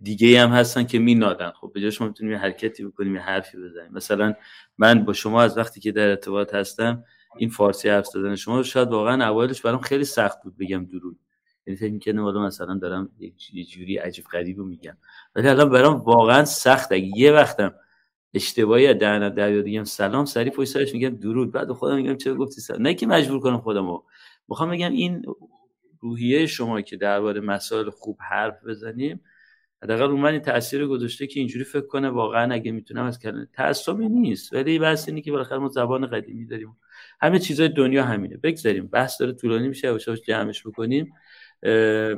دیگه هم هستن که مینادن خب به شما می‌تونیم یه حرکتی بکنیم یه حرفی بزنیم. مثلا من با شما از وقتی که در ارتباط هستم این فارسی حرف زدن شما شاید واقعا اوایلش برام خیلی سخت بود بگم درود. یعنی فکر می‌کردم والا مثلا دارم یه جوری عجیب غریبو میگم. ولی الان برام واقعا سخت. اگه یه وقتم اشتباهی از در دیگه. سلام سری پشت سرش میگم درود. بعد خودم میگم چرا گفتی سلام؟ نه که مجبور کنم خودمو. می‌خوام بگم این روحیه شما که درباره مسائل خوب حرف بزنیم حداقل رو من تاثیر گذاشته که اینجوری فکر کنه واقعا اگه می‌تونم از کلمه تعصبی نیست. ولی بحث اینه که بالاخره ما زبان قدیمی داریم. همه چیزای دنیا همینه. بگذاریم. بحث داره طولانی میشه و جمعش بکنیم.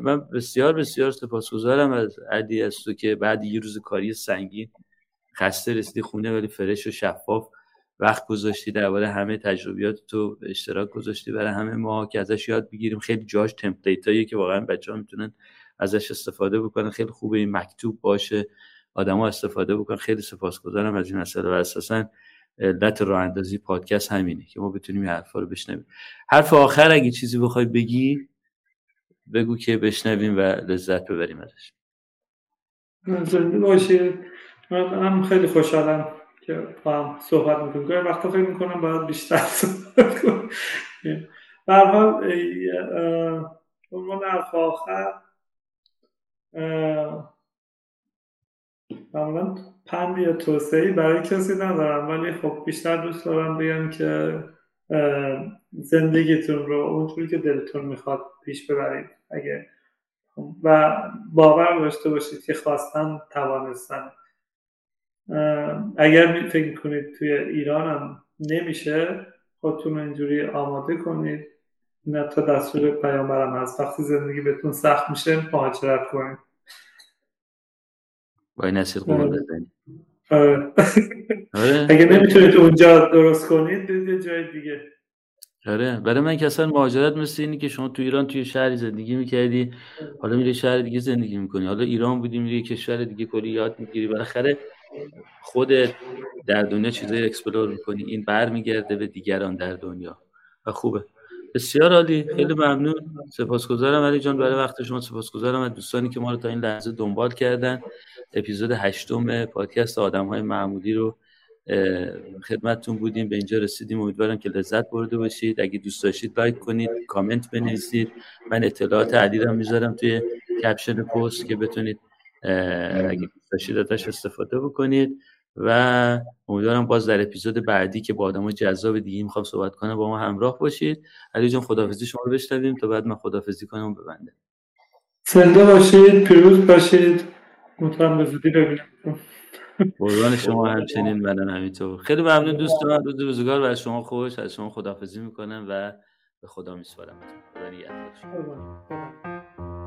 من بسیار بسیار سپاسگزارم از علی از تو که بعد یه روز کاری سنگین خسته رسیدی خونه ولی فرش و شفاف وقت گذاشتی درباره همه تجربیات تو اشتراک گذاشتی برای همه ما که ازش یاد بگیریم. خیلی جاش تمپلیت که واقعا بچه ها می‌تونن ازش استفاده بکنن. خیلی خوبه این مکتوب باشه آدما استفاده بکنن. خیلی سپاسگزارم از این مسئله و اساسا علت راه اندازی پادکست همینه که ما بتونیم این حرفا رو بشنویم. حرف آخر اگه چیزی بخوای بگی بگو که بشنویم و لذت ببریم ازش. من خیلی خوشحالم که با هم صحبت می‌کنم گاهی وقتا فکر می‌کنم باید بیشتر صحبت کنم. برحال عنوان حرف آخر معمولا پند یا توسعه برای کسی ندارم ولی خب بیشتر دوست دارم بگم که زندگیتون رو اونجوری که دلتون می‌خواد پیش ببرید. اگه و باور داشته باشید که خواستن توانستن. اگر فکر کنید توی ایران هم نمیشه خودتون اینجوری آماده کنید. نه تا دستور پیامبرم هست. وقتی زندگی بهتون سخت میشه مهاجرت کنید. وای نسید قمان بزنید آره. آره. اگه نمی‌تونید اونجا درست کنید برید جای دیگه. آره. برای من که اصلا مهاجرت مثل اینی که شما تو ایران توی شهری زندگی می‌کردی. حالا میری شهر دیگه زندگی می‌کنی. حالا ایران بودی میری کشور دیگه کلی یاد می‌گیری. بالاخره خودت در دنیا چیزایی explore می‌کنی این برمیگرده به دیگران در دنیا. و خوبه. بسیار عالی. خیلی ممنون. سپاسگزارم علی جان. برای وقت شما سپاسگزارم از دوستانی که ما رو تا این لحظه دنبال کردن. اپیزود هشتم پادکست آدم های معمولی رو خدمتتون بودیم. به اینجا رسیدیم. امیدوارم که لذت برده باشید. اگه دوست داشتید لایک کنید کامنت بنویسید. من اطلاعات علی رو می‌ذارم توی کپشن پست که بتونید اگه دوست داشتید ازش استفاده بکنید. و امیدوارم باز در اپیزود بعدی که با آدم جذاب دیگه می‌خوام صحبت کنم با ما همراه باشید. علی جان خدافزی شما رو بشنویم. تا بعد من خدافزی کنم ببنده زنده باشید پیروز باشید. امیدوارم به زودی ببینم قربان شما همچنین منم همینطور. خیلی ممنون دوستان. روز روزگار و از شما خوش. از شما خدافزی می‌کنم و به خدا میسپارم. خدا نگهدارتون